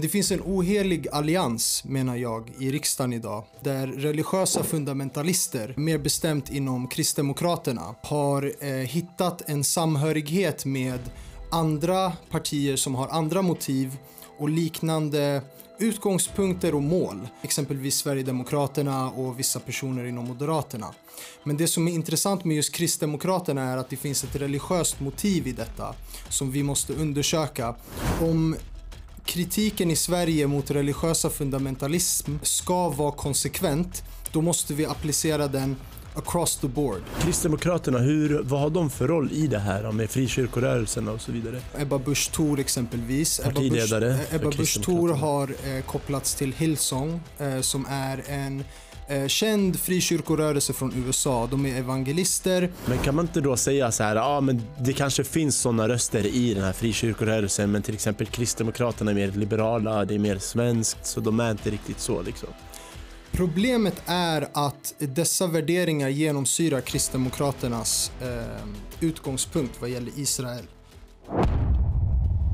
Det finns en ohelig allians, menar jag, i riksdagen idag. Där religiösa fundamentalister, mer bestämt inom Kristdemokraterna, har eh, hittat en samhörighet med andra partier som har andra motiv och liknande utgångspunkter och mål. Exempelvis Sverigedemokraterna och vissa personer inom Moderaterna. Men det som är intressant med just Kristdemokraterna är att det finns ett religiöst motiv i detta som vi måste undersöka. Om kritiken i Sverige mot religiösa fundamentalism ska vara konsekvent, då måste vi applicera den across the board. Kristdemokraterna, hur, vad har de för roll i det här med frikyrkorörelserna och så vidare? Ebba Busch Thor exempelvis. Partiledare Ebba Busch Thor har eh, kopplats till Hillsong eh, som är en eh, känd frikyrkorörelse från USA. De är evangelister. Men kan man inte då säga så här, ja ah, men det kanske finns sådana röster i den här frikyrkorörelsen men till exempel Kristdemokraterna är mer liberala, det är mer svenskt så de är inte riktigt så liksom. Problemet är att dessa värderingar genomsyrar Kristdemokraternas eh, utgångspunkt vad gäller Israel.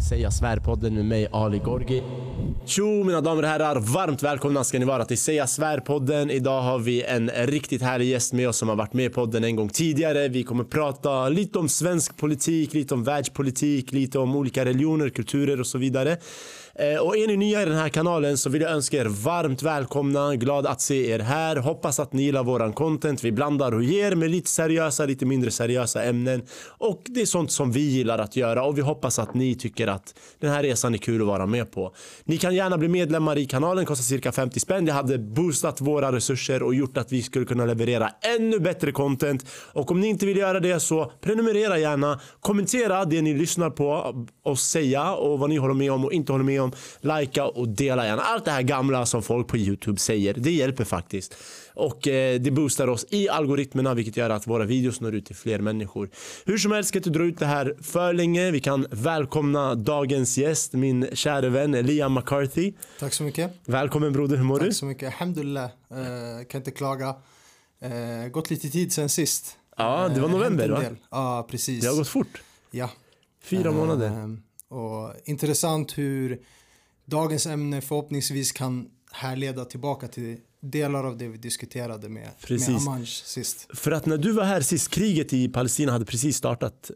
Säga svärpodden med mig Ali Gorgi. Tjo mina damer och herrar, varmt välkomna ska ni vara till Säga svärpodden. Idag har vi en riktigt härlig gäst med oss som har varit med i podden en gång tidigare. Vi kommer prata lite om svensk politik, lite om världspolitik, lite om olika religioner, kulturer och så vidare. Eh, och är ni nya i den här kanalen så vill jag önska er varmt välkomna. Glad att se er här. Hoppas att ni gillar våran content. Vi blandar och ger med lite seriösa, lite mindre seriösa ämnen. Och det är sånt som vi gillar att göra och vi hoppas att ni tycker att den här resan är kul att vara med på. Ni kan gärna bli medlemmar i kanalen, kostar cirka 50 spänn. Det hade boostat våra resurser och gjort att vi skulle kunna leverera ännu bättre content. Och om ni inte vill göra det så prenumerera gärna. Kommentera det ni lyssnar på och säga och vad ni håller med om och inte håller med om om, likea och dela gärna. Allt det här gamla som folk på Youtube säger, det hjälper faktiskt. Och eh, det boostar oss i algoritmerna vilket gör att våra videos når ut till fler människor. Hur som helst ska inte dra ut det här för länge. Vi kan välkomna dagens gäst, min kära vän Liam McCarthy. Tack så mycket. Välkommen broder, hur mår Tack du? Tack så mycket. Alhamdulillah. Uh, kan inte klaga. Uh, gått lite tid sen sist. Ja, det var november va? Ja, precis. Det har gått fort. Ja. Fyra månader. Uh, och intressant hur dagens ämne förhoppningsvis kan härleda tillbaka till delar av det vi diskuterade med, precis. med Amanj sist. För att när du var här sist, kriget i Palestina hade precis startat.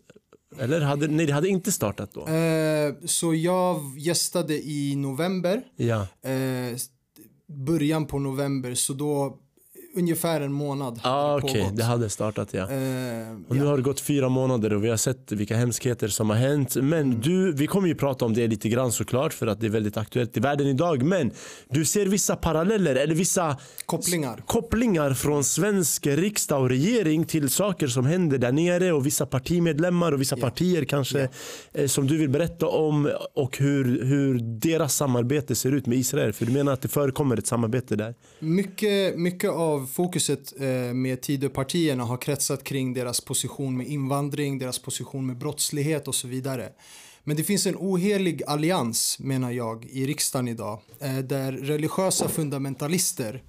Eller hade, nej, det hade inte startat då? Eh, så jag gästade i november. Ja. Eh, början på november, så då ungefär en månad. Ah, Okej, okay. det hade startat ja. Uh, och nu ja. har det gått fyra månader och vi har sett vilka hemskheter som har hänt. Men mm. du, vi kommer ju prata om det lite grann såklart för att det är väldigt aktuellt i världen idag. Men du ser vissa paralleller eller vissa kopplingar, kopplingar från svensk riksdag och regering till saker som händer där nere och vissa partimedlemmar och vissa yeah. partier kanske yeah. som du vill berätta om och hur, hur deras samarbete ser ut med Israel. För du menar att det förekommer ett samarbete där? Mycket, mycket av av fokuset eh, med Tidöpartierna har kretsat kring deras position med invandring, deras position med brottslighet och så vidare. Men det finns en ohelig allians, menar jag, i riksdagen idag. Eh, där religiösa fundamentalister,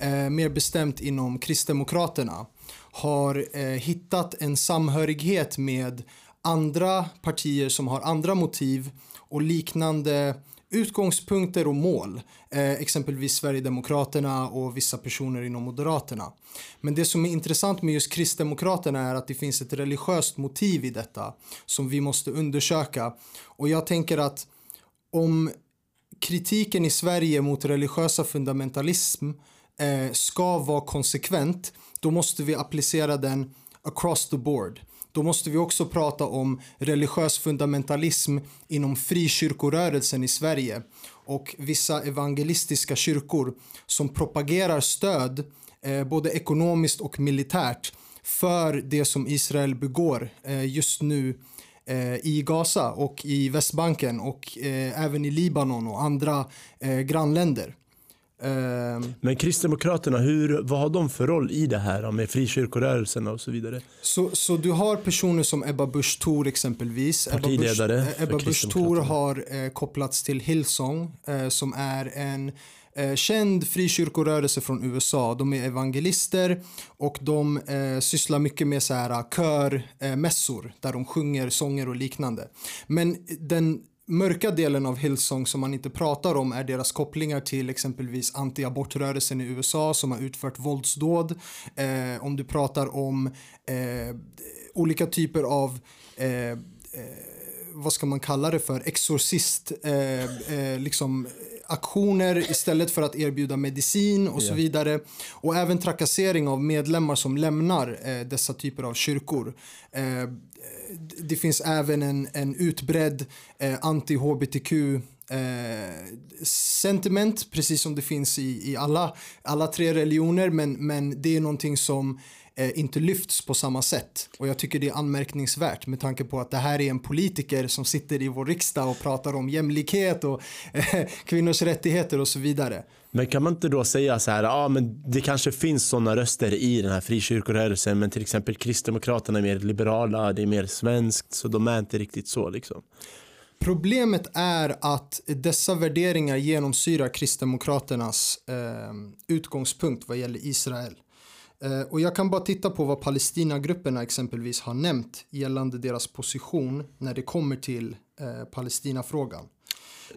eh, mer bestämt inom Kristdemokraterna, har hittat en samhörighet med andra partier som har andra motiv och liknande utgångspunkter och mål. Eh, exempelvis Sverigedemokraterna och vissa personer inom Moderaterna. Men det som är intressant med just Kristdemokraterna är att det finns ett religiöst motiv i detta som vi måste undersöka. Och jag tänker att om kritiken i Sverige mot religiösa fundamentalism eh, ska vara konsekvent, då måste vi applicera den across the board då måste vi också prata om religiös fundamentalism inom frikyrkorörelsen i Sverige och vissa evangelistiska kyrkor som propagerar stöd eh, både ekonomiskt och militärt för det som Israel begår eh, just nu eh, i Gaza och i Västbanken och eh, även i Libanon och andra eh, grannländer. Ehm. Men Kristdemokraterna, hur, vad har de för roll i det här med frikyrkorörelserna och så vidare? Så, så du har personer som Ebba Busch Thor exempelvis. Partiledare Ebba Busch, Ebba Busch Thor har eh, kopplats till Hillsong eh, som är en eh, känd frikyrkorörelse från USA. De är evangelister och de eh, sysslar mycket med så här körmässor eh, där de sjunger sånger och liknande. Men den mörka delen av Hillsong som man inte pratar om är deras kopplingar till exempelvis antiabortrörelsen i USA som har utfört våldsdåd. Eh, om du pratar om eh, olika typer av eh, eh vad ska man kalla det för, exorcist, eh, eh, liksom aktioner istället för att erbjuda medicin och yeah. så vidare. Och även trakassering av medlemmar som lämnar eh, dessa typer av kyrkor. Eh, det finns även en, en utbredd eh, anti-hbtq eh, sentiment, precis som det finns i, i alla, alla tre religioner, men, men det är någonting som inte lyfts på samma sätt. Och jag tycker det är anmärkningsvärt med tanke på att det här är en politiker som sitter i vår riksdag och pratar om jämlikhet och eh, kvinnors rättigheter och så vidare. Men kan man inte då säga så här, ja ah, men det kanske finns sådana röster i den här frikyrkorörelsen men till exempel Kristdemokraterna är mer liberala, det är mer svenskt så de är inte riktigt så liksom. Problemet är att dessa värderingar genomsyrar Kristdemokraternas eh, utgångspunkt vad gäller Israel. Eh, och jag kan bara titta på vad Palestinagrupperna exempelvis har nämnt gällande deras position när det kommer till eh, Palestinafrågan.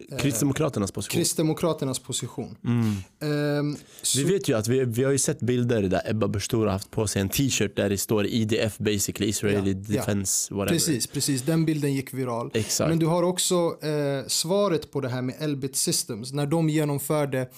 Eh, Kristdemokraternas position. Kristdemokraternas position. Mm. Um, vi vet ju att vi, vi har ju sett bilder där Ebba Busch har haft på sig en t-shirt där det står IDF basically, Israeli ja, Defense ja. whatever. Precis, precis, den bilden gick viral. Exakt. Men du har också eh, svaret på det här med Elbit Systems. När de genomförde,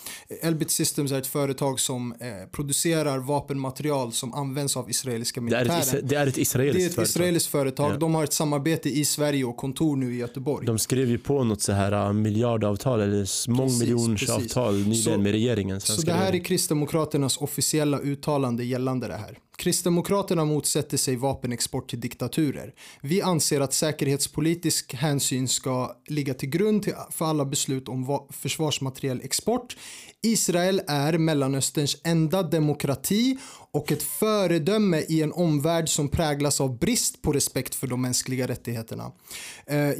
Elbit Systems är ett företag som eh, producerar vapenmaterial som används av israeliska militären. Det är ett, israeliskt företag. Det är ett israeliskt företag. Ja. De har ett samarbete i Sverige och kontor nu i Göteborg. De skrev ju på något så här um, miljardavtal eller mångmiljonavtal nyligen med regeringen. Så det här är Kristdemokraternas officiella uttalande gällande det här. Kristdemokraterna motsätter sig vapenexport till diktaturer. Vi anser att säkerhetspolitisk hänsyn ska ligga till grund för alla beslut om försvarsmaterielexport. Israel är Mellanösterns enda demokrati och ett föredöme i en omvärld som präglas av brist på respekt för de mänskliga rättigheterna. Uh,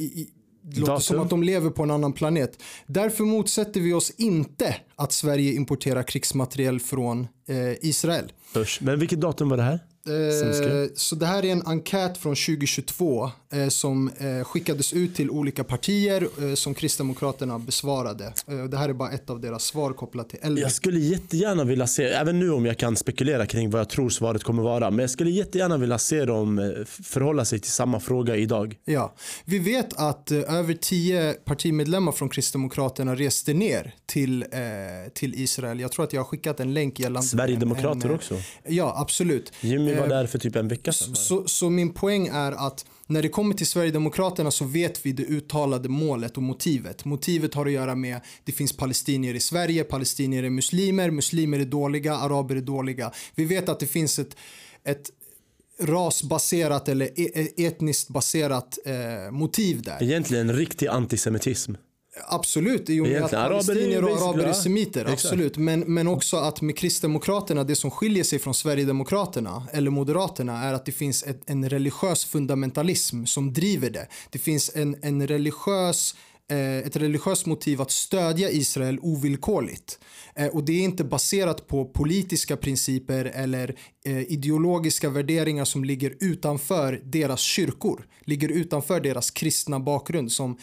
det låter som att de lever på en annan planet. Därför motsätter vi oss inte att Sverige importerar krigsmateriel från eh, Israel. Usch. Men vilket datum var det här? Eh, så det här är en enkät från 2022 eh, som eh, skickades ut till olika partier eh, som Kristdemokraterna besvarade. Eh, det här är bara ett av deras svar kopplat till äldre. Jag skulle jättegärna vilja se, även nu om jag kan spekulera kring vad jag tror svaret kommer vara, men jag skulle jättegärna vilja se dem eh, förhålla sig till samma fråga idag. Ja, vi vet att över tio partimedlemmar från Kristdemokraterna reste ner till, till Israel. Jag tror att jag har skickat en länk gällande Sverigedemokrater en, också? Ja, absolut. Jimmy var där för typ en vecka sedan. Så, så, min poäng är att när det kommer till Sverigedemokraterna så vet vi det uttalade målet och motivet. Motivet har att göra med det finns palestinier i Sverige, palestinier är muslimer, muslimer är dåliga, araber är dåliga. Vi vet att det finns ett, ett rasbaserat eller e-, e-, etniskt baserat eh, motiv där. Egentligen riktig antisemitism. Absolut, i och med att palestinier och araber är semiter. Absolut. Men, men också att med Kristdemokraterna, det som skiljer sig från Sverigedemokraterna eller Moderaterna är att det finns ett, en religiös fundamentalism som driver det. Det finns en, en religiös Eh, ett religiöst motiv att stödja Israel ovillkorligt. Eh, och det är inte baserat på politiska principer eller eh, ideologiska värderingar som ligger utanför deras kyrkor, ligger utanför deras kristna bakgrund som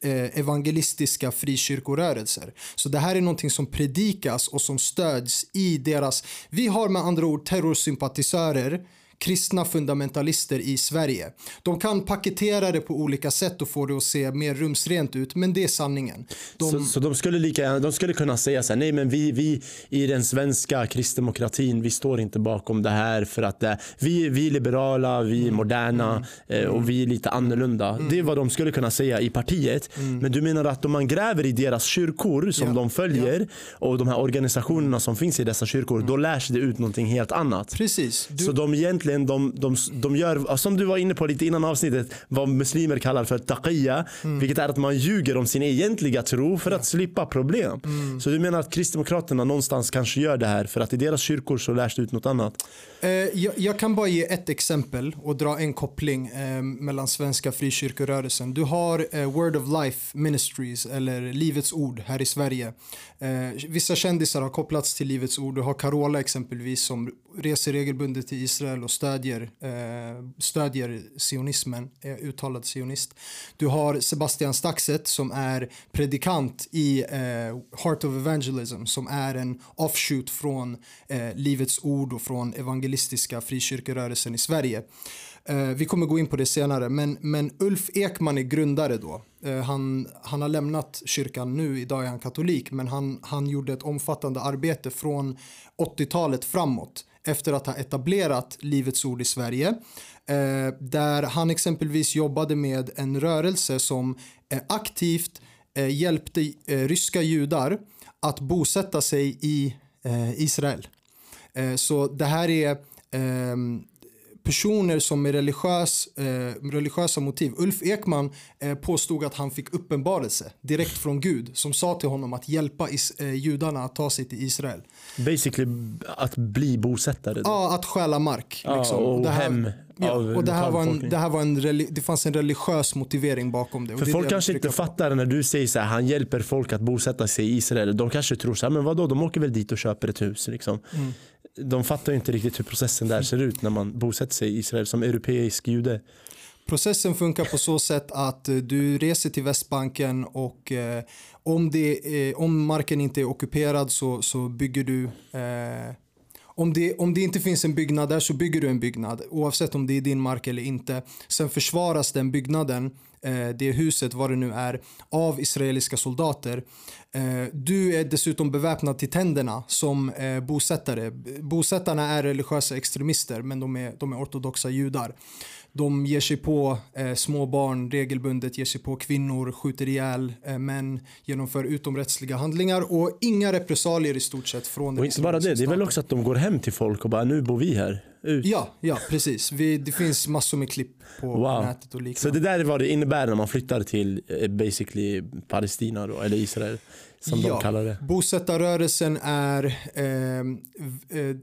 eh, evangelistiska frikyrkorörelser. Så det här är någonting som predikas och som stöds i deras, vi har med andra ord terrorsympatisörer kristna fundamentalister i Sverige. De kan paketera det på olika sätt och få det att se mer rumsrent ut, men det är sanningen. De... Så, så, de, skulle lika, de skulle kunna säga så här, nej men vi, vi i den svenska kristdemokratin, vi står inte bakom det här för att det, vi, vi är liberala, vi är mm. moderna mm. och vi är lite annorlunda. Mm. Det är vad de skulle kunna säga i partiet. Mm. Men du menar att om man gräver i deras kyrkor som ja. de följer ja. och de här organisationerna som finns i dessa kyrkor, då lärs det ut någonting helt annat. Precis. Du... Så de egentligen egentligen de, de, de gör, som du var inne på lite innan avsnittet, vad muslimer kallar för taqiyya. Mm. Vilket är att man ljuger om sin egentliga tro för att slippa problem. Mm. Så du menar att Kristdemokraterna någonstans kanske gör det här för att i deras kyrkor så lärs det ut något annat? Eh, jag, jag, kan bara ge ett exempel och dra en koppling eh, mellan svenska frikyrkorörelsen. Du har eh, Word of Life Ministries eller Livets Ord här i Sverige. Eh, vissa kändisar har kopplats till Livets Ord. Du har Carola exempelvis som reser regelbundet till Israel och stödjer, eh, stödjer sionismen, är uttalad sionist. Du har Sebastian Staxet som är predikant i eh, Heart of Evangelism som är en offshoot från eh, Livets Ord och från evangelistiska frikyrkorörelsen i Sverige. Eh, vi kommer gå in på det senare, men, men Ulf Ekman är grundare då. Eh, han, han har lämnat kyrkan nu, idag är han katolik, men han, han gjorde ett omfattande arbete från 80-talet framåt efter att ha etablerat Livets Ord i Sverige. Eh, där han exempelvis jobbade med en rörelse som eh, aktivt eh, hjälpte eh, ryska judar att bosätta sig i eh, Israel. Eh, så det här är ehm, personer som med religiös, eh, religiösa motiv. Ulf Ekman eh, påstod att han fick uppenbarelse direkt från Gud som sa till honom att hjälpa is, eh, judarna att ta sig till Israel. Basically att bli bosättare? Då. Ja, att stjäla mark. Ja, liksom. och det här, hem ja, och det här var en, det här var en det fanns en religiös motivering bakom det. För det folk kanske inte fattar när du säger så här, han hjälper folk att bosätta sig i Israel. De kanske tror så här, men vadå, de åker väl dit och köper ett hus liksom. Mm de fattar inte riktigt hur processen där ser ut när man bosätter sig i Israel som europeisk jude. Processen funkar på så sätt att eh, du reser till Västbanken och eh, om, det, eh, om marken inte är ockuperad så, så bygger du eh, om det, om det inte finns en byggnad där så bygger du en byggnad oavsett om det är din mark eller inte. Sen försvaras den byggnaden Eh, det huset, vad det nu är, av israeliska soldater. Eh, du är dessutom beväpnad till tänderna som eh, bosättare. Bosättarna är religiösa extremister men de är, de är ortodoxa judar. De ger sig på eh, små barn regelbundet, ger sig på kvinnor, skjuter ihjäl eh, män, genomför utomrättsliga handlingar och inga repressalier i stort sett från Och inte bara det, det är väl också att de går hem till folk och bara nu bor vi här. Ut. Ja, ja precis. Vi, det finns massor med klipp på wow. nätet och liknande. Så det där är vad det innebär när man flyttar till eh, basically Palestina då, eller Israel som ja, de kallar det. Bosättarrörelsen är eh, eh,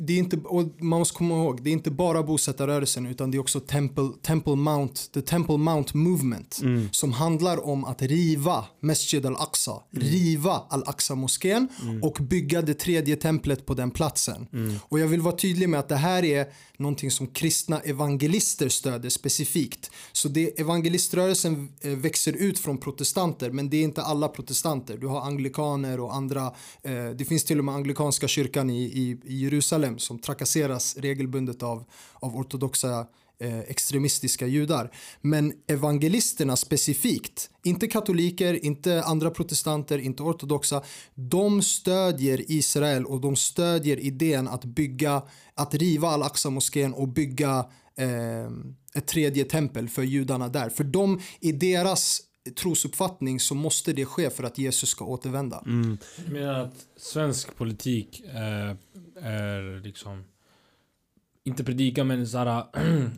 det är inte, och man måste komma ihåg, det är inte bara bosättarrörelsen utan det är också Temple, Temple Mount, the Temple Mount Movement mm. som handlar om att riva Masjid al-Aqsa, mm. riva al-Aqsa-moskén mm. och bygga det tredje templet på den platsen. Mm. Och jag vill vara tydlig med att det här är någonting som kristna evangelister stöder specifikt. Så det, evangeliströrelsen eh, växer ut från protestanter men det är inte alla protestanter. Du har anglikaner och andra, eh, det finns till och med anglikanska kyrkan i, i, i Jerusalem Jerusalem som trakasseras regelbundet av, av ortodoxa eh, extremistiska judar. Men evangelisterna specifikt, inte katoliker, inte andra protestanter, inte ortodoxa, de stödjer Israel och de stödjer idén att bygga, att riva al-Aqsa-moskén och bygga eh, ett tredje tempel för judarna där. För de, i deras trosuppfattning så måste det ske för att Jesus ska återvända. Mm. Jag menar att svensk politik eh, är liksom inte predikar men såhär,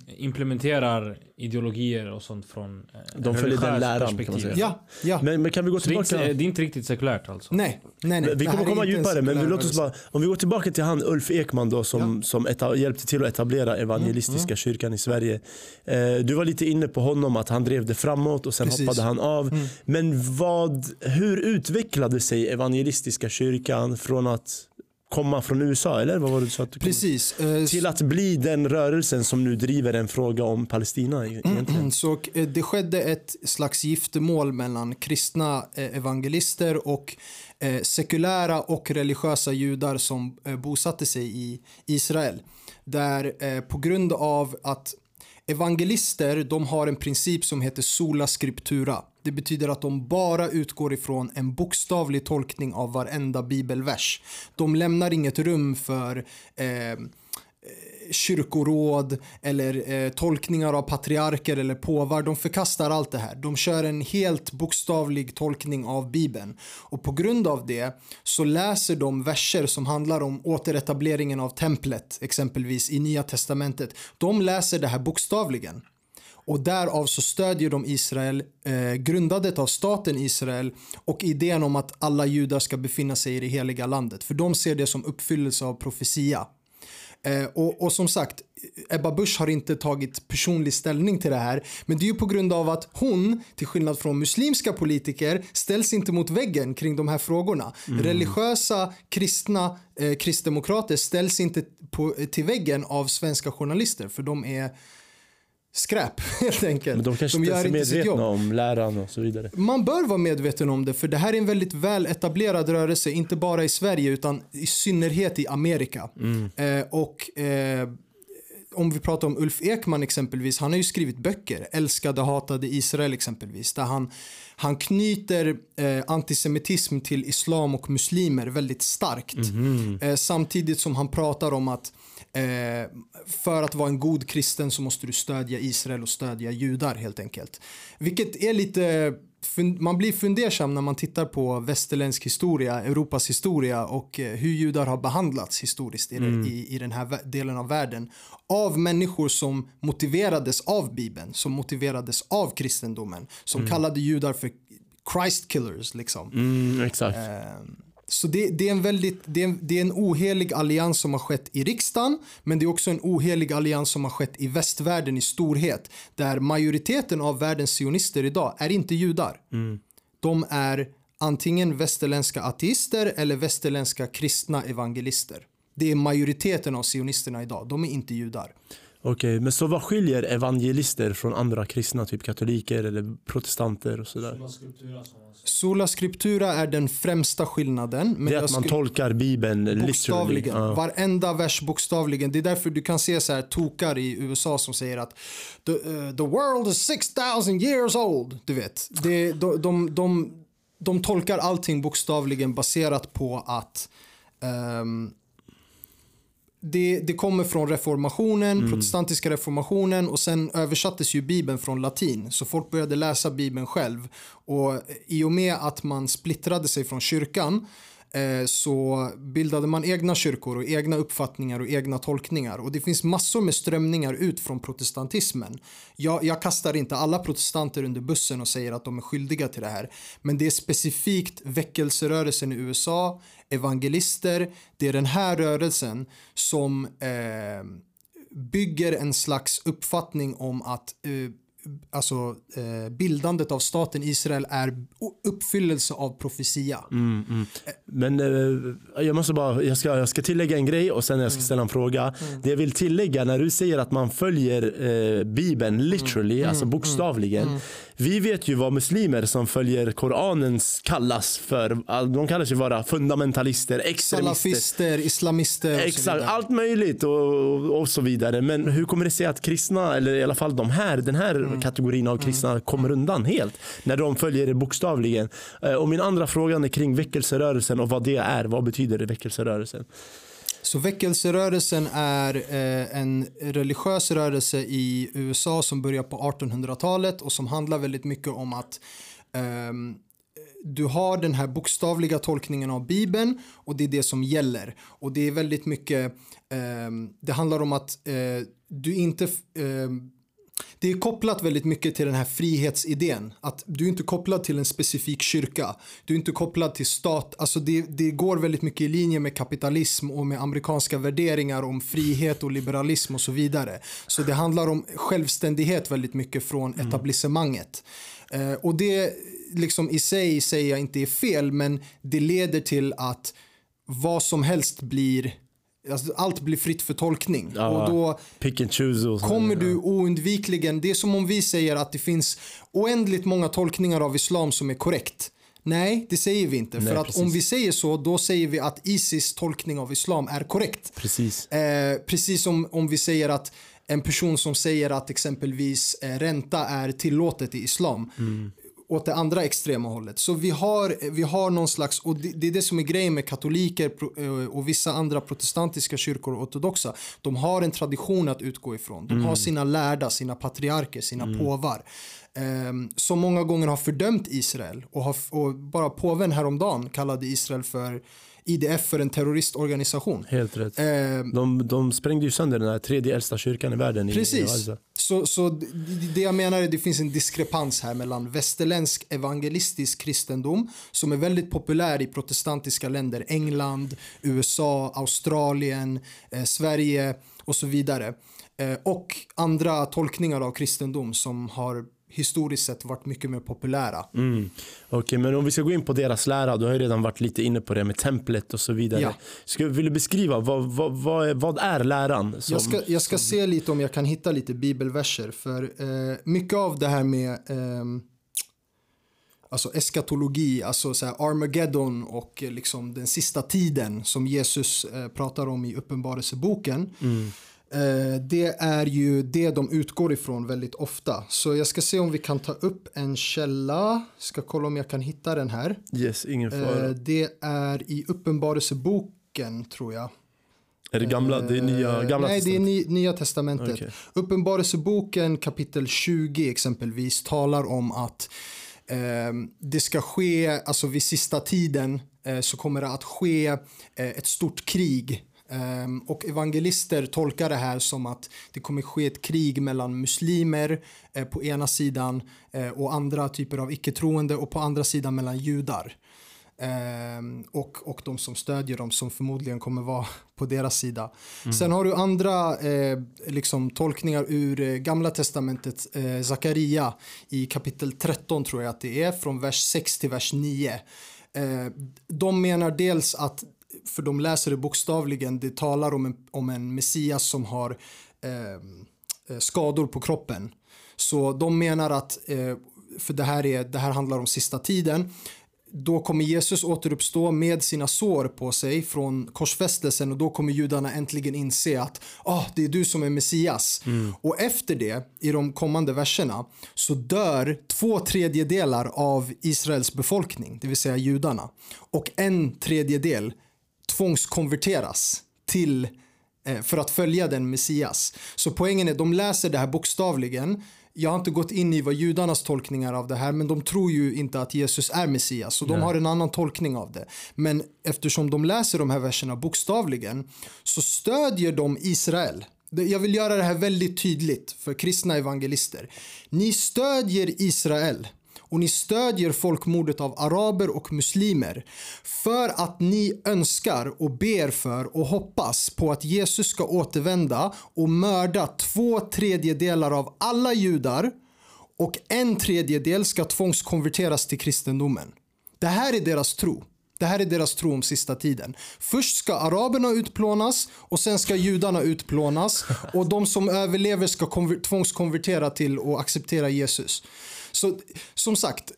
implementerar ideologier och sånt från eh, De följer den läran kan man säga. Ja, ja. Men, men kan vi gå tillbaka? Det är, inte, det är inte riktigt sekulärt alltså. Nej, nej, nej. Vi kommer komma djupare men låt oss bara, om vi går tillbaka till han Ulf Ekman då som, ja. som eta, hjälpte till att etablera evangelistiska mm, mm. kyrkan i Sverige. Eh, du var lite inne på honom att han drev det framåt och sen Precis. hoppade han av. Mm. Men vad, hur utvecklade sig evangelistiska kyrkan från att komma från USA eller vad var det du sa? Att Precis. Eh, till att bli den rörelsen som nu driver en fråga om Palestina egentligen. Mm, så eh, det skedde ett slags giftermål mellan kristna eh, evangelister och sekulära och religiösa judar som bosatte sig i Israel. Där på grund av att evangelister de har en princip som heter sola scriptura. Det betyder att de bara utgår ifrån en bokstavlig tolkning av varenda bibelvers. De lämnar inget rum för eh, eh, kyrkoråd eller eh, tolkningar av patriarker eller påvar. De förkastar allt det här. De kör en helt bokstavlig tolkning av Bibeln. Och på grund av det så läser de verser som handlar om återetableringen av templet, exempelvis i Nya Testamentet. De läser det här bokstavligen. Och därav så stödjer de Israel, eh, grundandet av staten Israel och idén om att alla judar ska befinna sig i det heliga landet. För de ser det som uppfyllelse av profetia. Eh, och, och som sagt, Ebba Busch har inte tagit personlig ställning till det här. Men det är ju på grund av att hon, till skillnad från muslimska politiker, ställs inte mot väggen kring de här frågorna. Mm. Religiösa kristna eh, kristdemokrater ställs inte på, till väggen av svenska journalister för de är skräp helt enkelt. Men de kanske de inte är medvetna om läran och så vidare. Man bör vara medveten om det för det här är en väldigt väl etablerad rörelse, inte bara i Sverige utan i synnerhet i Amerika. Mm. Eh, och eh, om vi pratar om Ulf Ekman exempelvis, han har ju skrivit böcker, Älskade hatade Israel exempelvis, där han, han knyter eh, antisemitism till islam och muslimer väldigt starkt. Mm. Samtidigt som han pratar om att eh, för att vara en god kristen så måste du stödja Israel och stödja judar helt enkelt. Vilket är lite man blir fundersam när man tittar på västerländsk historia, Europas historia och eh, hur judar har behandlats historiskt i, mm. i, i den här delen av världen av människor som motiverades av Bibeln, som motiverades av kristendomen, som mm. kallade judar för Christ killers liksom. Mm, exakt. Eh, så det, det, är en väldigt, det är, det är en ohelig allians som har skett i riksdagen men det är också en ohelig allians som har skett i västvärlden i storhet där majoriteten av världens sionister idag är inte judar. Mm. De är antingen västerländska ateister eller västerländska kristna evangelister. Det är majoriteten av sionisterna idag, de är inte judar. Okej, men så vad skiljer evangelister från andra kristna, typ katoliker eller protestanter och sådär? Sola scriptura är den främsta skillnaden. Men det är att man tolkar bibeln bokstavligen. Uh. Varenda vers bokstavligen. Det är därför du kan se så här tokar i USA som säger att the, uh, the world is 6000 years old. Du vet, det, de, de, de, de tolkar allting bokstavligen baserat på att um, det, det kommer från reformationen, mm. protestantiska reformationen och sen översattes ju bibeln från latin. Så folk började läsa bibeln själv. Och i och med att man splittrade sig från kyrkan Eh, så bildade man egna kyrkor och egna uppfattningar och egna tolkningar. Och det finns massor med strömningar ut från protestantismen. Jag, jag kastar inte alla protestanter under bussen och säger att de är skyldiga till det här. Men det är specifikt väckelserörelsen i USA, evangelister, det är den här rörelsen som eh, bygger en slags uppfattning om att eh, alltså, eh, bildandet av staten Israel är uppfyllelse av profetia. Mm, mm. Men eh, jag måste bara, jag ska, jag ska tillägga en grej och sen jag ska mm. ställa en fråga. Mm. Det jag vill tillägga när du säger att man följer eh, bibeln literally, mm. alltså mm. bokstavligen. Vi vet ju vad muslimer som följer Koranen kallas för. De kallas ju vara fundamentalister, extremister. Salafister, islamister. Exakt, allt möjligt och, och så vidare. Men hur kommer det sig att kristna, eller i alla fall de här, den här mm. kategorin av kristna mm. kommer undan helt? När de följer det bokstavligen. Eh, och min andra fråga är kring väckelserörelsen och vad det är. Vad betyder det väckelserörelsen? Så väckelserörelsen är eh, en religiös rörelse i USA som börjar på 1800-talet och som handlar väldigt mycket om att eh, du har den här bokstavliga tolkningen av Bibeln och det är det som gäller. Och det är väldigt mycket, eh, det handlar om att eh, du inte ehm, det är kopplat väldigt mycket till den här frihetsidén. Att du är inte kopplad till en specifik kyrka. Du är inte kopplad till stat. Alltså det, det går väldigt mycket i linje med kapitalism och med amerikanska värderingar om frihet och liberalism och så vidare. Så det handlar om självständighet väldigt mycket från mm. etablissemanget. Eh, och det liksom i sig säger jag inte är fel men det leder till att vad som helst blir Alltså, allt blir fritt för tolkning. Ja, och då och kommer du oundvikligen, det är som om vi säger att det finns oändligt många tolkningar av islam som är korrekt. Nej, det säger vi inte. Nej, för att precis. om vi säger så, då säger vi att Isis tolkning av islam är korrekt. Precis. Eh, precis som om vi säger att en person som säger att exempelvis eh, ränta är tillåtet i islam. Mm åt det andra extrema hållet. Så vi har, vi har någon slags, och det, det är det som är grejen med katoliker eh, och vissa andra protestantiska kyrkor och ortodoxa. De har en tradition att utgå ifrån. De mm. har sina lärda, sina patriarker, sina mm. påvar. eh, som många gånger har fördömt Israel och, har, och bara påven häromdagen kallade Israel för IDF för en terroristorganisation. Helt rätt. Eh, De, de sprängde ju sönder den här tredje äldsta kyrkan i världen. I, i Precis. Gaza. Så, så det jag menar är att det finns en diskrepans här mellan västerländsk evangelistisk kristendom som är väldigt populär i protestantiska länder, England, USA, Australien, eh, Sverige och så vidare. Eh, och andra tolkningar av kristendom som har historiskt sett varit mycket mer populära. Mm. Okej, men om vi ska gå in på deras lära, du har ju redan varit lite inne på det med templet och så vidare. Ja. Ska, vill du beskriva, vad, vad, vad, är, vad är läran? Som, Jag ska, jag ska se lite om jag kan hitta lite bibelverser för eh, mycket av det här med ehm, alltså eskatologi, alltså så Armageddon och eh, liksom den sista tiden som Jesus eh, pratar om i Uppenbarelseboken. Eh, det är ju det de utgår ifrån väldigt ofta. Så jag ska se om vi kan ta upp en källa. Ska kolla om jag kan hitta den här. Yes, ingen fara. Eh, det är i Uppenbarelseboken tror jag. är det gamla, det är nya, Eh, gamla Nej, det är ny, Nya Testamentet. Okej. Uppenbarelseboken kapitel 20 exempelvis talar om att eh, det ska ske, alltså vid sista tiden eh, så kommer det att ske eh, ett stort krig. Eh, och evangelister tolkar det här som att det kommer ske ett krig mellan muslimer eh, på ena sidan eh, och andra typer av icke-troende och på andra sidan mellan judar. Ehm, och, och de som stödjer dem som förmodligen kommer vara på deras sida. Sen har du andra eh, liksom, tolkningar ur eh, gamla testamentet, eh, Zakaria i kapitel 13 tror jag att det är, från vers 6 till vers 9. Eh, de menar dels att, för de läser det bokstavligen, det talar om en, om en Messias som har ehm, eh, skador på kroppen. Så de menar att, eh, för det här, är, det här handlar om sista tiden, då kommer Jesus återuppstå med sina sår på sig från korsfästelsen och då kommer judarna äntligen inse att ah, det är du som är Messias. Och efter det, i de kommande verserna, så dör två tredjedelar av Israels befolkning, det vill säga judarna. Och en tredjedel tvångskonverteras till eh, för att följa den Messias. Så poängen är, de läser det här bokstavligen. Jag har inte gått in i vad judarnas tolkningar av det här, men de tror ju inte att Jesus är Messias, så de har en annan tolkning av det. Men eftersom de läser de här verserna bokstavligen så stödjer de Israel. Jag vill göra det här väldigt tydligt för kristna evangelister. Ni stödjer Israel och ni stödjer folkmordet av araber och muslimer för att ni önskar och ber för och hoppas på att Jesus ska återvända och mörda två tredjedelar av alla judar och en tredjedel ska tvångskonverteras till kristendomen. Det här är deras tro. Det här är deras tro om sista tiden. Först ska araberna utplånas och sen ska judarna utplånas och de som överlever ska tvångskonvertera till och acceptera Jesus. Så som sagt,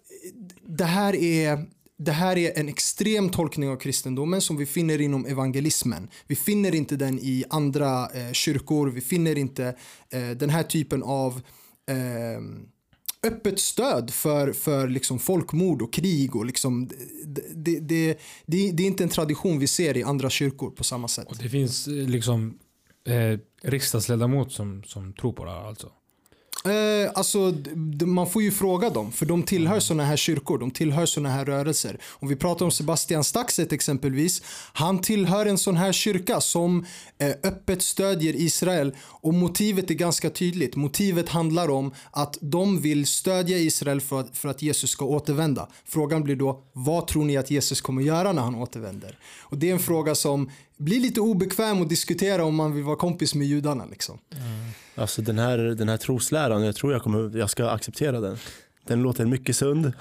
det här är det här är en extrem tolkning av kristendomen som vi finner inom evangelismen. Vi finner inte den i andra eh, kyrkor, vi finner inte eh, den här typen av eh, öppet stöd för, för liksom folkmord och krig. Och liksom, det, det, det, det, det är inte en tradition vi ser i andra kyrkor på samma sätt. Och det finns eh, liksom eh, riksdagsledamot som, som tror på det här alltså. Eh, alltså, man får ju fråga dem, för de tillhör såna här kyrkor, de tillhör såna här rörelser. Om vi pratar om Sebastian Staxet exempelvis, han tillhör en sån här kyrka som eh, öppet stödjer Israel och motivet är ganska tydligt. Motivet handlar om att de vill stödja Israel för att, för att Jesus ska återvända. Frågan blir då, vad tror ni att Jesus kommer göra när han återvänder? Och det är en fråga som blir lite obekväm att diskutera om man vill vara kompis med judarna. Liksom. Alltså den här, den här trosläran, jag tror jag, kommer, jag ska acceptera den. Den låter mycket sund.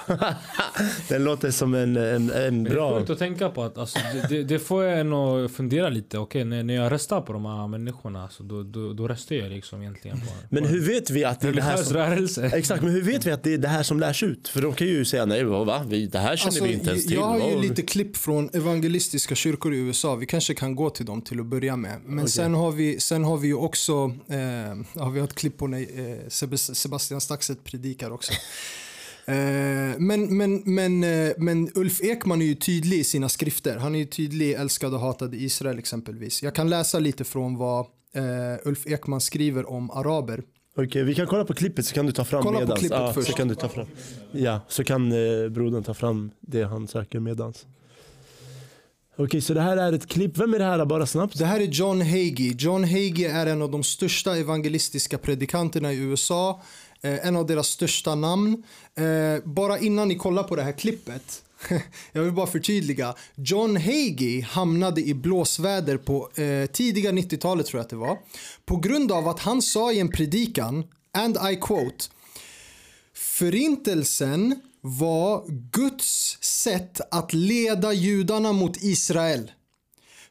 den låter som en, en, en Det är bra... sjukt att tänka på att alltså, det, det, får en att fundera lite. Okej, när, när jag röstar på de här människorna så då, då, då röstar jag liksom egentligen på Men hur vet vi att det är det här som... rörelse. Exakt, men hur vet vi att det är det här som lärs ut? För de kan ju säga nej, va? Vi, det här känner Alltså, vi inte ens till. Jag har ju lite klipp från evangelistiska kyrkor i USA. Vi kanske kan gå till dem till att börja med. Men sen, har vi, sen har vi ju också eh, har vi ett klipp på när eh, Sebas- Sebastian Staxet predikar också. Eh, men, men, men, eh, men Ulf Ekman är ju tydlig i sina skrifter. Han är ju tydlig i Älskade och hatade Israel exempelvis. Jag kan läsa lite från vad eh, Ulf Ekman skriver om araber Okej, vi kan kolla på klippet så kan du ta fram Kolla på medans. klippet ja, först. Så kan du ta fram. Ja, så kan eh, brodern ta fram det han söker medans. Okej, så det här är ett klipp. Vem är det här bara snabbt? Det här är John Hagee. John Hagee är en av de största evangelistiska predikanterna i USA. Eh, en av deras största namn. Eh, bara innan ni kollar på det här klippet. jag vill bara förtydliga. John Hagee hamnade i blåsväder på eh, tidiga 90-talet tror jag att det var. På grund av att han sa i en predikan, and I quote. Förintelsen var Guds sätt att leda judarna mot Israel.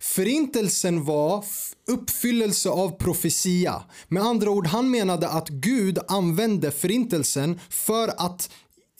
Förintelsen var uppfyllelse av profetia. Med andra ord, han menade att Gud använde förintelsen för att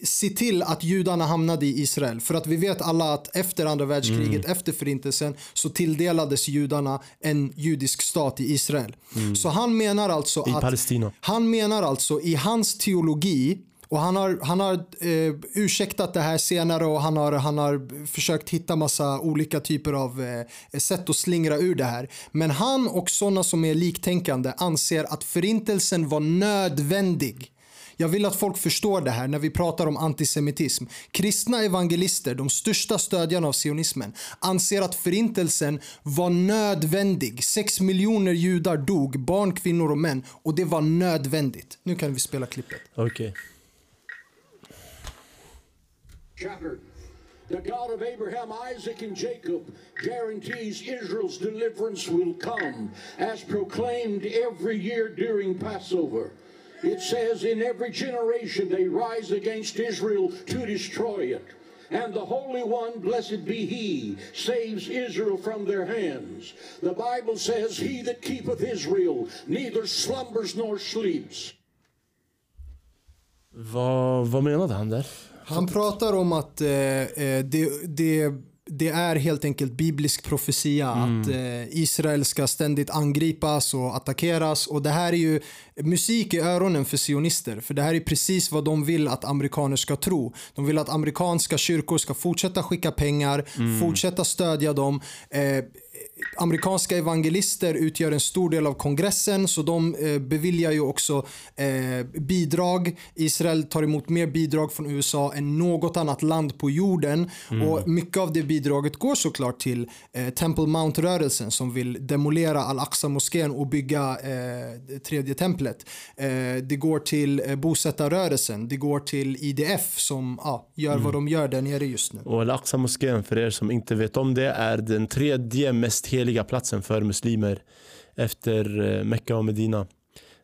se till att judarna hamnade i Israel. För att vi vet alla att efter andra världskriget, efter förintelsen, så tilldelades judarna en judisk stat i Israel. Så han menar alltså I att Palestina. han menar alltså i hans teologi och han har, han har eh, ursäktat det här senare och han har, han har försökt hitta massa olika typer av eh, sätt att slingra ur det här. Men han och sådana som är liktänkande anser att förintelsen var nödvändig. Jag vill att folk förstår det här när vi pratar om antisemitism. Kristna evangelister, de största stödjarna av sionismen, anser att förintelsen var nödvändig. Sex miljoner judar dog, barn, kvinnor och män. Och det var nödvändigt. Nu kan vi spela klippet. Okej. Chapter. The God of Abraham, Isaac, and Jacob guarantees Israel's deliverance will come, as proclaimed every year during Passover. It says, In every generation they rise against Israel to destroy it. And the Holy One, blessed be He, saves Israel from their hands. The Bible says, He that keepeth Israel neither slumbers nor sleeps. Vad, vad menade han där? Han pratar om att eh, eh, det, det, det är helt enkelt biblisk profetia att eh, Israel ska ständigt angripas och attackeras och det här är ju musik i öronen för sionister för det här är precis vad de vill att amerikaner ska tro. De vill att amerikanska kyrkor ska fortsätta skicka pengar, fortsätta stödja dem. Eh, amerikanska evangelister utgör en stor del av kongressen så de eh, beviljar ju också eh, bidrag. Israel tar emot mer bidrag från USA än något annat land på jorden och mycket av det bidraget går såklart till eh, Temple Mount-rörelsen som vill demolera Al-Aqsa-moskén och bygga eh, tredje templet. Eh, det går till eh, bosättarrörelsen, det går till IDF som ja, gör vad de gör där nere just nu. Och Al-Aqsa moskén för er som inte vet om det är den tredje mest heliga platsen för muslimer efter eh, Mecka och Medina.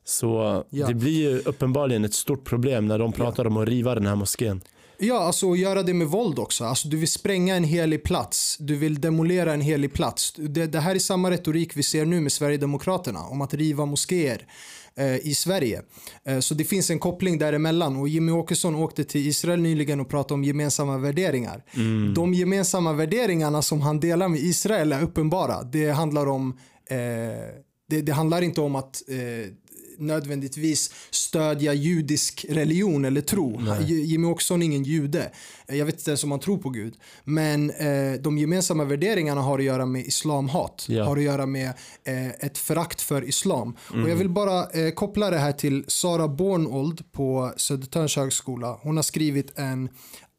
Så Ja. det blir ju uppenbarligen ett stort problem när de pratar om att riva den här moskén. Ja, alltså att göra det med våld också. Alltså, du vill spränga en helig plats. Du vill demolera en helig plats. Det, det här är samma retorik vi ser nu med Sverigedemokraterna om att riva moskéer i Sverige. Eh, så det finns en koppling däremellan och Jimmy Åkesson åkte till Israel nyligen och pratade om gemensamma värderingar. De gemensamma värderingarna som han delar med Israel är uppenbara. Det handlar om eh, det, det handlar inte om att eh, nödvändigtvis stödja judisk religion eller tro. J- Jimmy Åkesson är ingen jude. Jag vet inte ens om han tror på Gud. Men eh, de gemensamma värderingarna har att göra med islamhat. Ja. Har att göra med eh, ett förakt för islam. Och jag vill bara eh, koppla det här till Sara Bornold på Södertörns högskola. Hon har skrivit en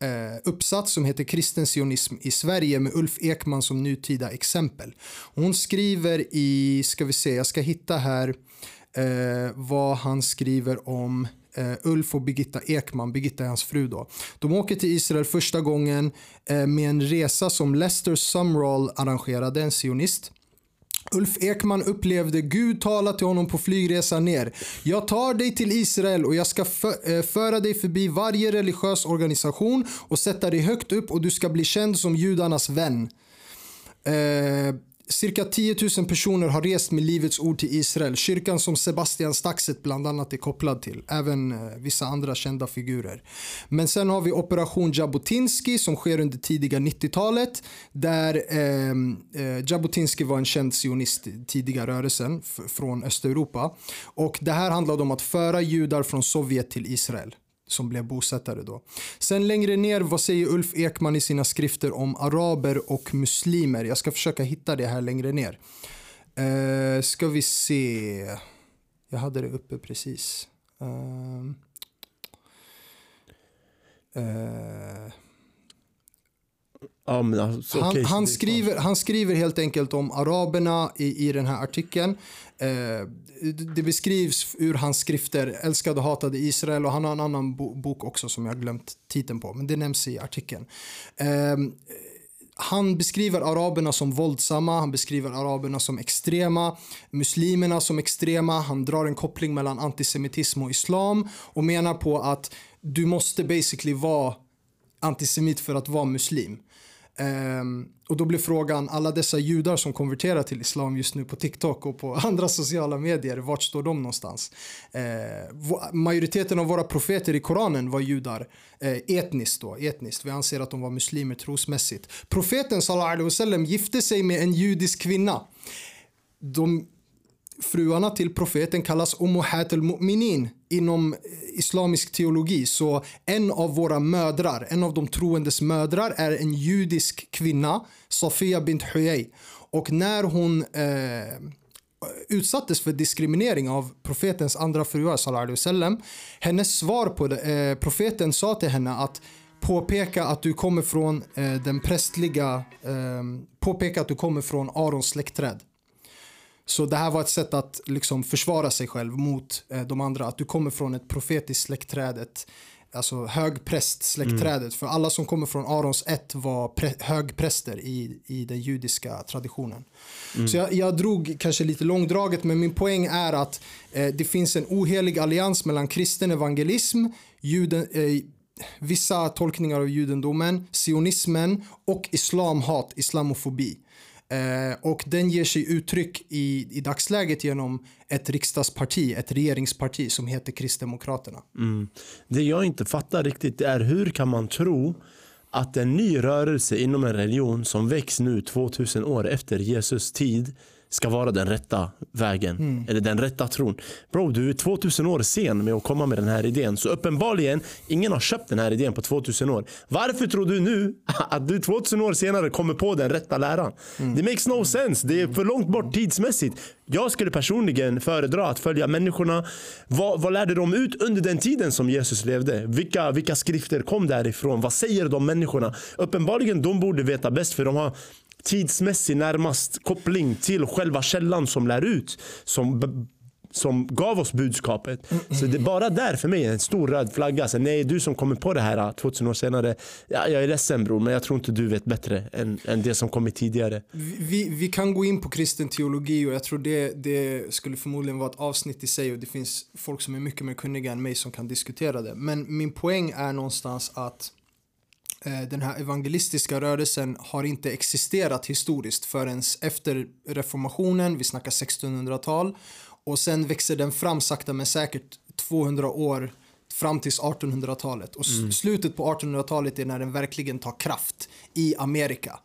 eh, uppsats som heter Kristen sionism i Sverige med Ulf Ekman som nutida exempel. Hon skriver i, ska vi se, jag ska hitta här eh, vad han skriver om eh, Ulf och Birgitta Ekman, Birgitta är hans fru då. De åker till Israel första gången eh, med en resa som Lester Sumrall arrangerade, en sionist. Ulf Ekman upplevde Gud tala till honom på flygresan ner. Jag tar dig till Israel och jag ska eh, föra dig förbi varje religiös organisation och sätta dig högt upp och du ska bli känd som judarnas vän. Eh, cirka 10 000 personer har rest med Livets ord till Israel. Kyrkan som Sebastian Staxet bland annat är kopplad till. Även eh, vissa andra kända figurer. Men sen har vi Operation Jabotinsky som sker under tidiga 90-talet. Där ehm, eh, Jabotinsky var en känd sionist i tidiga rörelsen f- från Östeuropa. Och det här handlade om att föra judar från Sovjet till Israel som blev bosättare då. Sen längre ner, vad säger Ulf Ekman i sina skrifter om araber och muslimer? Jag ska försöka hitta det här längre ner. Eh, ska vi se. Jag hade det uppe precis. Ehm. Eh, Ja, alltså, han, han, skriver, han skriver helt enkelt om araberna i, i den här artikeln. Eh, det- beskrivs ur hans skrifter, Älskade och hatade Israel och han har en annan bo, bok också som jag glömt titeln på, men det nämns i artikeln. Eh, han beskriver araberna som våldsamma, han beskriver araberna som extrema, muslimerna som extrema, han drar en koppling mellan antisemitism och islam och menar på att du måste basically vara antisemit för att vara muslim. Um, och då blir frågan, alla dessa judar som konverterar till islam just nu på TikTok och på andra sociala medier, vart står de någonstans? Uh, majoriteten av våra profeter i Koranen var judar, uh, etniskt då, etniskt. Vi anser att de var muslimer trosmässigt. Profeten sallallahu alaihi wasallam gifte sig med en judisk kvinna. De fruarna till profeten kallas Ummuhat al-Mu'minin inom eh, islamisk teologi. Så en av våra mödrar, en av de troendes mödrar är en judisk kvinna, Safia bint Huyay. Och när hon eh, utsattes för diskriminering av profetens andra fruar, sallallahu alaihi wasallam, hennes svar på det, eh, profeten sa till henne att påpeka att du kommer från eh, den prästliga, eh, påpeka att du kommer från Arons släktträd. Så det här var ett sätt att liksom försvara sig själv mot eh, de andra. Att du kommer från ett profetiskt släktträd, ett, alltså högprästsläktträdet. För alla som kommer från Arons ett var pre- högpräster i, i den judiska traditionen. Så jag, jag drog kanske lite långdraget, men min poäng är att eh, det finns en ohelig allians mellan kristen evangelism, juden, eh, vissa tolkningar av judendomen, sionismen och islamhat, islamofobi. Eh, och den ger sig uttryck i, i dagsläget genom ett riksdagsparti, ett regeringsparti som heter Kristdemokraterna. Mm. Det jag inte fattar riktigt är hur kan man tro att en ny rörelse inom en religion som väcks nu 2000 år efter Jesus tid ska vara den rätta vägen. Eller den rätta tron. Bro, du är 2000 år sen med att komma med den här idén. Så uppenbarligen, ingen har köpt den här idén på 2000 år. Varför tror du nu att du 2000 år senare kommer på den rätta läran? Det makes no sense. Det är för långt bort tidsmässigt. Jag skulle personligen föredra att följa människorna. Vad, vad lärde de ut under den tiden som Jesus levde? Vilka, vilka skrifter kom därifrån? Vad säger de människorna? Uppenbarligen de borde veta bäst för de har tidsmässig närmast koppling till själva källan som lär ut. Som, som gav oss budskapet. Så det är bara där för mig en stor röd flagga. Så nej, du som kommer på det här ah, 2000 år senare. Ja, jag är ledsen bror, men jag tror inte du vet bättre än, än det som kommit tidigare. Vi, vi kan gå in på kristen teologi och jag tror det, det skulle förmodligen vara ett avsnitt i sig och det finns folk som är mycket mer kunniga än mig som kan diskutera det. Men min poäng är någonstans att eh, den här evangelistiska rörelsen har inte existerat historiskt förrän efter reformationen, vi snackar 1600-tal och sen växer den fram sakta men säkert 200 år fram till 1800-talet och s- slutet på 1800-talet är när den verkligen tar kraft i Amerika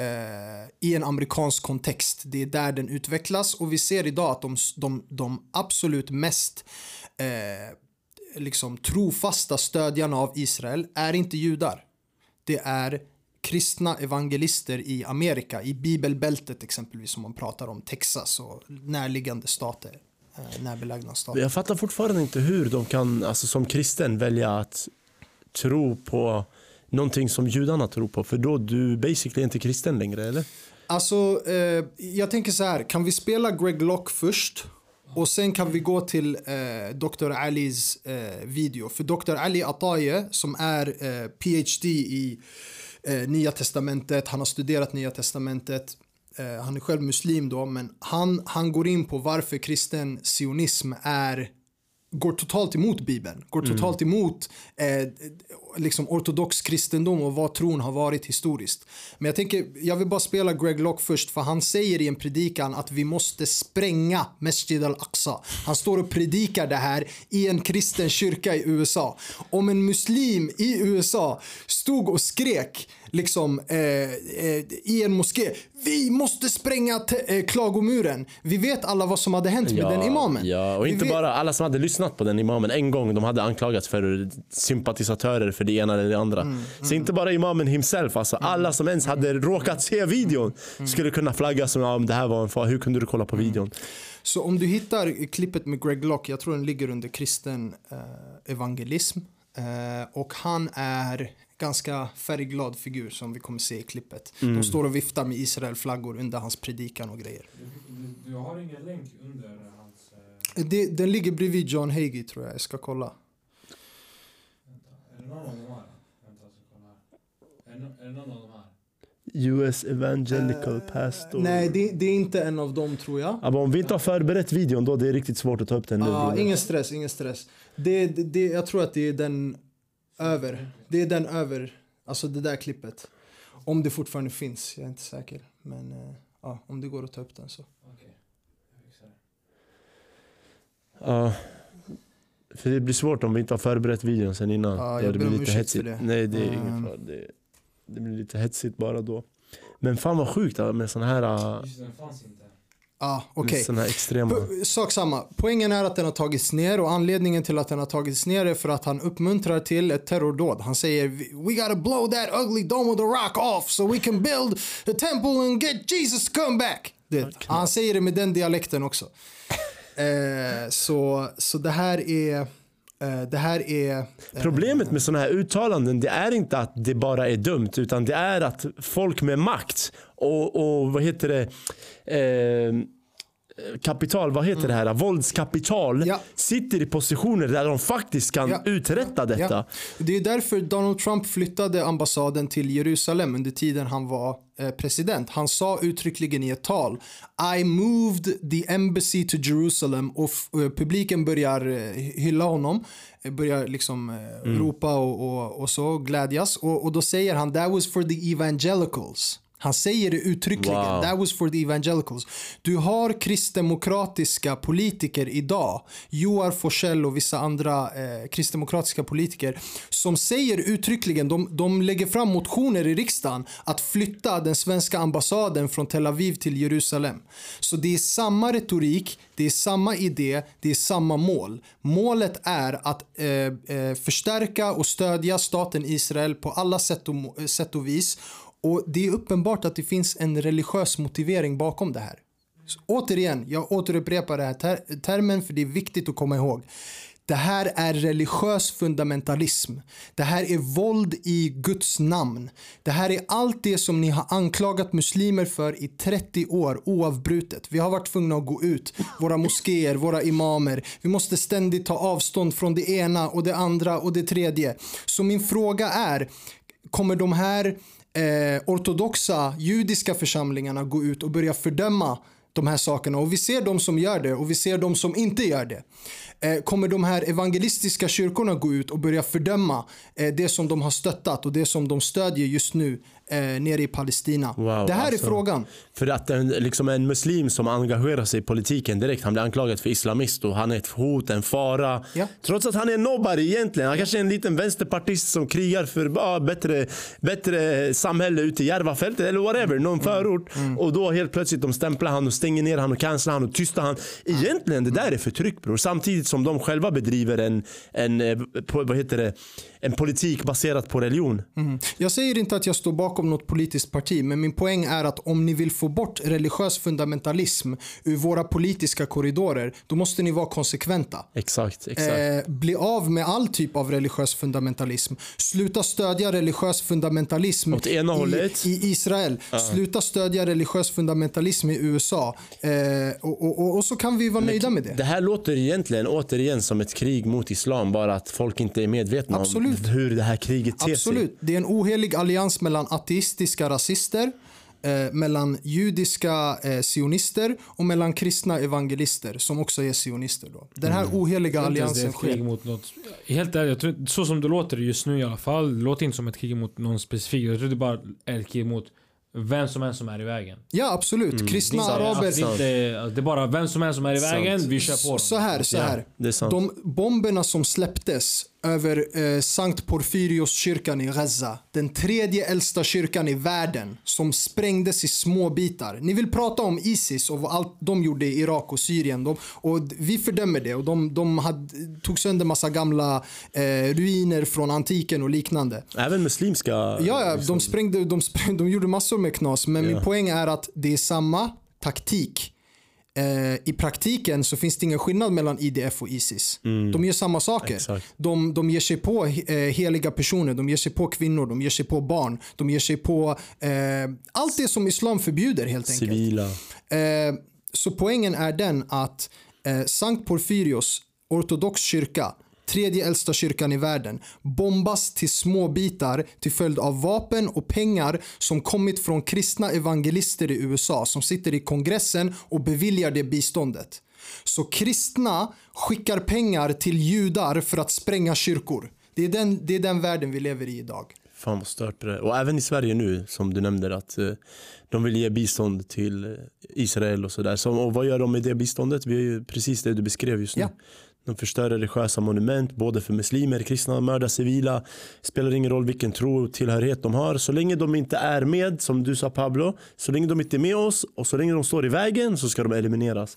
eh, i en amerikansk kontext. Det är där den utvecklas och vi ser idag att de, de, de absolut mest eh, liksom trofasta stödjarna av Israel är inte judar. Det är kristna evangelister i Amerika, i bibelbältet exempelvis som man pratar om, Texas och närliggande stater, eh, närbelägna stater. Jag fattar fortfarande inte hur de kan alltså, som kristen välja att tro på någonting som judarna tror på. För då du basically inte kristen längre, eller? Alltså, eh, jag tänker så här, kan vi spela Greg Locke först? Och sen kan vi gå till eh, Dr. Alis eh, video. För Dr. Ali Ataye som är eh, PhD i eh, Nya Testamentet, han har studerat Nya Testamentet. Eh, han är själv muslim då, men han, han går in på varför kristen sionism är går totalt emot Bibeln, går totalt emot eh, liksom ortodox kristendom och vad tron har varit historiskt. Men jag tänker, jag vill bara spela Greg Locke först för han säger i en predikan att vi måste spränga Masjid al-Aqsa. Han står och predikar det här i en kristen kyrka i USA. Om en muslim i USA stod och skrek liksom eh, eh, i en moské. Vi måste spränga eh, klagomuren. Vi vet alla vad som hade hänt med den imamen. Ja, och Vi inte vet- bara alla som hade lyssnat på den imamen en gång, de hade anklagats för sympatisatörer för det ena eller det andra. Mm, Så inte bara imamen himself, alltså alla som ens hade råkat se videon Mm. skulle kunna flagga som om det här var en fara. Hur kunde du kolla på videon? Så om du hittar klippet med Greg Locke, jag tror den ligger under kristen eh, evangelism. Eh, och han är ganska färgglad figur som vi kommer se i klippet. De står och viftar med Israel-flaggor under hans predikan och grejer. Du, har ingen länk under hans... Det, den ligger bredvid John Hagee tror jag, jag ska kolla. är det någon av de här? Vänta, jag ska kolla här. Är det, är det någon av de här? US Evangelical Pastor. Nej, det, det är inte en av dem tror jag. Ja, men om vi inte har förberett videon då det är riktigt svårt att ta upp den nu. Ah, ingen stress, ingen stress. Det, det, det, jag tror att det är den över. Det är den över, alltså det där klippet. Om det fortfarande finns, jag är inte säker. Men eh, ja, om det går att ta upp den så. Okej. Ja. För det blir svårt om vi inte har förberett videon sen innan. Ja, jag det ber blir om lite ursäkt för hetsigt. det. Nej det är Ehm. ingen fara. Det, det blir lite hetsigt bara då. Men fan vad sjukt med såna här, äh, Just den fanns inte. Extrema. P- Sak samma. Poängen är att den har tagits ner och anledningen till att den har tagits ner är för att han uppmuntrar till ett terrordåd. Han säger we gotta blow that ugly dome of the rock off so we can build a temple and get Jesus to come back. Det, han säger det med den dialekten också. Eh, så, så det här är Eh, det här är... Eh, Problemet med sådana här uttalanden det är inte att det bara är dumt utan det är att folk med makt och, och vad heter det eh, kapital, vad heter det här, våldskapital Mm. Ja. sitter i positioner där de faktiskt kan Ja. uträtta detta. Ja. Det är därför Donald Trump flyttade ambassaden till Jerusalem under tiden han var eh, president. Han sa uttryckligen i ett tal I moved the embassy to Jerusalem och eh, publiken börjar eh, hylla honom. Börjar liksom eh, ropa och, och, och så glädjas. Och, och då säger han that was for the evangelicals. Han säger det uttryckligen. Wow. That was for the evangelicals. Du har kristdemokratiska politiker idag, Joar Forsell och vissa andra eh, kristdemokratiska politiker, som säger uttryckligen, de, de lägger fram motioner i riksdagen att flytta den svenska ambassaden från Tel Aviv till Jerusalem. Så det är samma retorik, det är samma idé, det är samma mål. Målet är att eh, eh, förstärka och stödja staten Israel på alla sätt och, mo- sätt och vis. Och det är uppenbart att det finns en religiös motivering bakom det här. Så, återigen, jag återupprepar den här ter- termen för det är viktigt att komma ihåg. Det här är religiös fundamentalism. Det här är våld i Guds namn. Det här är allt det som ni har anklagat muslimer för i 30 år oavbrutet. Vi har varit tvungna att gå ut, våra moskéer, våra imamer. Vi måste ständigt ta avstånd från det ena och det andra och det tredje. Så min fråga är, kommer de här eh, ortodoxa judiska församlingarna gå ut och börja fördöma de här sakerna och vi ser de som gör det och vi ser de som inte gör det. Eh, kommer de här evangelistiska kyrkorna gå ut och börja fördöma eh, det som de har stöttat och det som de stödjer just nu eh, nere i Palestina? Wow, det här alltså. är frågan. För att en, liksom en muslim som engagerar sig i politiken direkt, han blir anklagad för islamist och han är ett hot, en fara. Ja. Trots att han är nobody egentligen. Han kanske är en liten vänsterpartist som krigar för ah, bättre, bättre samhälle ute i Järvafältet eller whatever, någon förort. Och då helt plötsligt de stämplar han och stänger ner han och cancelar han och tystar han. Egentligen det där är förtryck bror. Samtidigt som de själva bedriver en, en, eh, vad heter det, en politik baserad på religion. Mm. Jag säger inte att jag står bakom något politiskt parti, men min poäng är att om ni vill få bort religiös fundamentalism ur våra politiska korridorer, då måste ni vara konsekventa. Exakt, exakt. Eh, bli av med all typ av religiös fundamentalism. Sluta stödja religiös fundamentalism Åt ena i, hållet. i Israel. Sluta stödja religiös fundamentalism i USA. Eh, och, och, och, och så kan vi vara nöjda med det. Det här låter egentligen återigen som ett krig mot islam, bara att folk inte är medvetna Absolut. om hur det här kriget ter sig. Absolut. Det är en ohelig allians mellan ateistiska rasister, eh, mellan judiska eh, sionister och mellan kristna evangelister som också är sionister. Då. Den här oheliga det är alliansen ett krig sker. mot något. Helt ärligt, jag tror, så som det låter just nu i alla fall, det låter inte som ett krig mot någon specifik. Jag tror det bara är ett krig mot vem som helst som är i vägen. Ja, absolut. Kristna Det är, araber. det, är inte, det är bara vem som helst som är i vägen, vi kör på dem. Så här, så här. det är sant. De bomberna som släpptes över eh, Sankt Porfyrios kyrkan i Gaza, den tredje äldsta kyrkan i världen, som sprängdes i små bitar. Ni vill prata om Isis och vad allt de gjorde i Irak och Syrien. De, och vi fördömer det. Och de de hade, tog sönder massa gamla eh, ruiner från antiken och liknande. Även muslimska... Ja, ja de, sprängde, de, sprängde, de gjorde massor med knas. Men min poäng är att det är samma taktik. Eh, I praktiken så finns det ingen skillnad mellan IDF och Isis. De gör samma saker. Exakt. De, de ger sig på eh, heliga personer, de ger sig på kvinnor, de ger sig på barn. De ger sig på eh, allt det som islam förbjuder helt enkelt. Civila. Eh, så poängen är den att Sankt Porfyrios ortodox kyrka, tredje äldsta kyrkan i världen, bombas till små bitar till följd av vapen och pengar som kommit från kristna evangelister i USA som sitter i kongressen och beviljar det biståndet. Så kristna skickar pengar till judar för att spränga kyrkor. Det är den, det är den världen vi lever i idag. Fan vad stört det är. Och även i Sverige nu, som du nämnde, att eh, de vill ge bistånd till eh, Israel och sådär. Så, och vad gör de med det biståndet? Vi är ju precis det du beskrev just nu. Ja. De förstör religiösa monument, både för muslimer, kristna, mördar civila. Spelar ingen roll vilken tro och tillhörighet de har. Så länge de inte är med, som du sa Pablo, så länge de inte är med oss och så länge de står i vägen så ska de elimineras.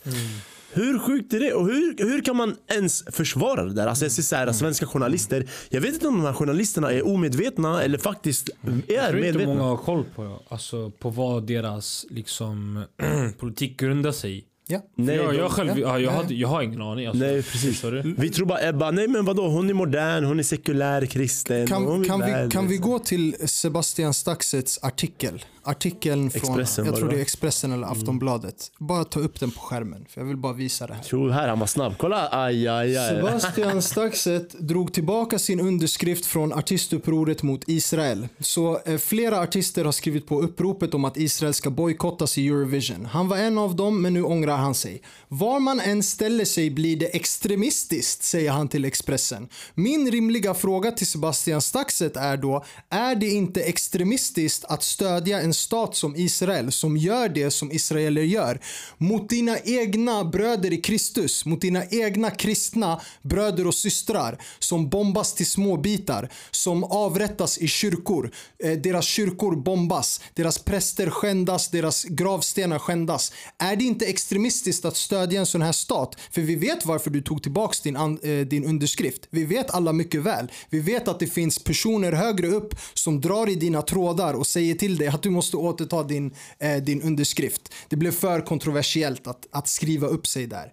Hur sjukt är det? Och hur, hur kan man ens försvara det där? Alltså jag ser så här, svenska journalister. Jag vet inte om de här journalisterna är omedvetna eller faktiskt är Jag tror inte medvetna. många har koll på, alltså, på vad deras liksom, politik grundar sig i. Ja. Nej, jag, jag, själv, ja, ja, jag, har, jag har ingen aning. Alltså. Nej precis. Vi tror bara Ebba, nej men vadå hon är modern, hon är sekulär kristen. Kan, kan, vi, kan vi gå till Sebastian Staxets artikel? Artikeln från, Expressen jag tror det, är? Expressen eller Aftonbladet. Bara ta upp den på skärmen, för jag vill bara visa det här. Jo här han var snabb, kolla aj aj aj. Sebastian Staxet drog tillbaka sin underskrift från artistupproret mot Israel. Så eh, flera artister har skrivit på uppropet om att Israel ska bojkottas i Eurovision. Han var en av dem, men nu ångrar han sig. Var man än ställer sig blir det extremistiskt, säger han till Expressen. Min rimliga fråga till Sebastian Staxet är då, är det inte extremistiskt att stödja en stat som Israel som gör det som israeler gör mot dina egna bröder i Kristus, mot dina egna kristna bröder och systrar som bombas till små bitar, som avrättas i kyrkor. Eh, deras kyrkor bombas, deras präster skändas, deras gravstenar skändas. Är det inte extremistiskt att stödja en sån här stat? För vi vet varför du tog tillbaks din, eh, din underskrift. Vi vet alla mycket väl. Vi vet att det finns personer högre upp som drar i dina trådar och säger till dig att du måste återta din, eh, din underskrift. Det blev för kontroversiellt att, att skriva upp sig där.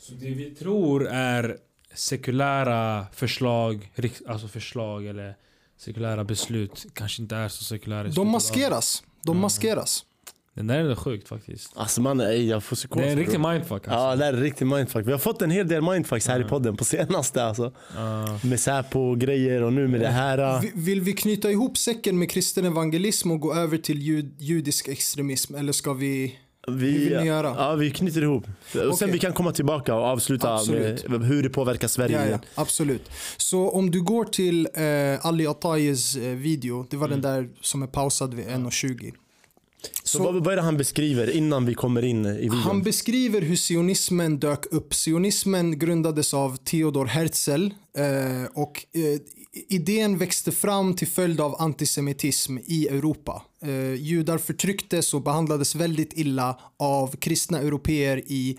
Så det vi tror är sekulära förslag, alltså förslag eller sekulära beslut kanske inte är så sekulära. De maskeras. De maskeras. Den där är det sjukt faktiskt. Alltså man, ej, jag får psykos. Det är en riktig mindfuck alltså. Ja det är en riktig mindfuck. Vi har fått en hel del mindfucks här i podden på senaste alltså. Ja. Med Säpo och grejer och nu med det här. Vi- Vill vi knyta ihop säcken med kristen evangelism och gå över till jud, judisk extremism eller ska vi... Vi, vill ni göra? Ja, vi knyter ihop. Och sen Okej. vi kan komma tillbaka och avsluta Absolut. med hur det påverkar Sverige. Ja, ja, absolut. Så om du går till eh, Ali Atayes eh, video, det var den där som är pausad vid 1.20. Så, vad, vad är det han beskriver innan vi kommer in i videon? Han beskriver hur sionismen dök upp. Sionismen grundades av Theodor Herzl eh, och eh, idén växte fram till följd av antisemitism i Europa. Eh, judar förtrycktes och behandlades väldigt illa av kristna europeer i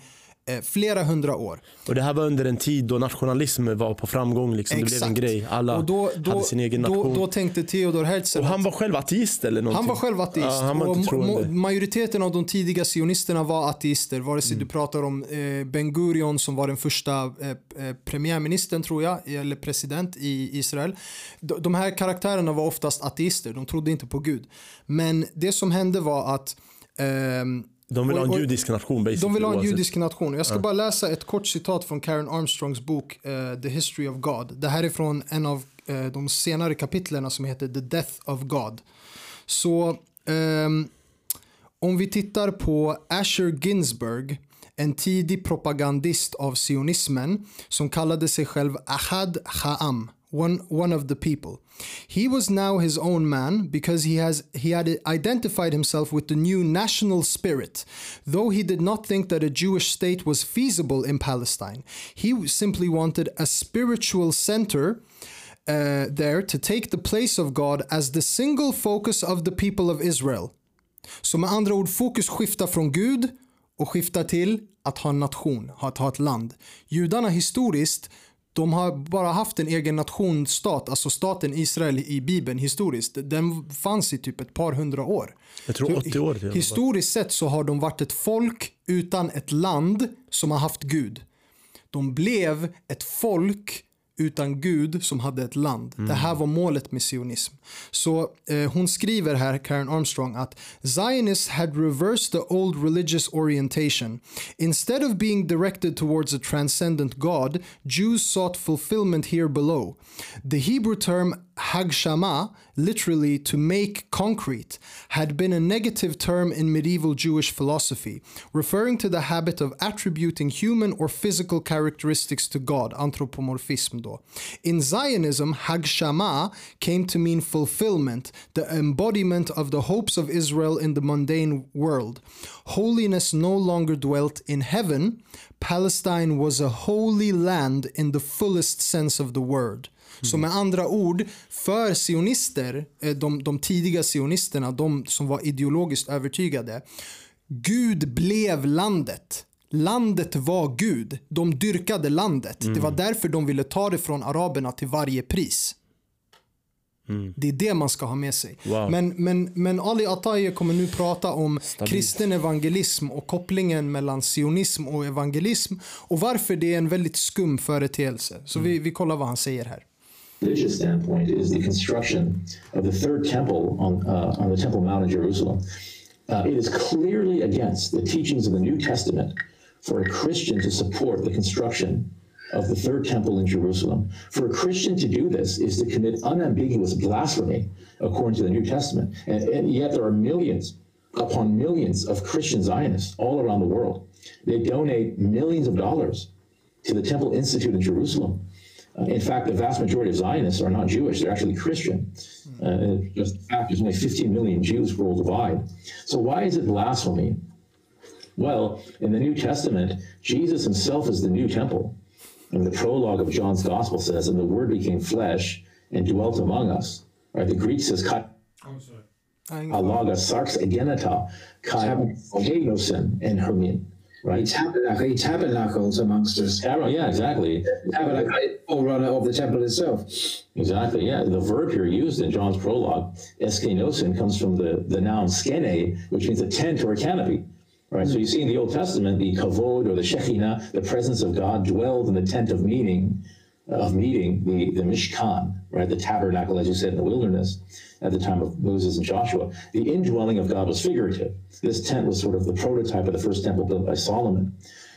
flera hundra år. Och det här var under en tid då nationalism var på framgång. Liksom. Det blev en grej. Alla och då, då, hade sin egen då, nation. då tänkte Theodor Herzl och han var själv ateist eller någonting? Han var själv ateist. Ja, han var och inte mo- troende. majoriteten av de tidiga sionisterna var ateister. Vare sig Mm. du pratar om eh, Ben Gurion som var den första eh, eh, premiärministern tror jag, eller president i Israel. De, de här karaktärerna var oftast ateister. De trodde inte på Gud. Men det som hände var att ehm, De vill ha en judisk nation basically. de vill ha en judisk nation. Jag ska bara läsa ett kort citat från Karen Armstrongs bok eh, The History of God. Det här är från en av eh, de senare kapitlerna som heter The Death of God. Så ehm, om vi tittar på Asher Ginsberg, en tidig propagandist av sionismen som kallade sig själv Ahad Ha'am, one one of the people. He was now his own man because he has he had identified himself with the new national spirit. Though he did not think that a Jewish state was feasible in Palestine, he simply wanted a spiritual center uh, there to take the place of God as the single focus of the people of Israel. Så med andra ord, fokus skiftar från Gud och skiftar till att ha nation, att ha ett land. Judarna historiskt, de har bara haft en egen nationsstat, alltså staten Israel i Bibeln historiskt. Den fanns i typ ett par hundra år. Jag tror 80 år till. Historiskt sett så har de varit ett folk utan ett land som har haft Gud. De blev ett folk utan Gud som hade ett land. Det här var målet med sionism. Så eh, hon skriver här, Karen Armstrong, att Zionists had reversed the old religious orientation. Instead of being directed towards a transcendent God, Jews sought fulfillment here below. The Hebrew term hagshama, literally to make concrete, had been a negative term in medieval Jewish philosophy, referring to the habit of attributing human or physical characteristics to God, anthropomorphism. In Zionism, hagshama came to mean fulfillment, the embodiment of the hopes of Israel in the mundane world. Holiness no longer dwelt in heaven. Palestine was a holy land in the fullest sense of the word. Så med andra ord, för sionister, eh, de, de tidiga sionisterna, de som var ideologiskt övertygade, Gud blev landet. Landet var Gud. De dyrkade landet. Det var därför de ville ta det från araberna till varje pris. Det är det man ska ha med sig. Wow. Men, men, men Ali Ataye kommer nu prata om Stabilt. kristen evangelism och kopplingen mellan sionism och evangelism och varför det är en väldigt skum företeelse. Så vi, vi kollar vad han säger här. Religious standpoint is the construction of the third temple on, uh, on the Temple Mount in Jerusalem. Uh, it is clearly against the teachings of the New Testament for a Christian to support the construction of the third temple in Jerusalem. For a Christian to do this is to commit unambiguous blasphemy according to the New Testament. And, and yet there are millions upon millions of Christian Zionists all around the world. They donate millions of dollars to the Temple Institute in Jerusalem. Uh, in fact, the vast majority of Zionists are not Jewish; they're actually Christian. Uh, just the fact, there's only 15 million Jews worldwide. So why is it blasphemy? Well, in the New Testament, Jesus himself is the new temple. And the prologue of John's Gospel says, "And the Word became flesh and dwelt among us." Right? The Greek says, "Kai alaga sarx agenata kai kenosin and hermin." Right? tabernacle, tabernacles amongst us. Tabern- Yeah, exactly. Tabernacle, forerunner of the temple itself. Exactly, yeah. The verb here used in John's prologue, eskenosin, comes from the, the noun skene, which means a tent or a canopy. Right? So you see in the Old Testament, the kavod or the Shekinah, the presence of God, dwelled in the tent of meeting, of meeting, the, the Mishkan, right? The tabernacle, as you said, in the wilderness at the time of Moses and Joshua. The indwelling of God was figurative. This tent was sort of the prototype of the first temple built by Solomon.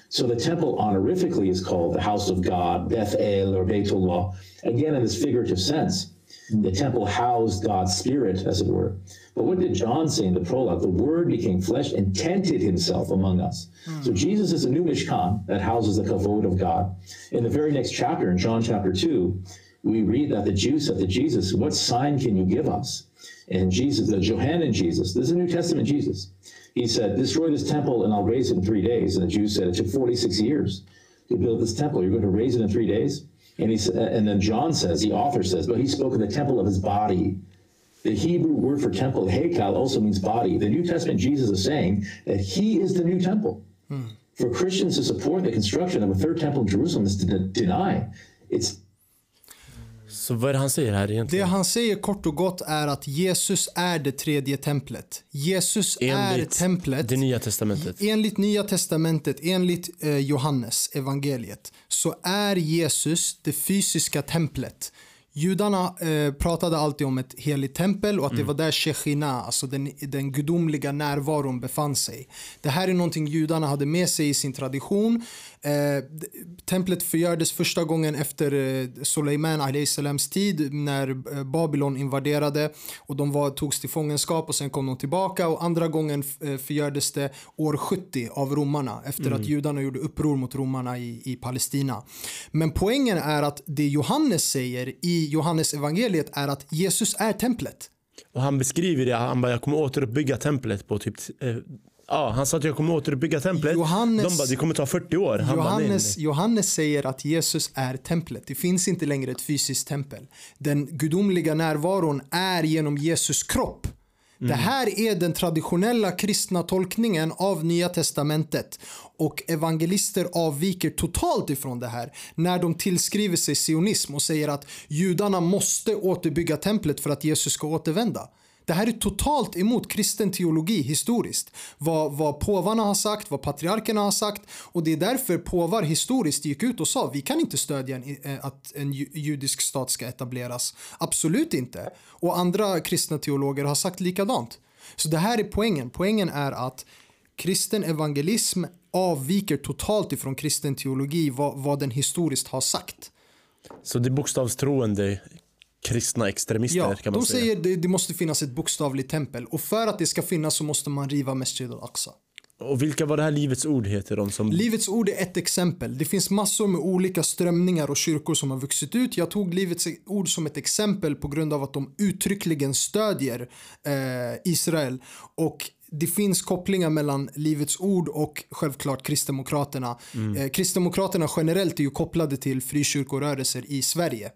So the temple honorifically is called the house of God, Beth El or Beitullah, again in this figurative sense. The temple housed God's spirit, as it were. But what did John say in the prologue? The word became flesh and tented himself among us. Hmm. So Jesus is a new Mishkan that houses the kavod of God. In the very next chapter, in John chapter 2, we read that the Jews said to Jesus, What sign can you give us? And Jesus, the Johannine Jesus, this is a New Testament Jesus. He said, Destroy this temple and I'll raise it in three days. And the Jews said, It took 46 years to build this temple. You're going to raise it in three days? And he and then John says, the author says, but he spoke of the temple of his body. The Hebrew word for temple, heikal, also means body. The New Testament Jesus is saying that he is the new temple. Hmm. For Christians to support the construction of a third temple in Jerusalem is to de- deny its Så vad är det han säger här Det egentligen? han säger kort och gott är att Jesus är det tredje templet. Jesus är Enligt templet. det nya testamentet. Enligt Nya Testamentet, enligt eh, Johannes evangeliet, så är Jesus det fysiska templet. Judarna eh, pratade alltid om ett heligt tempel och att Mm. det var där Shechina, alltså den, den gudomliga närvaron befann sig. Det här är någonting judarna hade med sig i sin tradition. Eh, templet förgördes första gången efter eh, Suleiman a.s. tid när eh, Babylon invaderade och de var, togs till fångenskap och sen kom de tillbaka och andra gången eh, förgördes det år 70 av romarna efter att judarna gjorde uppror mot romarna i, i Palestina. Men poängen är att det Johannes säger i Johannes evangeliet är att Jesus är templet. Och han beskriver det, han bara jag kommer återuppbygga templet på typ eh, Ja, han sa att jag kommer återuppbygga templet. Johannes- De bara, det kommer ta 40 år. Han bara, Johannes, nej. Johannes säger att Jesus är templet. Det finns inte längre ett fysiskt tempel. Den gudomliga närvaron är genom Jesus kropp. Det här är den traditionella kristna tolkningen av Nya Testamentet. Och evangelister avviker totalt ifrån det här när de tillskriver sig sionism och säger att judarna måste återbygga templet för att Jesus ska återvända. Det här är totalt emot kristen teologi historiskt. Vad, vad påvarna har sagt, vad patriarkerna har sagt och det är därför påvar historiskt gick ut och sa vi kan inte stödja en, eh, att en judisk stat ska etableras. Absolut inte. Och andra kristna teologer har sagt likadant. Så det här är poängen. Poängen är att kristen evangelism avviker totalt ifrån kristen teologi, vad, vad den historiskt har sagt. Så det är bokstavstroende kristna extremister Ja, kan man de säga. säger det, det måste finnas ett bokstavligt tempel och för att det ska finnas så måste man riva Masjid al-Aqsa. Och vilka var det här Livets Ord heter de som... Livets ord är ett exempel. Det finns massor med olika strömningar och kyrkor som har vuxit ut. Jag tog Livets ord som ett exempel på grund av att de uttryckligen stödjer eh, Israel. Och det finns kopplingar mellan Livets ord och självklart Kristdemokraterna. Eh, Kristdemokraterna generellt är ju kopplade till frikyrkorörelser i Sverige.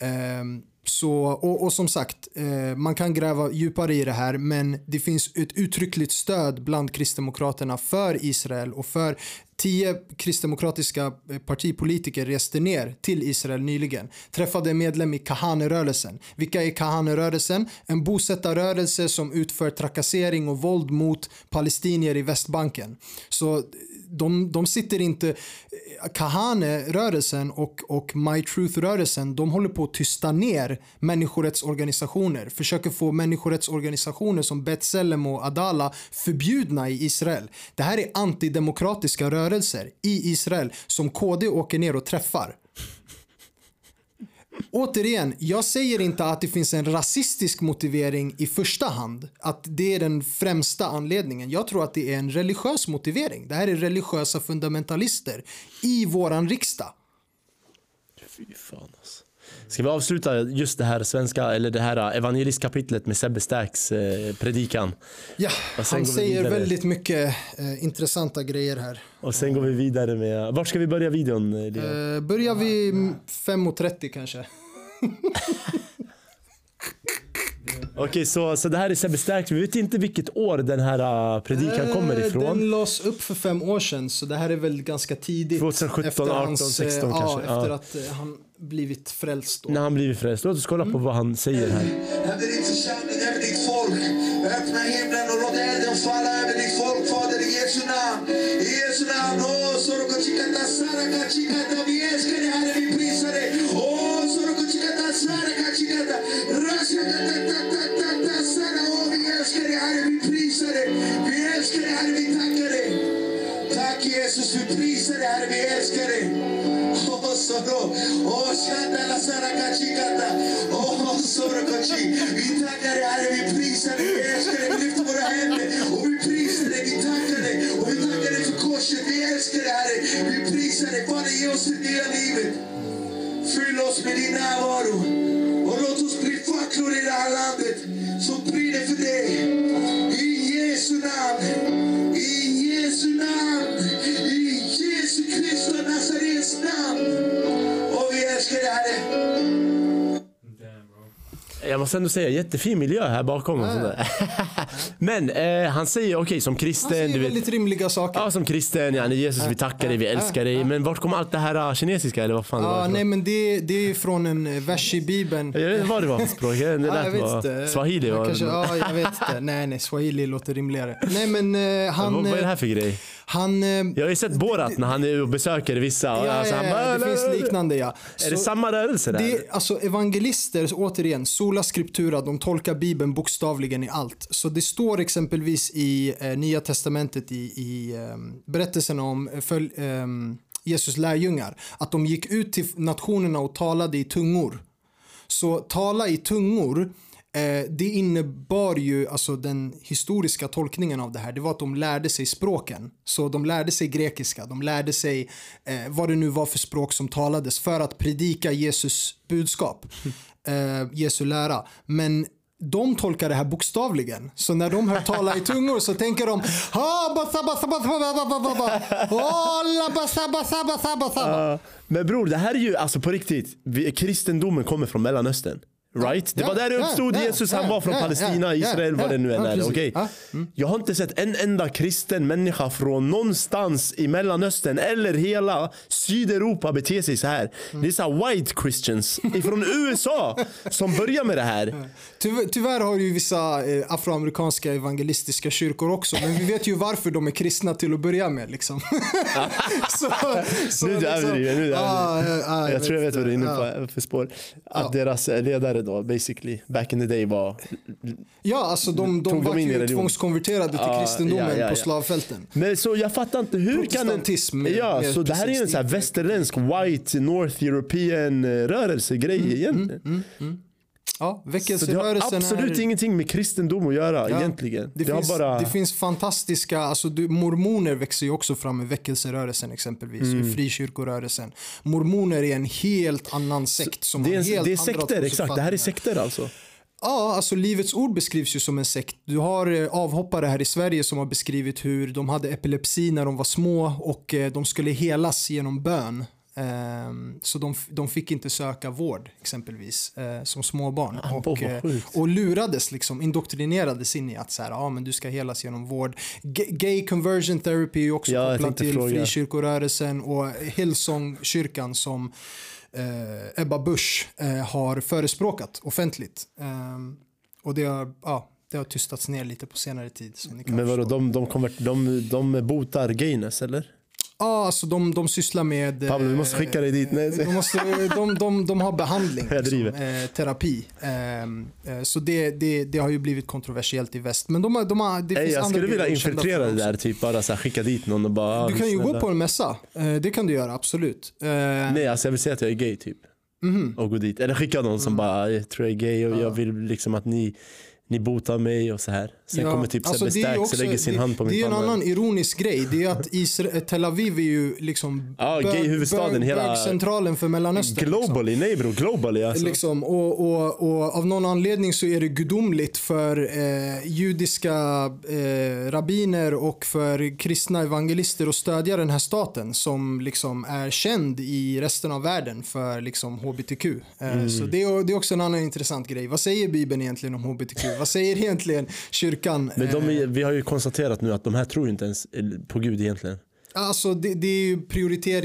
Ehm, så, och, och som sagt, eh, man kan gräva djupare i det här men det finns ett uttryckligt stöd bland Kristdemokraterna för Israel och för tio kristdemokratiska eh, partipolitiker reste ner till Israel nyligen. Träffade en medlem i Kahanerörelsen. Vilka är Kahanerörelsen? En bosättarrörelse som utför trakassering och våld mot palestinier i Västbanken. Så de, de sitter inte... Kahane-rörelsen och, och My Truth-rörelsen de håller på att tysta ner människorättsorganisationer. Försöker få människorättsorganisationer som B'Tselem och Adala förbjudna i Israel. Det här är antidemokratiska rörelser i Israel som KD åker ner och träffar. Återigen, jag säger inte att det finns en rasistisk motivering i första hand. Att det är den främsta anledningen. Jag tror att det är en religiös motivering. Det här är religiösa fundamentalister i våran riksdag. Fy fan. Ska vi avsluta just det här svenska, eller det här evangelistkapitlet med Sebbe Stacks eh, predikan? Ja, han säger vidare. väldigt mycket eh, intressanta grejer här. Och sen går vi vidare med, vart ska vi börja videon? eh? Eh, börjar vi 5.30 kanske? Okej, så, så det här är Sebbe Stacks, vi vet inte vilket år den här eh, predikan kommer Eh, ifrån. Den lades upp för fem år sedan så det här är väl ganska tidigt. 2017, efter 18, hans, eh, 16 ja, kanske, ja. efter att eh, han blivit frälst. Då. När han blivit frälst. Låt oss kolla på vad han säger här. över din församling, över ditt folk. Öppna himlen och låt elden falla över ditt folk, Fader, i Jesu namn. I Jesu namn. Åh, sorokachikata, sarakachikata. Vi älskar dig, Herre, vi prisar dig. Åh, sorokachikata, sarakachikata. Rashakatatatata, sara. Åh, vi älskar dig, Herre, vi prisar dig. Vi älskar dig, Herre, vi tackar dig. Tack Jesus, vi prisar dig, Herre, vi älskar dig. Åh, soro. Åh, shandala, sarakachikata. Åh, sorokachi. Vi tackar dig, Herre, vi måste ändå säga, jättefin miljö här bakom. Och sådär. Men eh, han säger okej som Han kristen, säger du vet. väldigt rimliga saker. Ja, som kristen, ja, Jesus vi tackar dig, vi älskar dig. Men vart kommer allt det här ah, kinesiska eller vad fan det var? Nej men det, det är från en eh, vers i bibeln. Jag vet inte vad det var för språk, det Ja, lät jag vet vara inte. swahili. Var, Kanske, ja, jag vet inte. Nej, nej, swahili låter rimligare. Nej, men eh, han, vad, vad är det eh, här för grej? Han... eh, Jag har ju sett Borat när han är och besöker vissa. Ja, alltså, ja, ja, bara, det finns liknande ja. Är det Så- samma rörelse där? det, alltså evangelister, återigen, sola scriptura, de tolkar bibeln bokstavligen i allt. Så det står exempelvis i eh, Nya Testamentet i, i eh, berättelsen om eh, följ, eh, Jesus lärjungar, att de gick ut till nationerna och talade i tungor. Så tala i tungor, det innebar ju, alltså den historiska tolkningen av det här, det var att de lärde sig språken. Så de lärde sig grekiska, de lärde sig eh, vad det nu var för språk som talades för att predika Jesus budskap, eh, Jesu lära. Men de tolkar det här bokstavligen. Så när de hör tala i tungor så tänker de Men bror, det här är ju alltså på riktigt. vi- Kristendomen kommer från Mellanöstern. Right? Det var där det uppstod Jesus. Han var från Palestina, Israel, vad det nu än är. Ja, mm. Jag har inte sett en enda kristen människa från någonstans i Mellanöstern eller hela Sydeuropa bete sig så här. Det är så här white christians från USA som börjar med det här. Tyvärr, tyvärr har ju vissa eh, afroamerikanska evangelistiska kyrkor också, men vi vet ju varför de är kristna till att börja med. Liksom. så, så, Nu är du överdriven, nu du ja, Jag tror jag vet vad du är inne på för spår. Att deras ledare då, basically, back in the day var... Ja, alltså de, de var ju tvångskonverterade till Ja, kristendomen ja, ja, på slavfälten. Men så jag fattar inte, hur kan en... Ja, mer så det här är en så här västerländsk white North European eh, rörelsegrej Mm, egentligen. Ja, Så det har väckelserörelsen absolut är... ingenting med kristendom att göra Ja, egentligen. Det, Det, finns, har bara... det finns fantastiska, alltså du, mormoner växer ju också fram i väckelserörelsen exempelvis, Mm. frikyrkorörelsen. Mormoner är en helt annan sekt som det har är, helt det är sekter, exakt. Det här är sekter alltså. Ja, alltså Livets Ord beskrivs ju som en sekt. Du har eh, avhoppare här i Sverige som har beskrivit hur de hade epilepsi när de var små och eh, de skulle helas genom bön. Ehm, så de, de fick inte söka vård exempelvis eh, som småbarn. Ah, och, eh, och lurades, liksom, indoktrinerades in i att så här, ja, men du ska helas genom vård. Gay conversion therapy är också Ja, kopplat till fråga. frikyrkorörelsen och Hillsong-kyrkan som eh, Ebba Busch eh, har förespråkat offentligt. Ehm, och det har, ja, det har tystats ner lite på senare tid. Men vadå, förstå. de, de, konvert, de, de botar gayness eller? Ja, alltså de, de sysslar med... eh, Pablo, vi måste skicka dig dit. Nej, De, måste, de, de, de har behandling, liksom, eh, terapi. Ehm, eh, så det, det, det har ju blivit kontroversiellt i väst. Men de har, de har, det Ey, finns jag skulle vilja infiltrera det där, typ bara så här, skicka dit någon och bara... Du kan ju snälla. gå på en mässa. Eh, det kan du göra, absolut. Eh, Nej, alltså jag vill säga att jag är gay typ. Mhm. Och gå dit. Eller skicka någon Mm. som bara, jag tror jag är gay och jag vill liksom att ni, ni botar mig och så här. Sen Ja, kommer typ alltså Sebbe det och lägger sin det, hand på Det min är en annan ironisk grej. Det är att Israel, Tel Aviv är ju liksom Ja, gay-huvudstaden, hela- centralen för Mellanöstern. liksom. Globally, nej bror, globally alltså. Liksom, och, och, och av någon anledning så är det gudomligt för eh, judiska eh, rabbiner och för kristna evangelister att stödja den här staten som liksom är känd i resten av världen för liksom hbtq. Eh, Mm. Så det är, det är också en annan intressant grej. Vad säger Bibeln egentligen om hbtq? Vad säger egentligen kyrkan? Men de, Eh, vi har ju konstaterat nu att de här tror inte ens på Gud egentligen. Alltså det, det är ju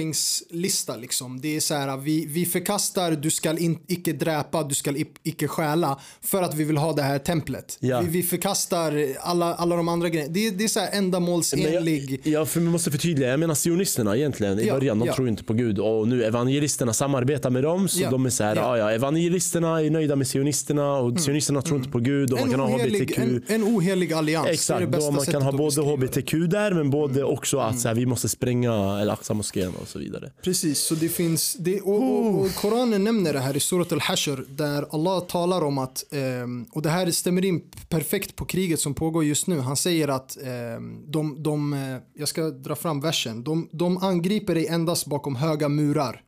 prioriteringslista liksom. Det är så här, vi, vi förkastar, du ska in, icke dräpa, du ska i- icke stjäla för att vi vill ha det här templet. Ja. Vi, vi förkastar alla, alla de andra grejerna. Det, det är så här ändamålsenlig. jag, jag för- måste förtydliga, jag menar sionisterna egentligen i Ja, början, de ja. tror inte på Gud och nu evangelisterna samarbetar med dem så de är så här, ja. Mm. ja. evangelisterna är nöjda med sionisterna och sionisterna tror inte på Gud och man En kan ha ohelig, hbtq. en, en ohelig allians. det är Exakt, det bästa då man kan ha både hbtq där men både Mm. också att så här, vi måste spränga Al-Aqsa-moskén och så vidare. Precis, så det finns, det, och, och, och Koranen nämner det här i Surat al-Hashr där Allah talar om att, ehm, och det här stämmer in perfekt på kriget som pågår just nu. Han säger att ehm, de, de, eh, jag ska dra fram versen, de, de angriper dig endast bakom höga murar.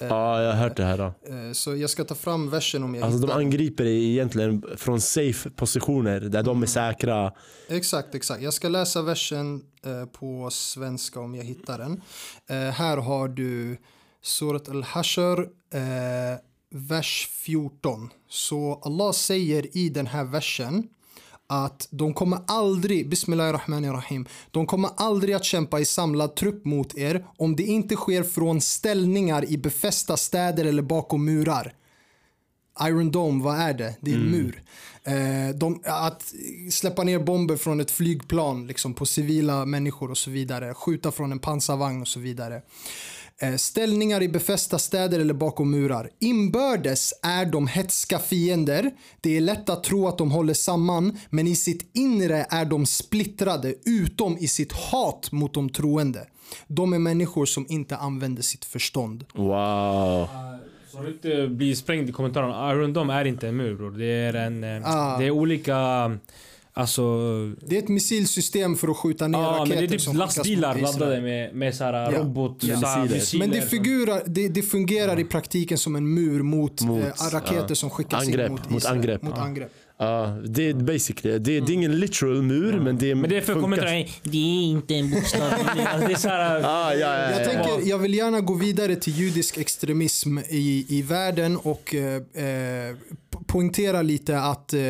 Ja, jag har hört det här. Då. Eh, Så jag ska ta fram versen om jag Alltså de hittar den. angriper dig egentligen från safe positioner där de är säkra. Exakt, exakt. Jag ska läsa versen eh, på svenska om jag hittar den. Eh, här har du Surat al-Hashr, eh, vers 14. Så Allah säger i den här versen att de kommer aldrig, bismillahirrahmanirrahim, de kommer aldrig att kämpa i samlad trupp mot er om det inte sker från ställningar i befästa städer eller bakom murar. Iron Dome, vad är det? Det är en Mm. mur. Eh, de, att släppa ner bomber från ett flygplan liksom, på civila människor och så vidare. Skjuta från en pansarvagn och så vidare. Eh, ställningar i befästa städer eller bakom murar. Inbördes är de hetska fiender. Det är lätt att tro att de håller samman, men i sitt inre är de splittrade, utom i sitt hat mot de troende. De är människor som inte använder sitt förstånd. Wow. Så du inte blir sprängd i kommentarerna. Iron Dome är inte en mur bror. Det är en... eh, Ah. Det är olika... Alltså... Det är ett missilsystem för att skjuta ner Ja raketer men det är typ som skickas lastbilar mot laddade med, med Ja. robot... Ja. såhär Missiler. missiler Men det, figurar, det, det fungerar i praktiken som en mur mot, Mot, eh, raketer ja. som skickas Angrepp, in mot mot Israel. angrepp. Mot Ja. angrepp. Ja, det är basically, det är, det är ingen literal mur men det, Men det är för funkar- kommentarer. Det är inte en bokstav. Alltså, det är såhär... Ah, ja, ja, Jag, ja. tänker, jag vill gärna gå vidare till judisk extremism i, i världen och eh, eh, po- poängtera lite att eh,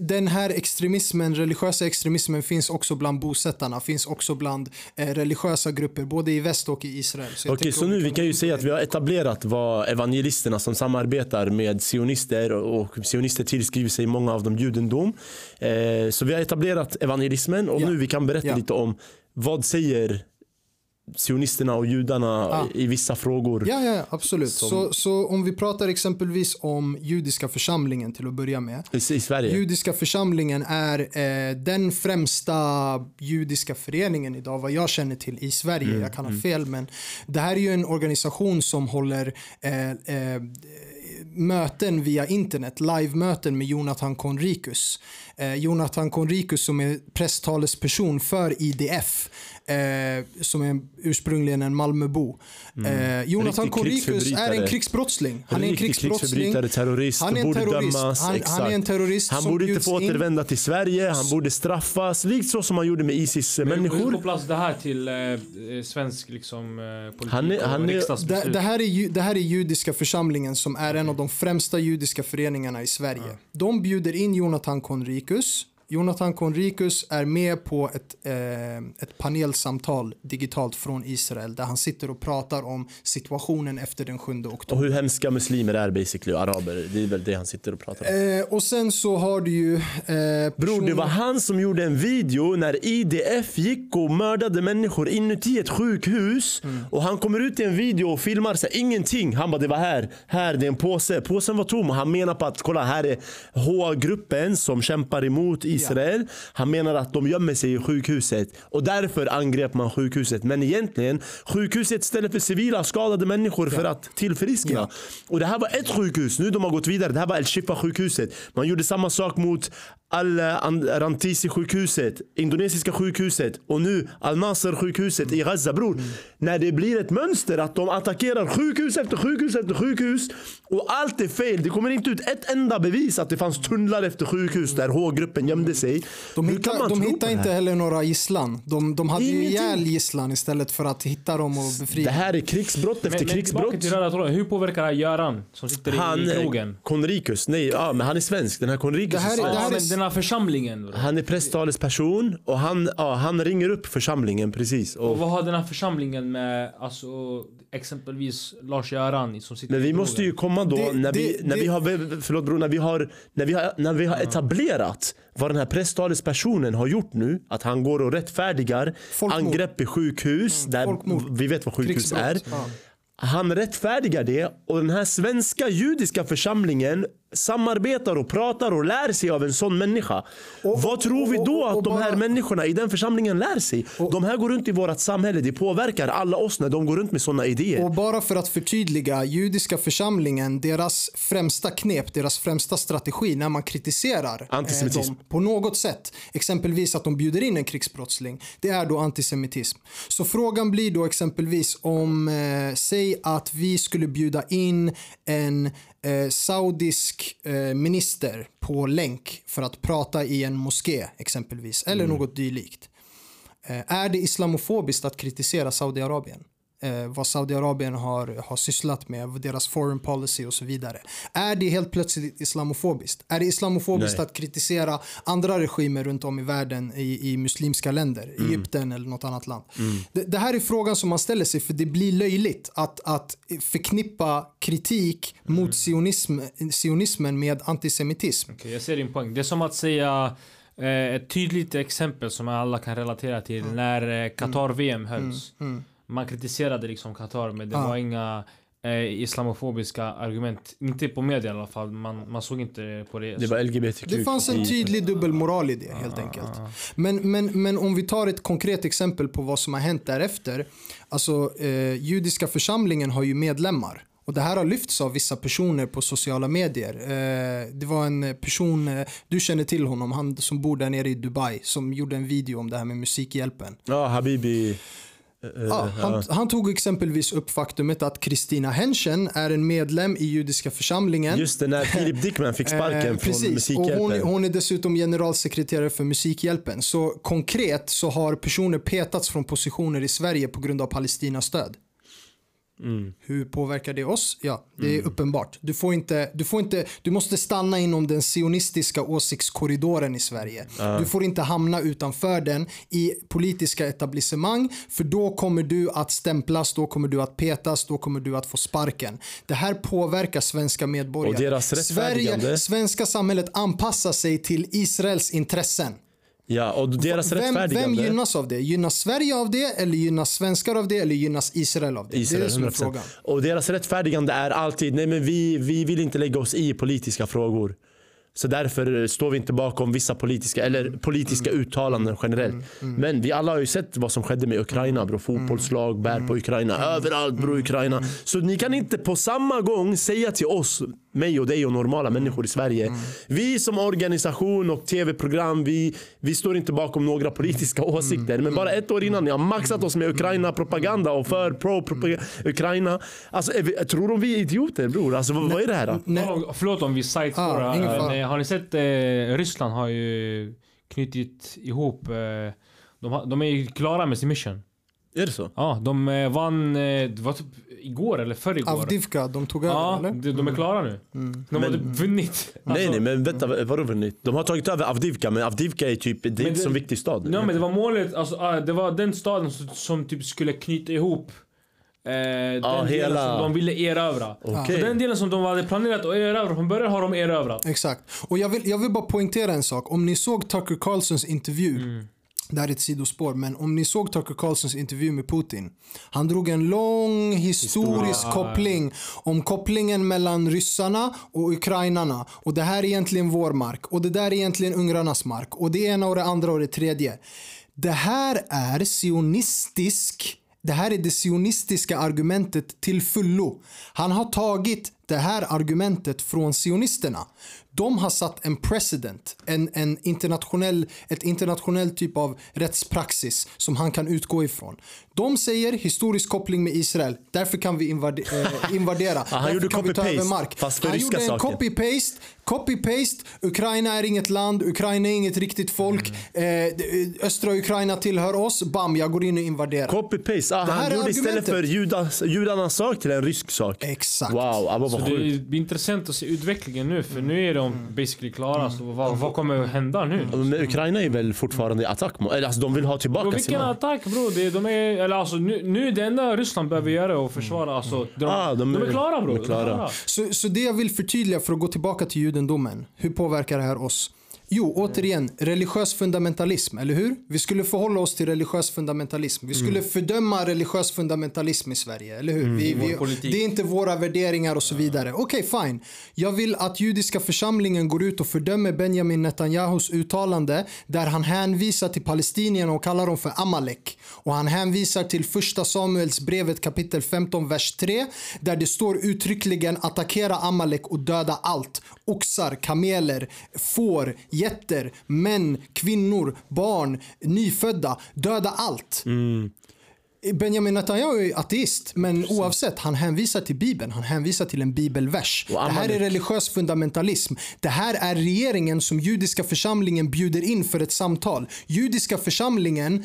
den här extremismen, religiösa extremismen finns också bland bosättarna, finns också bland eh, religiösa grupper både i väst och i Israel. jag Okej, så nu vi kan kan ju säga att vi har etablerat vad evangelisterna som samarbetar med sionister och sionister tillskriver sig många av dem judendom. Eh, så vi har etablerat evangelismen och Ja. nu vi kan berätta Ja. lite om vad säger sionisterna och judarna Ah. i vissa frågor. Ja, ja, absolut. Så, så om vi pratar exempelvis om judiska församlingen till att börja med. I, I Sverige. Judiska församlingen är eh, den främsta judiska föreningen idag vad jag känner till i Sverige. Mm, jag kan ha fel men det här är ju en organisation som håller eh, eh, möten via internet, live-möten med Jonathan Conricus. Eh, Jonathan Conricus som är presstalesperson för IDF. Eh, som är ursprungligen en Malmöbo. Eh, Jonathan Conricus är en krigsbrottsling. Han är en krigsbrottsling. terrorist, Han är en borde terrorist. dömas. Han, han är en terrorist Han borde inte få in. återvända till Sverige, han borde straffas, likt så som man gjorde med Isis Hur kopplas det här till eh, eh, svensk liksom, eh, politik Han är- och han är- Det, riksdagsbeslut? det, här är, det här är judiska församlingen som är en av de främsta judiska föreningarna i Sverige. De bjuder in Jonathan Conricus. Jonathan Conricus är med på ett, eh, ett panelsamtal digitalt från Israel där han sitter och pratar om situationen efter den 7 Och oktober. hur hemska muslimer är basically, och araber. Det är väl det han sitter och pratar om. Eh, och sen så har du ju... Eh, Bror, det var han som gjorde en video när IDF gick och mördade människor inuti ett sjukhus. Och han kommer ut i en video och filmar så här, ingenting. Han bara, det var här, här, det är en påse. Påsen var tom och han menar på att, kolla här är H-gruppen som kämpar emot Israel. Han menar att de gömmer sig i sjukhuset och därför angrep man sjukhuset. Men egentligen, sjukhuset ställe för civila skadade människor för att tillfriskna. Och det här var ett sjukhus, nu de har gått vidare. Det här var El Shifa sjukhuset. Man gjorde samma sak mot Al-Rantisi-sjukhuset, indonesiska sjukhuset och nu Al-Nasser-sjukhuset i Gaza. Bror, när det blir ett mönster att de attackerar sjukhus efter sjukhus efter sjukhus och allt är fel. Det kommer inte ut ett enda bevis att det fanns tunnlar efter sjukhus där H-gruppen gömde sig. De Hur kan hittar, man de tro på hittar det här? inte heller några gisslan. De, de hade ju Ingenting. ihjäl gisslan istället för att hitta dem och befria Det här är krigsbrott efter men, men krigsbrott. tillbaka till röda tråden. Hur påverkar det Göran som sitter Han, i eh, krogen? Konricus, nej, ja, men han är svensk. Den här Det här är- det här är- den här församlingen. bro. Han är presstalesperson och han, ja, han ringer upp församlingen precis. Och Och, vad har den här församlingen med alltså, exempelvis Lars-Göran som sitter men vi måste ju komma då Det- när, vi, det- har, förlåt bror, när vi har, när vi har, när vi har etablerat vad den här presstalespersonen har gjort nu. Att han går och rättfärdigar Folkmord. angrepp i sjukhus. Där folkmord. vi vet vad sjukhus Krigsbrott. är. Ja. Han rättfärdigar det och den här svenska judiska församlingen samarbetar och pratar och lär sig av en sån människa. Och- Vad tror vi då och- och- att och de här bara- människorna i den församlingen lär sig? de här går runt i vårt samhälle, det påverkar alla oss när de går runt med såna idéer. Och bara för att förtydliga, judiska församlingen, deras främsta knep, deras främsta strategi när man kritiserar eh, Antisemitism. dem på något sätt, exempelvis att de bjuder in en krigsbrottsling, det är då antisemitism. Så frågan blir då exempelvis om, eh, säg att vi skulle bjuda in en eh, saudisk eh, minister på länk för att prata i en moské exempelvis, eller något dylikt. Eh, är det islamofobiskt att kritisera Saudiarabien? Eh, vad Saudiarabien har, har sysslat med, deras foreign policy och så vidare. Är det helt plötsligt islamofobiskt? Är det islamofobiskt Nej. att kritisera andra regimer runt om i världen i, i muslimska länder, Mm. Egypten eller något annat land? Det, det här är frågan som man ställer sig för det blir löjligt att, att förknippa kritik Mm. mot sionism, sionismen med antisemitism. Okej, jag ser din poäng. Det är som att säga eh, ett tydligt exempel som alla kan relatera till när eh, Qatar-VM hölls. Man kritiserade liksom Qatar men det Ja. var inga eh, islamofobiska argument. Inte på media i alla fall. Man, man såg inte på det. Det var LGBTQ. Det fanns en tydlig dubbelmoral i det helt enkelt. Men, men, men om vi tar ett konkret exempel på vad som har hänt därefter. Alltså eh, judiska församlingen har ju medlemmar. Och det här har lyfts av vissa personer på sociala medier. Eh, det var en person, eh, du känner till honom, han som bor där nere i Dubai, som gjorde en video om det här med Musikhjälpen. Ja, Habibi. Eh, Ja, ja. han, han tog exempelvis upp faktumet att Kristina Henschen är en medlem i judiska församlingen. Just det, när Filip Dickman fick sparken Eh, från precis. Och Musikhjälpen. hon, hon är dessutom generalsekreterare för Musikhjälpen. Så konkret så har personer petats från positioner i Sverige på grund av Palestinastöd. Mm. Hur påverkar det oss? Ja, det är uppenbart. Du, får inte, du, får inte, du måste stanna inom den sionistiska åsiktskorridoren i Sverige. Du får inte hamna utanför den i politiska etablissemang för då kommer du att stämplas, då kommer du att petas, då kommer du att få sparken. Det här påverkar svenska medborgare. Och deras rättfärdigande- Sverige, svenska samhället anpassar sig till Israels intressen. Ja, och deras Vem, vem gynnas av det? Gynnas Sverige av det eller gynnas svenskar av det eller gynnas Israel av det? Israel, det är det som är 100%. frågan. Och deras rättfärdigande är alltid, nej men vi, vi vill inte lägga oss i politiska frågor. Så därför står vi inte bakom vissa politiska, eller politiska uttalanden generellt. Men vi alla har ju sett vad som skedde med Ukraina bro. Fotbollslag bär på Ukraina. Överallt bro Ukraina. Så ni kan inte på samma gång säga till oss, mig och dig och normala människor i Sverige. Vi som organisation och tv-program, vi, vi står inte bakom några politiska åsikter. Men bara ett år innan ni har maxat oss med Ukraina-propaganda och för pro-Ukraina. Alltså, tror de vi är idioter bror? Alltså, vad, vad är det här? Då? Nej. Förlåt- Förlåt om vi sidespårar. Ah. Eh, har ni sett eh, Ryssland har ju knutit ihop eh, de, de är ju klara med sin mission. Är det så? Ja, de eh, vann, eh, det var typ igår eller förr igår. Avdivka, de tog över Ja, eller? de, de är klara nu. De har Men- typ vunnit. Nej Alltså, nej men vänta, vadå vunnit? De har tagit över Avdivka men Avdivka är typ, det är inte det- så viktig stad. Ja, men det var målet, alltså, ah, det var den staden som, som typ skulle knyta ihop eh, den delen hela- som de ville erövra. Okej. Så den delen som de hade planerat att erövra från början har de erövrat. Exakt. Och jag vill, jag vill bara poängtera en sak. Om ni såg Tucker Carlsons intervju, Mm. Det här är ett sidospår, men om ni såg Tucker Carlsons intervju med Putin. Han drog en lång historisk koppling om kopplingen mellan ryssarna och ukrainarna. Och det här är egentligen vår mark och det där är egentligen ungrarnas mark. Och det ena och det andra och det tredje. Det här är sionistisk det här är det sionistiska argumentet till fullo. Han har tagit det här argumentet från sionisterna. De har satt en precedent, en, en internationell, ett internationell typ av rättspraxis som han kan utgå ifrån. De säger historisk koppling med Israel, därför kan vi invade, eh, invadera. han därför gjorde kan vi ta copy-paste, han gjorde en copy-paste, copy-paste, Ukraina är inget land, Ukraina är inget riktigt folk, Mm. eh, det- östra Ukraina tillhör oss, bam, jag går in och invaderar. Copy-paste. Ah, Det han gjorde istället för judas, judarnas sak till en rysk sak. Exakt. Wow, Abba Så vad det sjukt. är intressant att se utvecklingen nu för nu är de basically klara. Så vad, vad kommer att hända nu? Men Ukraina är väl fortfarande i attack? Eller alltså de vill ha tillbaka vilken mark. attack bro! Det, de är, eller alltså, nu, nu det enda Ryssland behöver göra är att försvara. Alltså, de, Ah, de, är klara bro. de är klara. Så, så det jag vill förtydliga för att gå tillbaka till judendomen. Hur påverkar det här oss? Jo, återigen, religiös fundamentalism, eller hur? Vi skulle förhålla oss till religiös fundamentalism. Vi skulle fördöma religiös fundamentalism i Sverige, eller hur? Vi, vi, politik. det är inte våra värderingar och så vidare. Okej, fine. Jag vill att judiska församlingen går ut och fördömer Benjamin Netanyahus uttalande där han hänvisar till palestinierna och kallar dem för Amalek. Och han hänvisar till första Samuels brevet kapitel 15, vers 3 där det står uttryckligen attackera Amalek och döda allt. Oxar, kameler, får, getter, män, kvinnor, barn, nyfödda. Döda allt. Benjamin Netanyahu är ateist, men oavsett, han hänvisar till Bibeln. Han hänvisar till en bibelvers. Det här är religiös fundamentalism. Det här är regeringen som judiska församlingen bjuder in för ett samtal. Judiska församlingen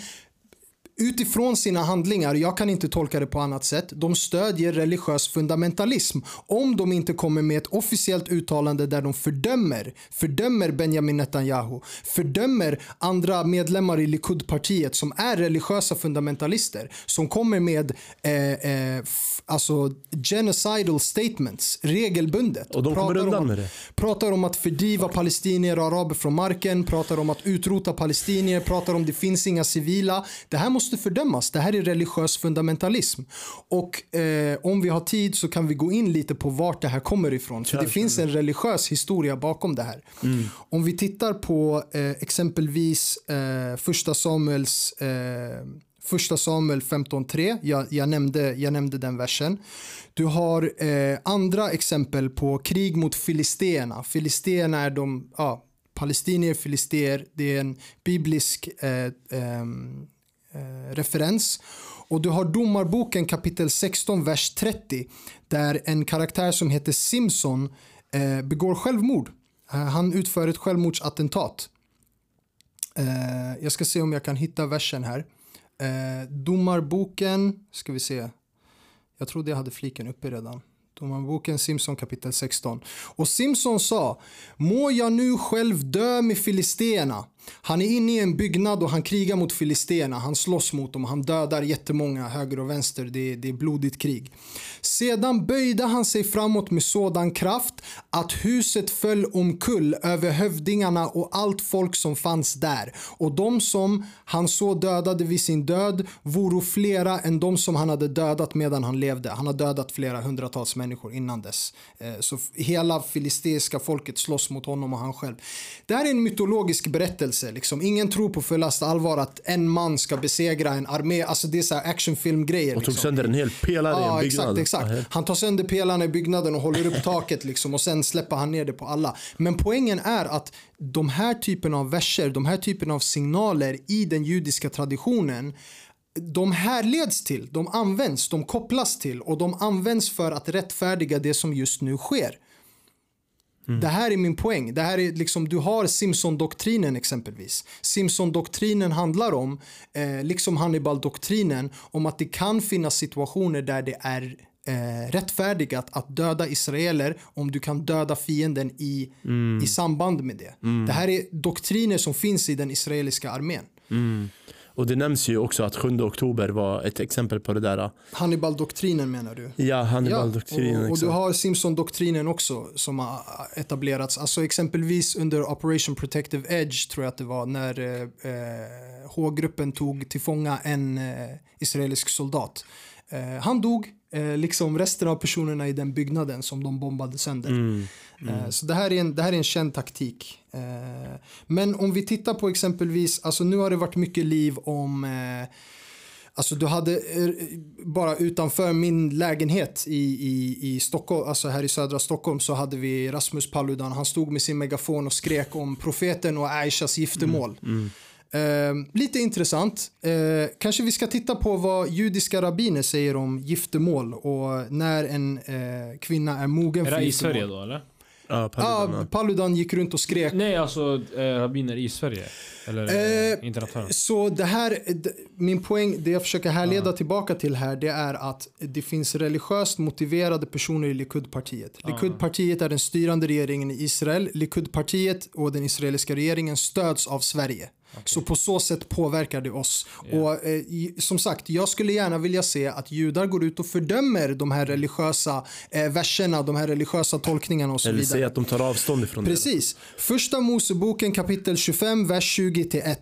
utifrån sina handlingar, jag kan inte tolka det på annat sätt, de stödjer religiös fundamentalism. Om de inte kommer med ett officiellt uttalande där de fördömer, fördömer Benjamin Netanyahu, fördömer andra medlemmar i Likud-partiet som är religiösa fundamentalister, som kommer med eh, eh, alltså genocidal statements regelbundet. Och de kommer Pratar om undan att- med det. Pratar om att fördriva palestinier och araber från marken, pratar om att utrota palestinier, pratar om det finns inga civila. Det här måste fördömas. Det här är religiös fundamentalism. Och eh, om vi har tid så kan vi gå in lite på vart det här kommer ifrån. För det finns en religiös historia bakom det här. Om vi tittar på eh, exempelvis eh, första Samuels eh, Första Samuel 15.3, jag, jag, nämnde, jag nämnde den versen. Du har eh, andra exempel på krig mot filisterna. Filisterna är de, ja, palestinier, filister, det är en biblisk eh, eh, Eh, referens. Och du har Domarboken kapitel 16, vers 30, där en karaktär som heter Simson eh, begår självmord. Eh, han utför ett självmordsattentat. Eh, jag ska se om jag kan hitta versen här. Eh, domarboken, ska vi se. Jag trodde jag hade fliken uppe redan. Domarboken Simson kapitel 16. Och Simson sa, må jag nu själv dö med filisterna. Han är inne i en byggnad och han krigar mot filisterna. Han slåss mot dem. Han dödar jättemånga höger och vänster. Det är, det är blodigt krig. Sedan böjde han sig framåt med sådan kraft att huset föll omkull över hövdingarna och allt folk som fanns där. Och de som han så dödade vid sin död voro flera än de som han hade dödat medan han levde. Han har dödat flera hundratals människor innan dess. Eh, så hela filisteiska folket slåss mot honom och han själv. Det här är en mytologisk berättelse. Liksom. Ingen tror på fullaste allvar att en man ska besegra en armé. Alltså det är så actionfilmgrejer. Och tog liksom. sönder en hel pelare i en Ja, byggnad. exakt, Ja, exakt. Han tar sönder pelarna i byggnaden och håller upp taket liksom och sen släpper han ner det på alla. Men poängen är att de här typen av verser, de här typen av signaler i den judiska traditionen de härleds till, de används, de kopplas till och de används för att rättfärdiga det som just nu sker. Det här är min poäng. Det här är liksom, du har Simpson-doktrinen exempelvis. Simpson-doktrinen handlar om, eh, liksom Hannibal-doktrinen, om att det kan finnas situationer där det är eh, rättfärdigat att döda israeler om du kan döda fienden i, i samband med det. Det här är doktriner som finns i den israeliska armén. Och det nämns ju också att 7 oktober var ett exempel på det där. Hannibal-doktrinen menar du? Ja, Hannibal-doktrinen. och, och du har Simpson-doktrinen också som har etablerats. Alltså exempelvis under Operation Protective Edge tror jag att det var när eh, eh, H-gruppen tog till fånga en eh, israelisk soldat. Eh, han dog, eh, liksom resten av personerna i den byggnaden som de bombade sönder. Eh, så det här, är en, det här är en känd taktik. Eh, men om vi tittar på exempelvis, alltså nu har det varit mycket liv om eh, Alltså du hade eh, bara utanför min lägenhet i, i, i Stockholm, alltså här i södra Stockholm så hade vi Rasmus Paludan. Han stod med sin megafon och skrek om profeten och Aishas giftermål. Eh, lite intressant. Eh, kanske vi ska titta på vad judiska rabbiner säger om giftermål och när en eh, kvinna är mogen Är för det i giftermål. Sverige då eller? Ja, Paludan, ja. Paludan gick runt och skrek Nej, alltså eh, rabbiner i Sverige. Eller Eh, eh, internationellt. Så det här, min poäng, det jag försöker härleda tillbaka till här, det är att det finns religiöst motiverade personer i Likud-partiet. Likud-partiet är den styrande regeringen i Israel. Likud-partiet och den israeliska regeringen stöds av Sverige. Så på så sätt påverkar det oss. Och eh, som sagt, jag skulle gärna vilja se att judar går ut och fördömer de här religiösa eh, verserna, de här religiösa tolkningarna och så Eller vidare. säga att de tar avstånd ifrån det. Precis. Första Moseboken kapitel 25, vers 20-1.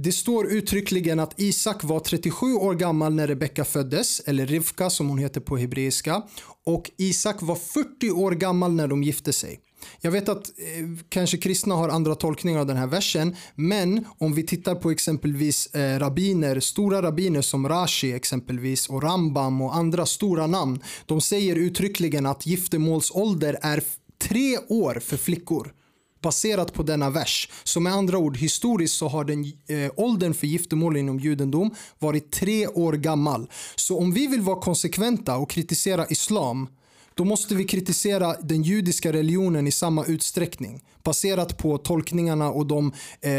Det står uttryckligen att Isak var 37 år gammal när Rebecka föddes, eller Rivka som hon heter på hebreiska. Och Isak var 40 år gammal när de gifte sig. Jag vet att eh, kanske kristna har andra tolkningar av den här versen, men om vi tittar på exempelvis eh, rabbiner, stora rabbiner som Rashi exempelvis och Rambam och andra stora namn, de säger uttryckligen att giftermålsålder är tre år för flickor baserat på denna vers. Så med andra ord, historiskt så har den eh, åldern för giftermål inom judendom varit tre år gammal. Så om vi vill vara konsekventa och kritisera islam då måste vi kritisera den judiska religionen i samma utsträckning. Baserat på tolkningarna och de... Eh,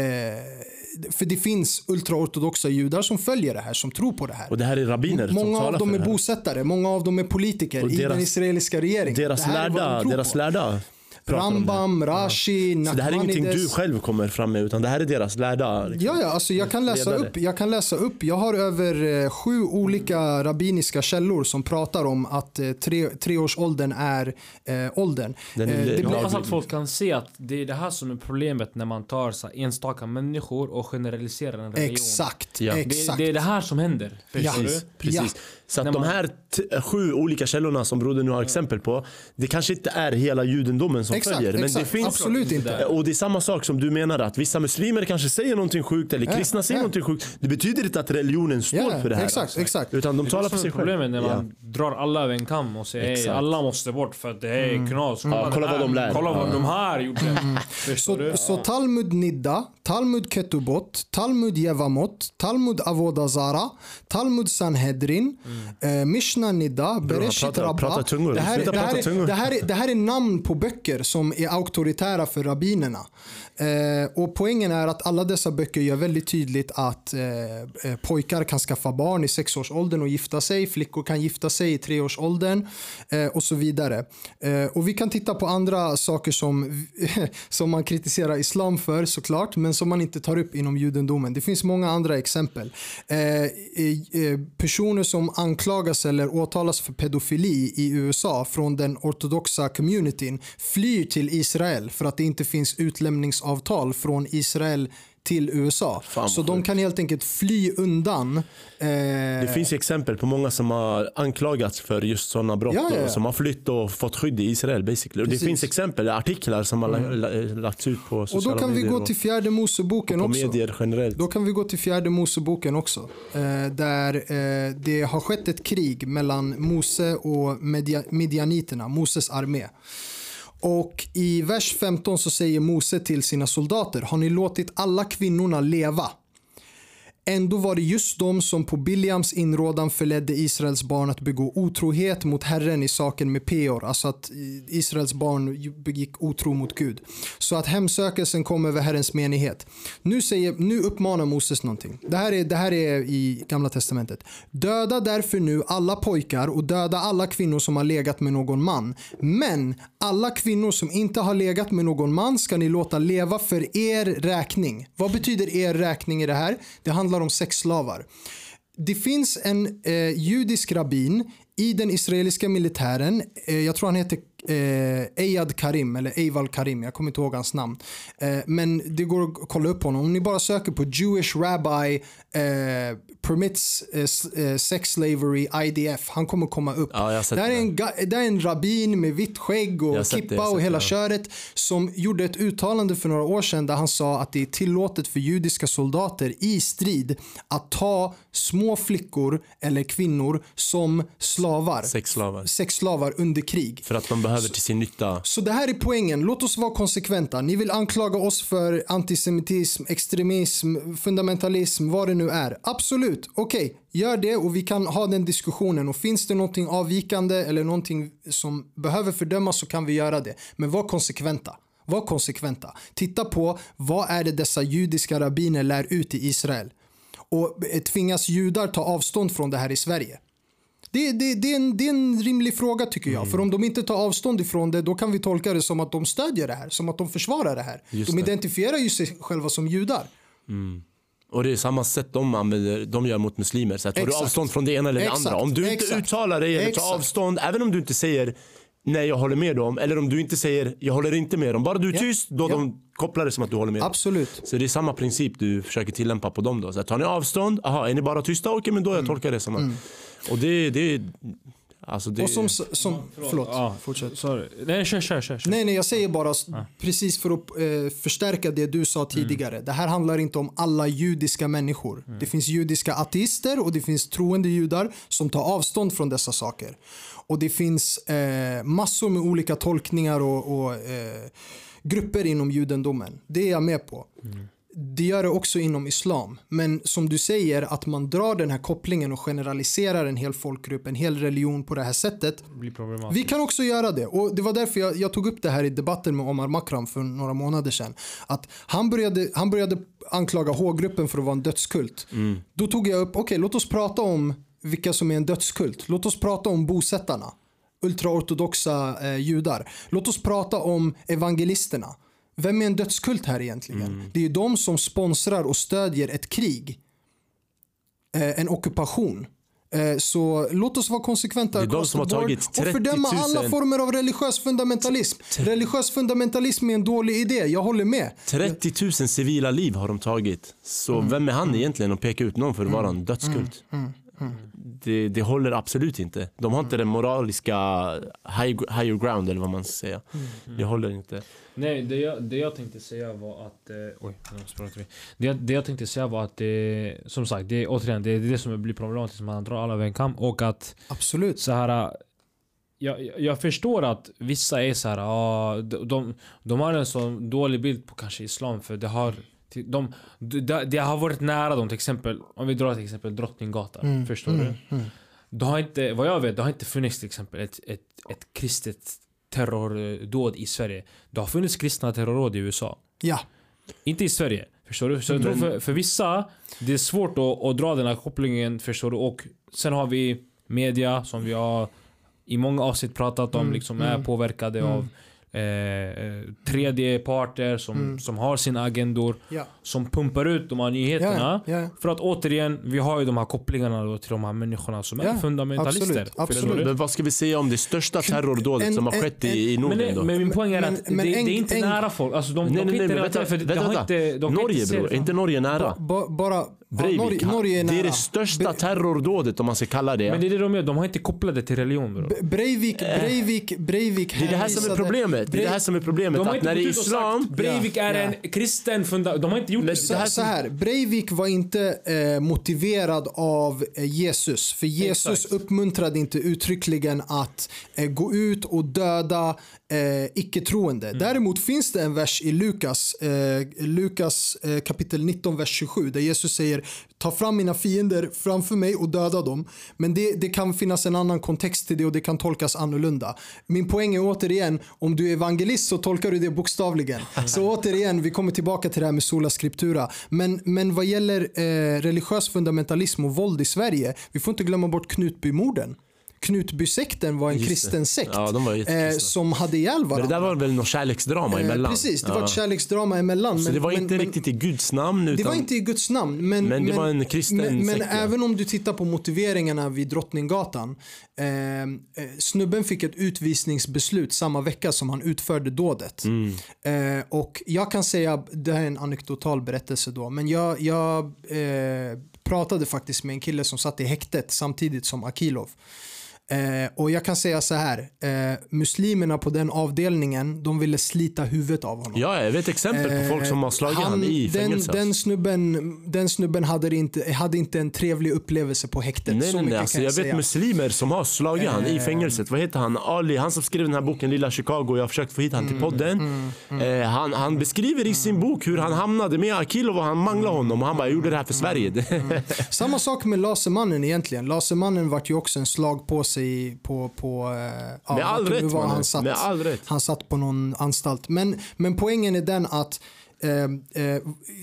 för det finns ultraortodoxa judar som följer det här, som tror på det här. Och det här är rabbiner som Många av dem är bosättare, många av dem är politiker Och i deras- den israeliska regeringen. Deras de lärda, tror deras på. lärda pratar om det här. Rambam, Rashi, Så det här är ingenting du själv kommer fram med utan det här är deras lärda. liksom. Ja, ja, alltså jag kan läsa ledare. upp. Jag kan läsa upp. Jag har över eh, sju olika rabbiniska källor som pratar om att eh, tre, treårsåldern är eh, åldern. Den är Eh, det Jag blir, hoppas att folk kan se att det är det här som är problemet när man tar så enstaka människor och generaliserar en religion. exakt, Ja. Det- Det, exakt. det är det här som händer. Ja. Precis, du? precis. Så att de här sju olika källorna som Broder nu har exempel på, det kanske inte är hela judendomen som Exakt, följer. Men exakt. det finns Absolut inte. Och det är samma sak som du menar att vissa muslimer kanske säger någonting sjukt eller Ja, kristna säger ja. någonting sjukt. Det betyder inte att religionen står Ja, för det här. exakt, exakt. Utan de Det är talar det för sig är själva. problemet när Ja. man drar alla över en kam och säger Exakt. hey, alla måste bort för att det är knas. Ja, det kolla här, vad de lär. Kolla vad Ja. de här gjorde. Du? Så, så Talmud Nidda, Talmud Ketubot, Talmud Jevamot, Talmud Avodazara, Talmud Sanhedrin, eh, Mishnah Nidda, Bereshit Rabba. tungor. Det här, det, här prata tungor. är, det, här är, det här är namn på böcker som är auktoritära för rabbinerna. Eh, och poängen är att alla dessa böcker gör väldigt tydligt att eh, eh, pojkar kan skaffa barn i sexårsåldern och gifta sig. Flickor kan gifta sig i treårsåldern eh, och så vidare. Eh, och vi kan titta på andra saker som, som man kritiserar islam för såklart, men som man inte tar upp inom judendomen. Det finns många andra exempel. Eh, eh, personer som anklagas eller åtalas för pedofili i USA från den ortodoxa communityn flyr till Israel för att det inte finns utlämningsavtal från Israel till USA. Fan, Så de kan helt enkelt fly undan. Eh, Det finns exempel på många som har anklagats för just sådana brott Ja, ja, ja. och som har flytt och fått skydd i Israel basically. Och det finns exempel, artiklar som har la- lagts ut på och sociala då kan vi medier gå och till fjärde Moseboken också. medier generellt. Då kan vi gå till fjärde Moseboken också. Eh, där eh, det har skett ett krig mellan Mose och Media- Midjaniterna, Moses armé. Och i vers 15 så säger Mose till sina soldater, har ni låtit alla kvinnorna leva? Ändå var det just de som på Biliams inrådan förledde Israels barn att begå otrohet mot Herren i saken med Peor, alltså att Israels barn begick otro mot Gud. Så att hemsökelsen kom över Herrens menighet. Nu, säger, nu uppmanar Moses någonting. Det här, är, det här är i Gamla Testamentet. Döda därför nu alla pojkar och döda alla kvinnor som har legat med någon man. Men alla kvinnor som inte har legat med någon man ska ni låta leva för er räkning. Vad betyder er räkning i det här? Det handlar handlar om sexslavar. Det finns en eh, judisk rabbin i den israeliska militären. Eh, jag tror han heter eh, Eyad Karim eller Eival Karim. Jag kommer inte ihåg hans namn. Eh, men det går att kolla upp honom. Om ni bara söker på Jewish Rabbi eh, permits eh, eh, sex slavery IDF. Han kommer komma upp. Ja, det, här är en, det är en rabbin med vitt skägg och det, kippa och hela det, köret som gjorde ett uttalande för några år sedan där han sa att det är tillåtet för judiska soldater i strid att ta små flickor eller kvinnor som slavar. Sexslavar. Sexslavar under krig. För att de behöver till sin nytta. Så det här är poängen. Låt oss vara konsekventa. Ni vill anklaga oss för antisemitism, extremism, fundamentalism, vad det nu är. Absolut, okej, gör det och vi kan ha den diskussionen. Och finns det någonting avvikande eller någonting som behöver fördömas så kan vi göra det. Men var konsekventa. Var konsekventa. Titta på vad är det dessa judiska rabbiner lär ut i Israel. Och eh, tvingas judar ta avstånd från det här i Sverige? Det, det, det, är en, det är en rimlig fråga tycker jag. För om de inte tar avstånd ifrån det då kan vi tolka det som att de stödjer det här. Som att de försvarar det här. Just de identifierar ju sig själva som judar. Och det är samma sätt de, använder, de gör mot muslimer. Så att tar du Exakt. avstånd från det ena eller det Exakt. andra. Om du inte Exakt. uttalar dig eller tar avstånd, även om du inte säger nej jag håller med dem. Eller om du inte säger jag håller inte med dem. Bara du är Ja. tyst, då Ja. de kopplar det som att du håller med dem. Absolut. Så det är samma princip du försöker tillämpa på dem då. Så här, tar ni avstånd, aha, är ni bara tysta? Okej men då jag tolkar det som att... Och det, det, alltså det Mm. Och som, som förlåt, Ja, fortsätt. Sorry. Nej, kör, kör, kör. kör. Nej, nej, jag säger bara s- precis för att eh, förstärka det du sa tidigare. Det här handlar inte om alla judiska människor. Det finns judiska ateister och det finns troende judar som tar avstånd från dessa saker. Och det finns eh, massor med olika tolkningar och, och eh, grupper inom judendomen. Det är jag med på. Det gör det också inom islam. Men som du säger, att man drar den här kopplingen och generaliserar en hel folkgrupp, en hel religion på det här sättet. problematiskt. Vi kan också göra det. Och det var därför jag, jag tog upp det här i debatten med Omar Makram för några månader sedan. Att han började, han började anklaga H-gruppen för att vara en dödskult. Då tog jag upp, okej låt oss prata om vilka som är en dödskult. Låt oss prata om bosättarna. Ultraortodoxa eh, judar. Låt oss prata om evangelisterna. Vem är en dödskult här egentligen? Det är ju de som sponsrar och stödjer ett krig. Eh, en ockupation. Eh, så låt oss vara konsekventa Det är de som har tagit 30 och 000 fördöma alla former av religiös fundamentalism. Religiös fundamentalism är en dålig idé, jag håller med. 30 000 civila liv har de tagit. Så Mm. vem är han egentligen att peka ut någon för att vara en dödskult? Mm. Det, det håller absolut inte. De har inte den moraliska high, higher ground eller vad man ska säga. Mm. Det håller inte. Nej, det jag, det jag tänkte säga var att... Eh, oj, nu vi. Det, jag- det jag tänkte säga var att det, som sagt, det är återigen det är det som blir problematiskt. Man drar alla över en kam och att Absolut. så här. Jag, jag- jag förstår att vissa är så här, ah, de, de, de har en så dålig bild på kanske islam för det har de, det, det har varit nära dem till exempel, om vi drar till exempel Drottninggatan, förstår du? Det har inte, vad jag vet, det har inte funnits till exempel ett, ett, ett kristet terrordåd i Sverige. Det har funnits kristna terrordåd i USA. Ja. Inte i Sverige. Förstår du? Så jag tror för, för vissa, det är svårt att, att dra den här kopplingen. Förstår du? Och sen har vi media som vi har i många avsnitt pratat om, liksom är påverkade av eh, eh, tredje parter som, som har sina agendor. Ja. Som pumpar ut de här nyheterna. Ja, ja. För att återigen, vi har ju de här kopplingarna då till de här människorna som är fundamentalister. absolut, absolut. Men vad ska vi säga om det största terrordådet en- som har en- skett i, en- i Men, Norden nej, då? men min poäng är Men- att men det, en- det är inte en- nära folk. Alltså de, Nej, de nej, kan nej, inte men relatera vänta, för det vänta, har vänta. inte... De Norge bror, är inte Norge nära? Ba, bara... Breivik, Norge, Norge är det är nära. det största terrordådet om man ska kalla det. Men det är det de gör, de har inte kopplat det till religion bror. Breivik, Breivik, Breivik det är det här som är problemet. Det är det här som är problemet. De har Att inte när det är islam... sagt Breivik är Ja, en kristen funda... De har inte gjort det. Så, så här, Breivik var inte eh, motiverad av eh, Jesus. För Jesus Exakt. uppmuntrade inte uttryckligen att eh, gå ut och döda eh, icke-troende. Mm. Däremot finns det en vers i Lukas, eh, Lukas eh, kapitel 19, vers 27 där Jesus säger ta fram mina fiender framför mig och döda dem. Men det, det kan finnas en annan kontext till det och det kan tolkas annorlunda. Min poäng är återigen, om du är evangelist så tolkar du det bokstavligen. Så återigen, vi kommer tillbaka till det här med sola scriptura. Men, men vad gäller eh, religiös fundamentalism och våld i Sverige, vi får inte glömma bort Knutbymorden. Knutbysekten var en Just det. kristen sekt Ja, var eh, som hade ihjäl Men det varandra. där var väl något kärleksdrama Eh, emellan? Precis, det var Ja. ett kärleksdrama emellan. Så men, det var men, inte men, riktigt i Guds namn utan... det var inte i Guds namn. Men, Men det var en kristen Men, men sekt, ja. även om du tittar på motiveringarna vid Drottninggatan. Eh, eh, snubben fick ett utvisningsbeslut samma vecka som han utförde dådet. Mm. Eh, och jag kan säga, det här är en anekdotal berättelse då, men jag, jag eh, pratade faktiskt med en kille som satt i häktet samtidigt som Akilov. Eh, och jag kan säga så här, eh, muslimerna på den avdelningen, de ville slita huvudet av honom. Ja, jag vet exempel på folk som har slagit Eh, han, i den, fängelse. den snubben, den snubben hade, inte, hade inte en trevlig upplevelse på häktet. Nej, så nej, nej. Alltså, jag jag, vet muslimer som har slagit han i fängelset. Vad heter han? Ali, han som skrev den här boken Lilla Chicago. Jag har försökt få hit han till Mm, podden. Eh, han, han beskriver i sin bok hur han hamnade med Akilov och han manglade honom. Och han bara, jag gjorde det här för Sverige. Mm. Samma sak med Lasermannen egentligen. Lasermannen vart ju också en slag på sig på, på eh, ja, Med all det rätt, var han satt. Med all rätt. Han satt på någon anstalt. Men, men poängen är den att eh, eh,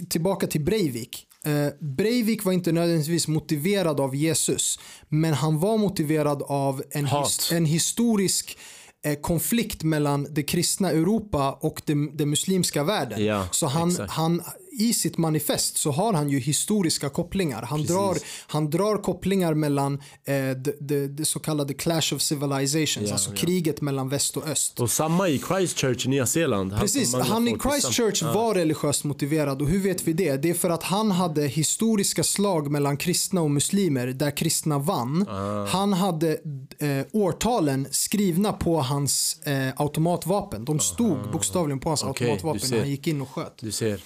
tillbaka till Breivik. Eh, Breivik var inte nödvändigtvis motiverad av Jesus. Men han var motiverad av en, his, en historisk eh, konflikt mellan det kristna Europa och den, den muslimska världen. Ja, så han, exakt. han, i sitt manifest så har han ju historiska kopplingar. Han, drar, han drar kopplingar mellan eh, det, så kallade clash of civilizations, Ja, alltså ja. kriget mellan väst och öst. och samma i Christchurch i Nya Zeeland. Han Precis, manglade han i Christchurch Ja. var religiöst motiverad och hur vet vi det? Det är för att han hade historiska slag mellan kristna och muslimer där kristna vann. Ah. Han hade eh, årtalen skrivna på hans eh, automatvapen. De stod bokstavligen på hans. Okej, automatvapen när han gick in och sköt. Du ser.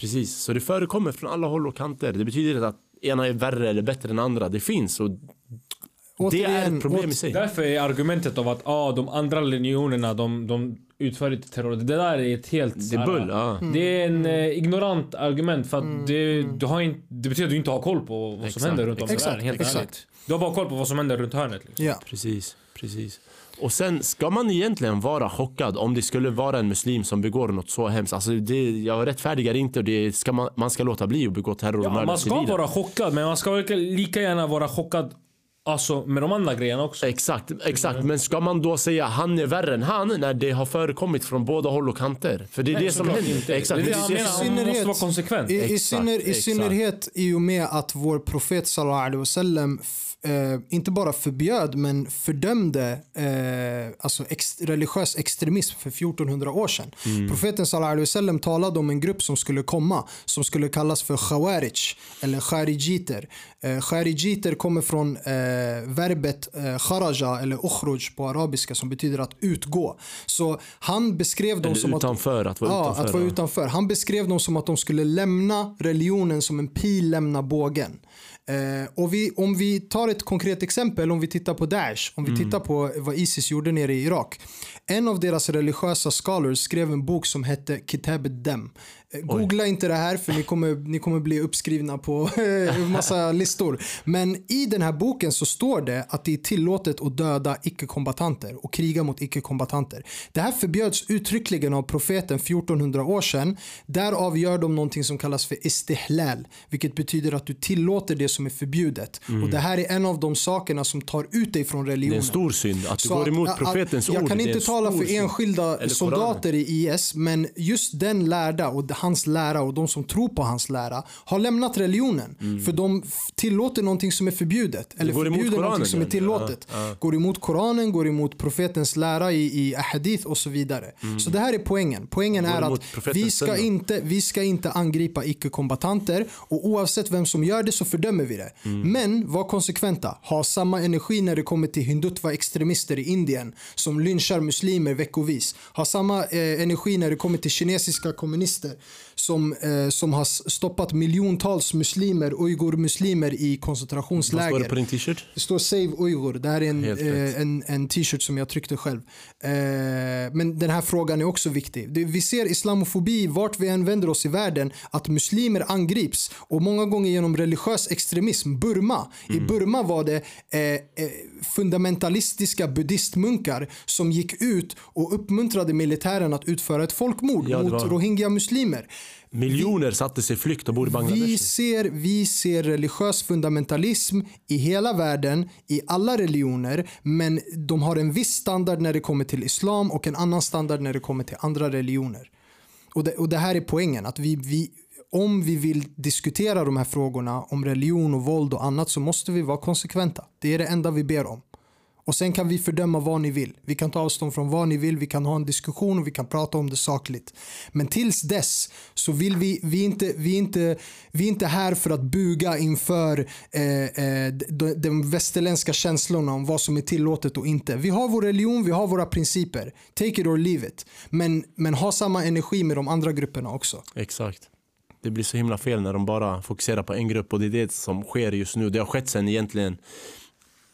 Precis. Så det förekommer från alla håll och kanter. Det betyder inte att ena är värre eller bättre än andra. Det finns. Och det är Återigen, ett problem i sig. Därför är argumentet av att ah, de andra religionerna de, de utför inte terror. Det där är ett helt... Det är bull, ja. Mm. Det är en eh, ignorant argument för att det, du har inte, det betyder att du inte har koll på vad som Exakt, händer runt om i exakt, världen. Helt exakt. ärligt. Du har bara koll på vad som händer runt hörnet. Liksom. Ja. Precis, precis. Och sen ska man egentligen vara chockad om det skulle vara en muslim som begår något så hemskt. Alltså det, jag rättfärdigar inte och det ska man, man ska låta bli att begå terror och Ja, man ska civila. vara chockad men man ska väl lika gärna vara chockad alltså, med de andra grejerna också. Exakt, exakt. Men ska man då säga han är värre än han när det har förekommit från båda håll och kanter? För det är Nej, det som händer. inte. Exakt. Det är det Det- menar. I Man måste synnerhet- vara konsekvent. I, i, Exakt, synner, I synnerhet i och med att vår profet sallallahu alaihi wasallam eh, inte bara förbjöd men fördömde eh, alltså ex, religiös extremism för 1400 år sedan. Mm. Profeten sallallahu talade om en grupp som skulle komma som skulle kallas för khawarij eller kharijiter. Eh, kharijiter kommer från eh, verbet eh, kharaja eller ukhruj på arabiska som betyder att utgå. Så han beskrev dem Eller som utanför, att vara ja, utanför, Att vara utanför. Han beskrev dem som att de skulle lämna religionen som en pil lämnar bågen. Eh, och vi, om vi tar ett konkret exempel, om vi tittar på Daesh, om vi Mm. tittar på vad Isis gjorde nere i Irak. En av deras religiösa scholars skrev en bok som hette Kitab ad-Dam. Eh, Googla inte det här för ni kommer, ni kommer bli uppskrivna på en massa listor. Men i den här boken så står det att det är tillåtet att döda icke-kombatanter och kriga mot icke-kombatanter. Det här förbjöds uttryckligen av profeten 1400 år sedan. Därav gör de någonting som kallas för istihlal, vilket betyder att du tillåter det som är förbjudet. Och det här är en av de sakerna som tar ut dig från Det är religionen. en stor synd att du Så går emot att- profetens att, ord. Jag kan inte tala för enskilda soldater i IS, men just den lärda och hans lära och de som tror på hans lära har lämnat religionen. För de tillåter någonting som är förbjudet. Eller Mm. förbjuder någonting Koranen, som är ja. tillåtet. Går emot Koranen, går emot profetens lära i, i ahadith och så vidare. Så det här är poängen. Poängen Mm. Är att vi ska, inte, vi ska inte angripa icke-kombatanter och oavsett vem som gör det så fördömer vi det. Mm. Men var konsekventa. Ha samma energi när det kommer till hindutva-extremister i Indien som lynchar muslimer veckovis. Ha samma eh, energi när det kommer till kinesiska kommunister som, eh, som har stoppat miljontals muslimer, uigur-muslimer i Vad koncentrationsläger. står det på din t-shirt? Det står Save Uyghur. Det här är en, eh, en, en t-shirt som jag tryckte själv. Eh, men den här frågan är också viktig. Det, vi ser islamofobi vart vi än vänder oss i världen. Att muslimer angrips och många gånger genom religiös extremism. Burma. I Mm. Burma var det eh, eh, fundamentalistiska buddhistmunkar som gick ut och uppmuntrade militären att utföra ett folkmord Ja, mot var- rohingya-muslimer. Miljoner satte sig i flykt och bor i Vi Bangladesh. ser, vi ser religiös fundamentalism i hela världen, i alla religioner, men de har en viss standard när det kommer till islam och en annan standard när det kommer till andra religioner. Och det, och det här är poängen, att vi, vi, om vi vill diskutera de här frågorna om religion och våld och annat så måste vi vara konsekventa. Det är det enda vi ber om. Och sen kan vi fördöma vad ni vill. Vi kan ta avstånd från vad ni vill, vi kan ha en diskussion och vi kan prata om det sakligt. Men tills dess så vill vi, vi, inte, vi, inte, vi är inte här för att buga inför eh, eh, de, de västerländska känslorna om vad som är tillåtet och inte. Vi har vår religion, vi har våra principer. Take it or leave it. Men, men ha samma energi med de andra grupperna också. Exakt. Det blir så himla fel när de bara fokuserar på en grupp och det är det som sker just nu. Det har skett sen egentligen,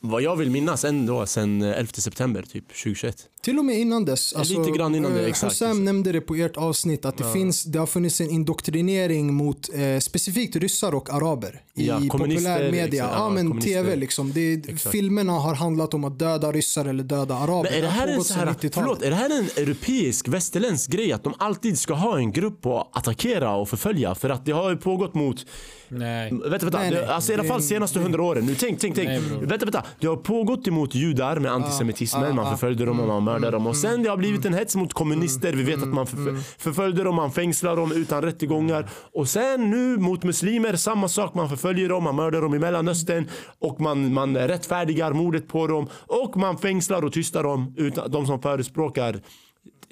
vad jag vill minnas ändå, sen eh, 11 september typ 2021. Till och med innan dess. Alltså, Lite grann innan det, eh, exakt. Hussam nämnde det på ert avsnitt att det, finns, det har funnits en indoktrinering mot eh, specifikt ryssar och araber i Ja, populär media. exakt. Ja, Ja, men tv liksom. Det, Exakt. filmerna har handlat om att döda ryssar eller döda araber. Men är det här en, så sedan här, 90-talet. förlåt, är det här en europeisk, västerländsk grej att de alltid ska ha en grupp att attackera och förfölja? För att det har ju pågått mot Nej. Vänta, vänta. Nej, nej. Det, alltså i alla Det- fall senaste hundra åren. Nu tänk, tänk, tänk. Nej, vänta, vänta. Det har pågått emot judar med antisemitismen. ah, man ah. förföljde dem och man mördade dem. Och sen det har blivit en hets mot kommunister. Vi vet att man förf- förföljde dem, man fängslar dem utan rättegångar. Och sen nu mot muslimer, samma sak. Man förföljer dem, man mördar dem i Mellanöstern. Och man, man rättfärdigar mordet på dem. Och man fängslar och tystar dem, utan, de som förespråkar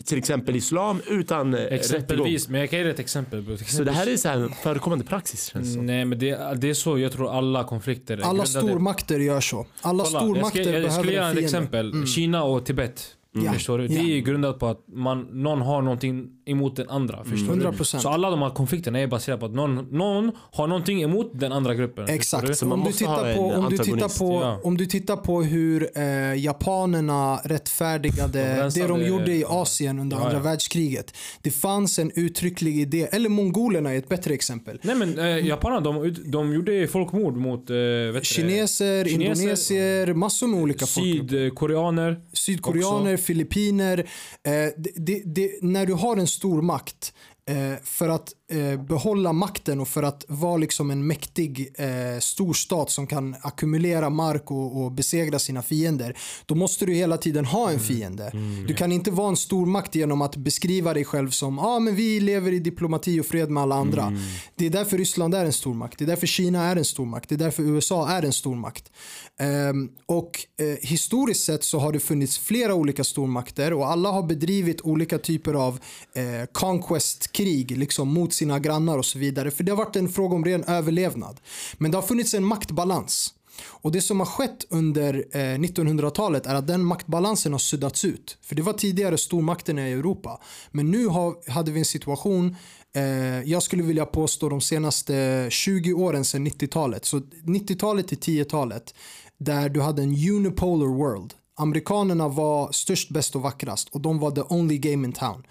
till exempel islam utan eh, rättegång. Exempelvis, men jag kan ge dig ett exempel. Så det här är så här förekommande praxis känns det som. Nej men det, det är så jag tror alla konflikter Alla grundade- stormakter gör så. Alla Kolla, jag, stormakter ska, jag, jag behöver skulle ge en ett exempel. Kina och Tibet. Ja. Förstår du? Det är ju grundat på att man, någon har någonting emot den andra. Förstår du? 100%. Så alla de här konflikterna är baserade på att någon, någon har någonting emot den andra gruppen. förstår Exakt. du? Så man om, du måste ha tittar på, om, du tittar på, Ja. om du tittar på hur eh, japanerna rättfärdigade De det de gjorde i Asien under Ja, andra ja. världskriget. Det fanns en uttrycklig idé, eller mongolerna är ett bättre exempel. Nej men eh, japanerna de, de gjorde folkmord mot eh, du? Kineser, Kineser, indonesier, massor med olika folkgrupper. Sydkoreaner. Sydkoreaner, Filippiner. Eh, det, det, det, när du har en stor makt eh, för att eh, behålla makten och för att vara liksom en mäktig eh, stor stat som kan ackumulera mark och, och besegra sina fiender. Då måste du hela tiden ha en fiende. Du kan inte vara en stor makt genom att beskriva dig själv som ah, men vi lever i diplomati och fred med alla andra. Det är därför Ryssland är en stor makt. Det är därför Kina är en stor makt. Det är därför USA är en stor makt. Ehm, och eh, historiskt sett så har det funnits flera olika stormakter och alla har bedrivit olika typer av eh, conquest-krig liksom mot sina grannar och så vidare. För det har varit en fråga om ren överlevnad. Men det har funnits en maktbalans. Och det som har skett under eh, 1900-talet är att den maktbalansen har suddats ut. För det var tidigare stormakterna i Europa. Men nu har, hade vi en situation Eh, jag skulle vilja påstå de senaste 20 åren sedan 90-talet. Så 90-talet till 10-talet där du hade en unipolar world. Amerikanerna var störst, bäst och vackrast och de var the only game in town.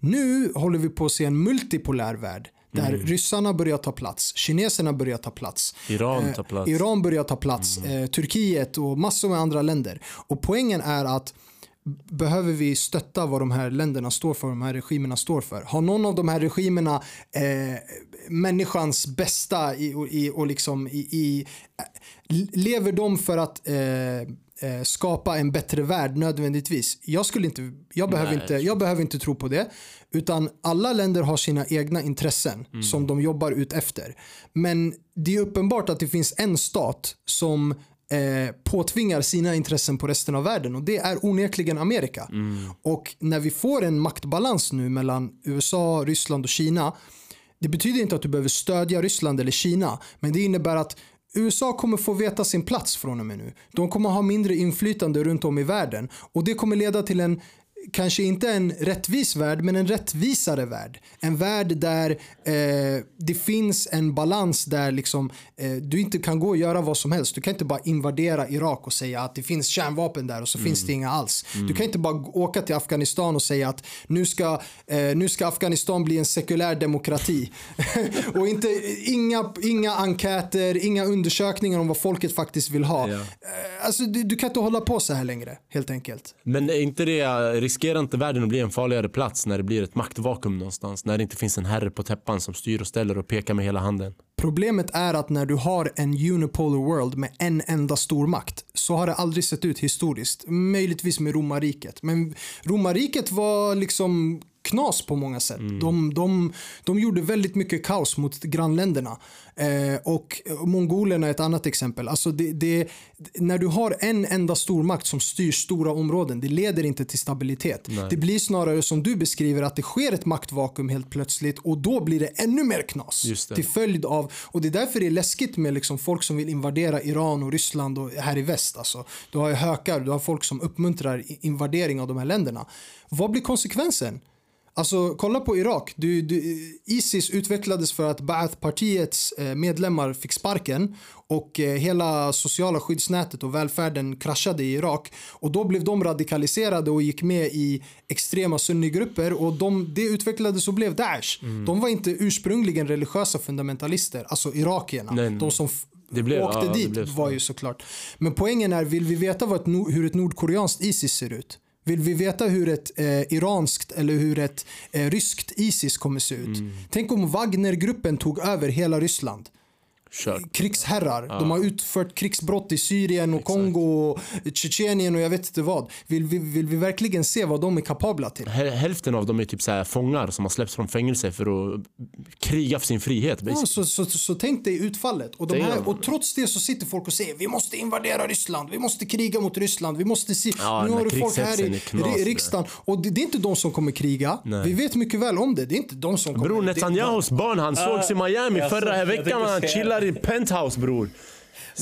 Nu håller vi på att se en multipolär värld där ryssarna börjar ta plats, kineserna börjar ta plats. Iran Eh, tar plats. Mm. Iran börjar ta plats, eh, Turkiet och massor med andra länder. Och poängen är att behöver vi stötta vad de här länderna står för, de här regimerna står för. Har någon av de här regimerna eh, människans bästa i, och- i, och liksom i, i, eh, lever de för att eh, skapa en bättre värld nödvändigtvis? Jag, skulle inte, jag, behöver Nej, inte, jag behöver inte tro på det. Utan alla länder har sina egna intressen Mm. som de jobbar ut efter. Men det är uppenbart att det finns en stat som eh, påtvingar sina intressen på resten av världen och det är onekligen Amerika. Och när vi får en maktbalans nu mellan USA, Ryssland och Kina det betyder inte att du behöver stödja Ryssland eller Kina men det innebär att USA kommer få veta sin plats från och med nu. De kommer ha mindre inflytande runt om i världen och det kommer leda till en kanske inte en rättvis värld, men en rättvisare värld. En värld där eh, det finns en balans där liksom, eh, du inte kan gå och göra vad som helst. Du kan inte bara invadera Irak och säga att det finns kärnvapen där och så finns det inga alls. Du kan inte bara åka till Afghanistan och säga att nu ska, eh, nu ska Afghanistan bli en sekulär demokrati. och inte, inga, inga enkäter, inga undersökningar om vad folket faktiskt vill ha. Ja. Eh, Alltså, du, du kan inte hålla på så här längre, helt enkelt. Men är inte det, riskerar inte världen att bli en farligare plats när det blir ett maktvakuum någonstans? När det inte finns en herre på täppan som styr och ställer och pekar med hela handen? Problemet är att när du har en unipolar world med en enda stormakt så har det aldrig sett ut historiskt. Möjligtvis med romarriket. Men romarriket var liksom knas på många sätt. De, de, de gjorde väldigt mycket kaos mot grannländerna. Eh, och mongolerna är ett annat exempel. Alltså det, det, när du har en enda stormakt som styr stora områden, det leder inte till stabilitet. Det blir snarare som du beskriver att det sker ett maktvakuum helt plötsligt och då blir det ännu mer knas. Till följd av, och det är därför det är läskigt med liksom folk som vill invadera Iran och Ryssland och här i väst. Alltså. Du har hökar, du har folk som uppmuntrar invadering av de här länderna. Vad blir konsekvensen? Alltså kolla på Irak. Du, du, Isis utvecklades för att Ba'ath-partiets eh, medlemmar fick sparken och eh, hela sociala skyddsnätet och välfärden kraschade i Irak. Och då blev de radikaliserade och gick med i extrema sunnigrupper och de, det utvecklades och blev Daesh. De var inte ursprungligen religiösa fundamentalister, alltså irakierna. Nej, nej. De som Det blev- åkte ja, det dit blev så. var ju såklart. Men poängen är, vill vi veta ett, hur ett nordkoreanskt Isis ser ut? Vill vi veta hur ett eh, iranskt eller hur ett eh, ryskt Isis kommer se ut? Mm. Tänk om Wagnergruppen tog över hela Ryssland. Kör. Krigsherrar. De har utfört krigsbrott i Syrien och Kongo och Tjetjenien och jag vet inte vad. Vill vi, vill vi verkligen se vad de är kapabla till? Häl- Hälften av dem är typ så här fångar som har släppts från fängelse för att kriga för sin frihet. Ja, så, så, så tänk dig utfallet. Och, de här, och trots det så sitter folk och säger vi måste invadera Ryssland, vi måste kriga mot Ryssland, vi måste se. Ja, nu har du folk här i knas, det. riksdagen. Och det, det är inte de som kommer kriga. Vi vet mycket väl om det. Det är inte de som kommer. Bror Netanyahus barn han sågs i Miami förra veckan han chillar i penthouse bror.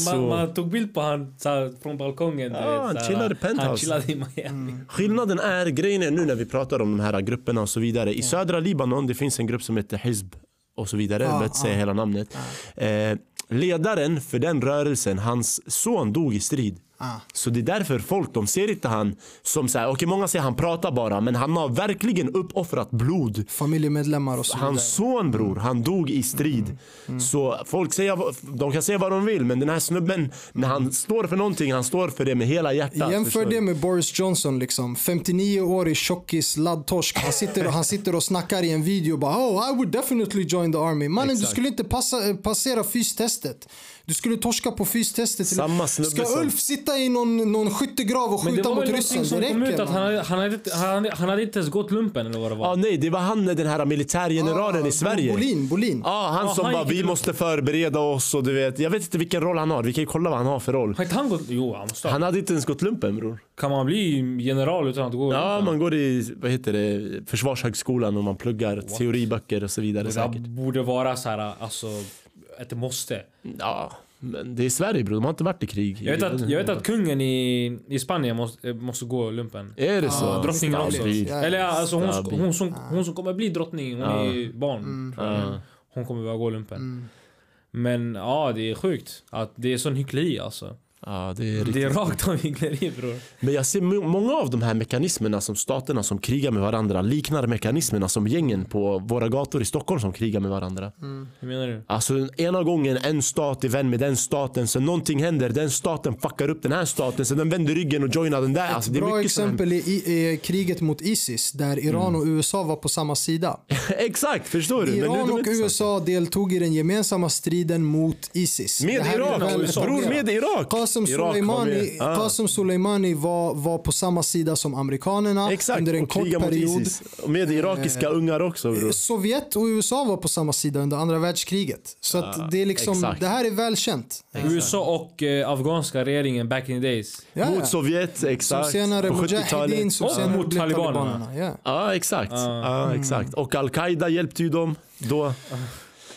Man, Så- man tog bild på han så här, från balkongen. Ja, vet, han chillade i penthouse. Han chillade i Miami. Skillnaden är, grejen är nu när vi pratar om de här grupperna och så vidare. I södra Libanon det finns en grupp som heter Hizb och så vidare. Jag Ja, vet inte säga ja. hela namnet. Eh, ledaren för den rörelsen, hans son dog i strid. Ah. Så det är därför folk, de ser inte han som så här, okej många säger han pratar bara, men han har verkligen uppoffrat blod. Familjemedlemmar och så vidare. Hans son bror, han dog i strid. Så folk säger, de kan säga vad de vill men den här snubben, när han står för någonting, han står för det med hela hjärtat. Jämför det med Boris Johnson liksom. 59-årig tjockis, laddtorsk. Han sitter, han sitter och snackar i en video och bara oh I would definitely join the army. Mannen du skulle inte passa, passera fystestet. Du skulle torska på fystestet. Samma snubbe Ska som- Ulf sitta i någon, någon skyttegrav och Men det skjuta var mot väl ryssen? någonting Det som kom ut räcker. att han man. han, hade, inte- han, hade, han hade inte ens gått lumpen eller vad det var. Ja, nej, det var han den här militärgeneralen Ah, i Sverige. Bolin, Bolin. Ja, han Ja, som han bara gick vi måste förbereda oss och du vet. Jag vet inte vilken roll han har. Vi kan ju kolla vad han har för roll. Har inte han gått? Jo, han måste ha. Han hade inte ens gått lumpen bror. Kan man bli general utan att gå Ja, lumpen? man går i vad heter det, försvarshögskolan och man pluggar teoriböcker och så vidare Det där säkert. borde vara så här, alltså, ett måste. Ja, men det är Sverige bror. De har inte varit i krig. Jag vet att, jag vet att kungen i, i Spanien måste, eh, måste gå lumpen. Är det så? Drottningen också. Eller ja, alltså hon, Stabil. hon, som, hon som kommer bli drottning, hon är ju barn. tror jag. Ja. Hon kommer behöva gå lumpen. Men ja, det är sjukt. Att det är sån hyckleri alltså. Ja, det är riktigt. Det är rakt av hyckleri bror. Men jag ser må- många av de här mekanismerna som staterna som krigar med varandra liknar mekanismerna som gängen på våra gator i Stockholm som krigar med varandra. Hur menar du? Alltså ena gången en stat är vän med den staten, sen någonting händer, den staten fuckar upp den här staten, sen den vänder ryggen och joinar den där. Alltså, det är Bra exempel är i, eh, kriget mot Isis där Iran och USA var på samma sida. Exakt, förstår du? Men nu Iran är och. USA deltog i den gemensamma striden mot Isis. Med är Irak, väl bror med Irak. Qasem Soleimani. Ah. Qasem Soleimani var, var på samma sida som amerikanerna Exakt, under en kort period. ISIS. Med irakiska ungar också bror. Sovjet och USA var på samma sida under andra världskriget. Så att det, är liksom, exakt. det här är välkänt. USA och eh, afghanska regeringen back in the days. Ja, Mot ja. Sovjet, Som exakt. senare på Mujahedin, 70-talet. som Och senare mot blev talibanerna. Ja. Ja, exakt. Ja, exakt. Och Al-Qaida hjälpte ju dem då.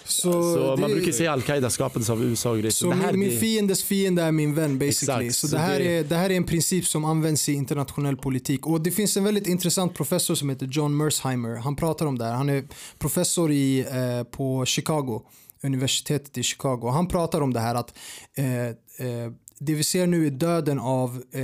Så, Så man brukar säga Al-Qaida skapades av USA och grejer. Så här, min, min det- fiendes fiende är min vän basically. Exakt, så så det här, det- är, det här är en princip som används i internationell politik. Och det finns en väldigt intressant professor som heter John Mersheimer. Han pratar om det här. Han är professor i, eh, på Chicago, universitetet i Chicago. Han pratar om det här att eh, eh, det vi ser nu är döden av eh,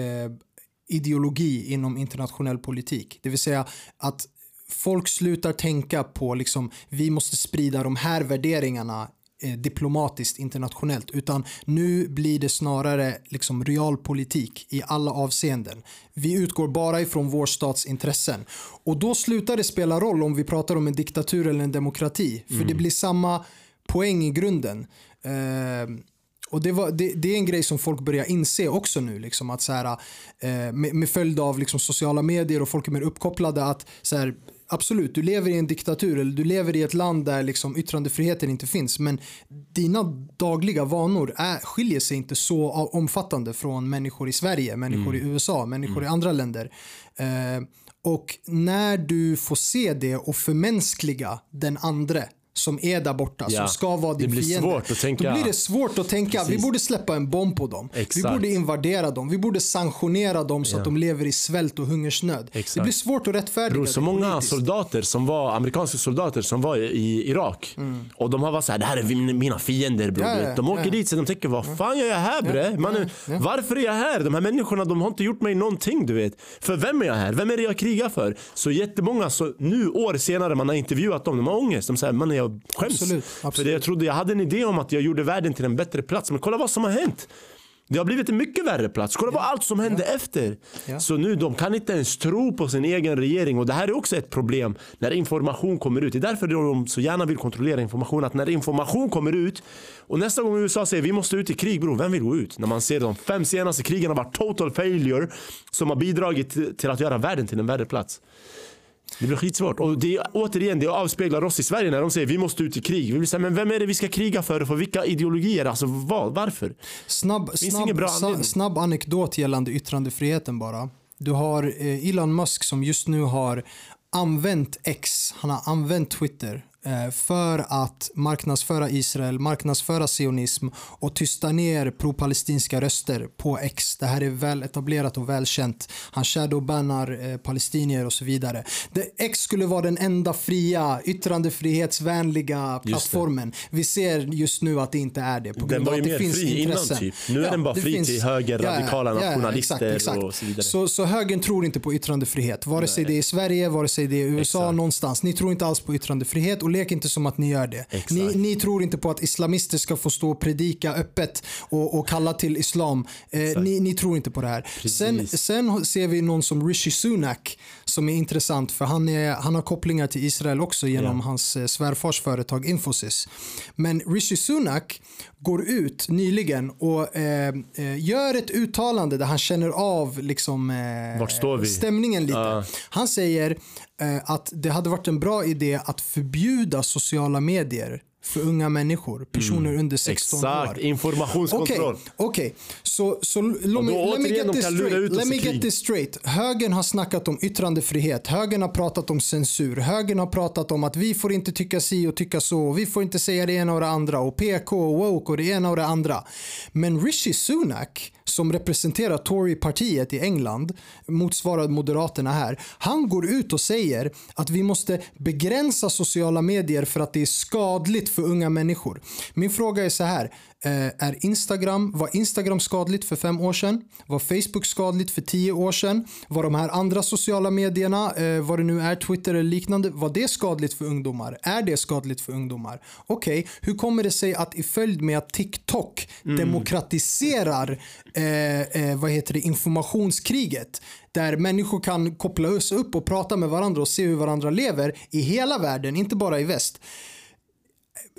ideologi inom internationell politik. Det vill säga att folk slutar tänka på liksom vi måste sprida de här värderingarna eh, diplomatiskt internationellt utan nu blir det snarare liksom realpolitik i alla avseenden. Vi utgår bara ifrån vår stats intressen och då slutar det spela roll om vi pratar om en diktatur eller en demokrati för det blir samma poäng i grunden. Eh, och det, var, det, det är en grej som folk börjar inse också nu. Liksom, att så här, eh, med, med följd av liksom, sociala medier och folk är mer uppkopplade. att så här, Absolut, du lever i en diktatur eller du lever i ett land där liksom, yttrandefriheten inte finns. Men dina dagliga vanor är, skiljer sig inte så omfattande från människor i Sverige, människor i USA, människor i andra länder. Eh, och när du får se det och förmänskliga den andre som är där borta, Ja, som ska vara din det blir fiende. svårt att tänka- Då blir det svårt att tänka, vi Precis. borde släppa en bomb på dem. Vi Exakt. borde invadera dem, vi borde sanktionera dem så Ja. att de lever i svält och hungersnöd. Exakt. Det blir svårt att rättfärdiga Bror, så det många politiskt. soldater som var, amerikanska soldater som var i Irak. Och de har varit såhär, det här är min- mina fiender bror. Ja, de åker dit de tänker, vad fan gör jag här bre? Mannen, Varför är jag här? De här människorna de har inte gjort mig någonting du vet. För vem är jag här? Vem är det jag krigar för? Så jättemånga, så nu år senare man har intervjuat dem, de har ångest. De säger, mannen jag skäms. Absolut, För absolut. det, jag trodde jag hade en idé om att jag gjorde världen till en bättre plats. Men kolla vad som har hänt. Det har blivit en mycket värre plats. Kolla på allt som hände efter. Ja. Så nu de kan inte ens tro på sin egen regering och det här är också ett problem när information kommer ut. Det är därför de så gärna vill kontrollera information. Att när information kommer ut och nästa gång USA säger vi måste ut i krig bror, vem vill gå ut? När man ser de fem senaste krigen har varit total failure som har bidragit till att göra världen till en värre plats. Det blir skitsvårt. Och det, återigen, det avspeglar oss i Sverige när de säger vi måste ut i krig. Vi vill säga, men vem är det vi ska kriga för? och För vilka ideologier? Alltså vad? Varför? Snabb, snabb, anledning. snabb anekdot gällande yttrandefriheten bara. Du har eh, Elon Musk som just nu har använt X, han har använt Twitter för att marknadsföra Israel, marknadsföra sionism och tysta ner pro-palestinska röster på X. Det här är väl etablerat och välkänt. Han shadowbannar eh, palestinier och så vidare. Det, X skulle vara den enda fria, yttrandefrihetsvänliga plattformen. Vi ser just nu att det inte är det. På Den var ju mer finns fri innan intressen. typ. Nu är den bara fri till högerradikala nationalister och så vidare. Så, så högern tror inte på yttrandefrihet. Vare sig det är i Sverige, vare sig det är i USA, Exakt. någonstans. Ni tror inte alls på yttrandefrihet och lek inte som att ni gör det. Ni, ni tror inte på att islamister ska få stå och predika öppet och, och kalla till islam. Eh, ni, ni tror inte på det här. Sen, Precis. sen ser vi någon som Rishi Sunak som är intressant för han, är, han har kopplingar till Israel också genom Ja. hans eh, svärfars företag Infosys. Men Rishi Sunak går ut nyligen och eh, eh, gör ett uttalande där han känner av liksom, eh, stämningen lite. Ja. Han säger att det hade varit en bra idé att förbjuda sociala medier för unga människor, personer under 16 Mm. Exakt, år. informationskontroll. Okej, okej. så, så l- då let me, get this straight. Let me get this straight. Högern har snackat om yttrandefrihet, högern har pratat om censur, högern har pratat om att vi får inte tycka si och tycka så, vi får inte säga det ena och det andra och PK och woke och det ena och det andra. Men Rishi Sunak som representerar Torypartiet i England, motsvarar Moderaterna här, han går ut och säger att vi måste begränsa sociala medier för att det är skadligt för unga människor. Min fråga är så här, är Instagram, var Instagram skadligt för fem år sedan? Var Facebook skadligt för tio år sedan? Var de här andra sociala medierna, eh, vad det nu är, Twitter eller liknande, var det skadligt för ungdomar? Är det skadligt för ungdomar? Okej, hur kommer det sig att i följd med att TikTok demokratiserar eh, eh, vad heter det, informationskriget där människor kan koppla sig upp och prata med varandra och se hur varandra lever i hela världen, inte bara i väst.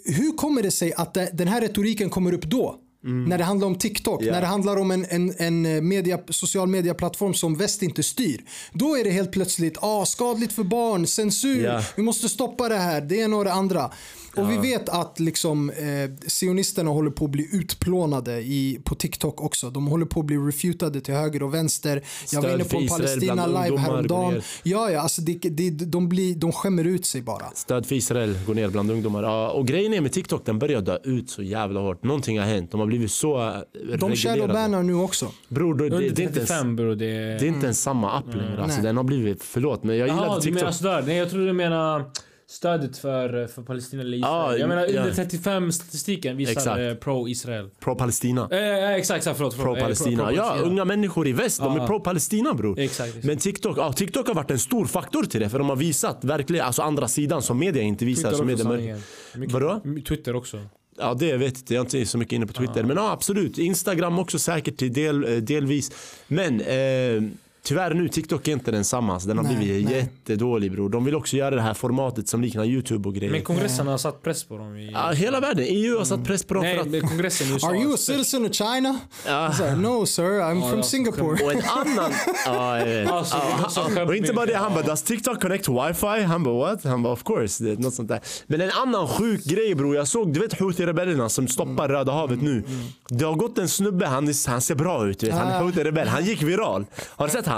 Hur kommer det sig att den här retoriken kommer upp då? När det handlar om TikTok, Ja. när det handlar om en, en, en media, social medieplattform som väst inte styr. Då är det helt plötsligt ah, skadligt för barn, censur, Ja. vi måste stoppa det här, det och det andra. Och vi vet att liksom, eh, sionisterna håller på att bli utplånade i, på TikTok också. De håller på att bli refutade till höger och vänster. Jag var inne på en Palestina live häromdagen. Ja, ja, alltså det, det, de, blir, de skämmer ut sig bara. Stöd för Israel går ner bland ungdomar. Ja, och grejen är med TikTok, den börjar dö ut så jävla hårt. Någonting har hänt. De har blivit så eh, De reglerade. shadowbannar nu också. Bror, det, det, det, är inte ens, 35 bror, det... det är inte ens samma app längre. Alltså, den har blivit, förlåt men jag Jaha, gillade du TikTok. menar sådär? Nej jag trodde du menar stödet för, för Palestina eller Israel. Ja, jag menar under 35 statistiken visar Exakt. eh, pro-Israel. Pro-Palestina. Eh, eh, exakt, exakt, förlåt. förlåt. Eh, Pro-Palestina. pro- ja, unga människor i väst, de är Ja. pro-Palestina bror. Exakt, exakt. Men TikTok, ja, TikTok har varit en stor faktor till det för de har visat verkligen, alltså andra sidan som media inte visar. Twitter Som media. Mycket- Vadå? Twitter också. Ja det vet jag inte, jag är inte så mycket inne på Twitter. Men ja absolut, Instagram också säkert till del, eh, delvis. Men eh, tyvärr nu, TikTok är inte densamma. Så den har Nej, blivit nej. jättedålig bror. De vill också göra det här formatet som liknar YouTube och grejer. Men kongressen har satt press på dem. I... ja, hela världen, EU har satt press på dem Nej, för att... men kongressen i USA. Are you a citizen of China? Ja. Här, no sir, I'm from ja, Singapore. Och en annan... ja. Alltså, Ja, och inte bara det, han bara. “Does TikTok connect to wifi?” Han bara “What?” Han bara “Of course”. Det, är något sånt där. Men en annan sjuk grej bror. Jag såg, du vet Houthi-rebellerna som stoppar Röda havet nu. Det har gått en snubbe, han, han ser bra ut. Vet. Han är. Houthi-rebell. Han gick viral. Har du sett han?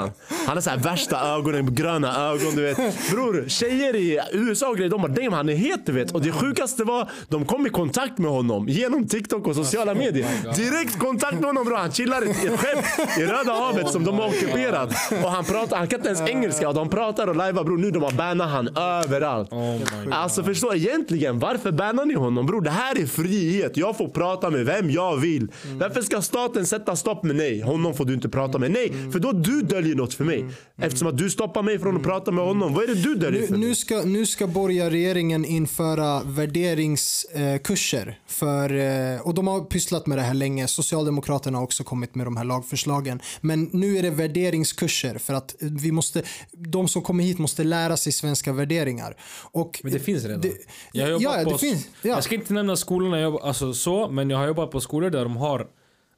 Han har så här värsta ögonen, gröna ögon du vet. Bror, tjejer i USA och grejer, de bara “Damn han är het” du vet. Och det sjukaste var, de kom i kontakt med honom genom TikTok och sociala medier. Direkt kontakt med honom bror. Han chillar i ett skepp i Röda havet som de har ockuperat. Och han pratar, han kan inte ens engelska och de pratar och lajvar bror. Nu de har bannat han överallt. Oh. Alltså förstå egentligen, varför bannar ni honom bror? Det här är frihet. Jag får prata med vem jag vill. Varför ska staten sätta stopp med nej? Honom får du inte prata med. Nej, för då du döljer något för mig. Eftersom att du stoppar mig från att prata med honom. Vad är det du döljer Nu, för nu, ska, nu ska borgarregeringen införa värderingskurser. För, eh, och de har pysslat med det här länge. Socialdemokraterna har också kommit med de här lagförslagen. Men nu är det värderingskurser för att vi måste, de som kommer hit måste lära sig svenska värderingar. Och Men det finns redan. Det, jag har jobbat ja, på, finns. Ja. Jag ska inte nämna skolorna jag, alltså så, men jag har jobbat på skolor där de har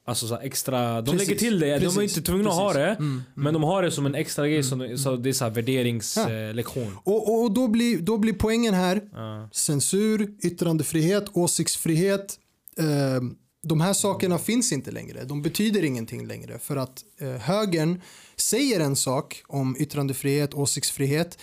Alltså så extra, de Precis, lägger till det, de är precis, inte tvungna att ha precis. det. Mm, Men de har det som en extra grej, som, så det är så värderingslektion. Och, och, och då, blir, då blir poängen här Ja. censur, yttrandefrihet, åsiktsfrihet. Eh, de här sakerna finns inte längre. De betyder ingenting längre. För att eh, högern säger en sak om yttrandefrihet, åsiktsfrihet.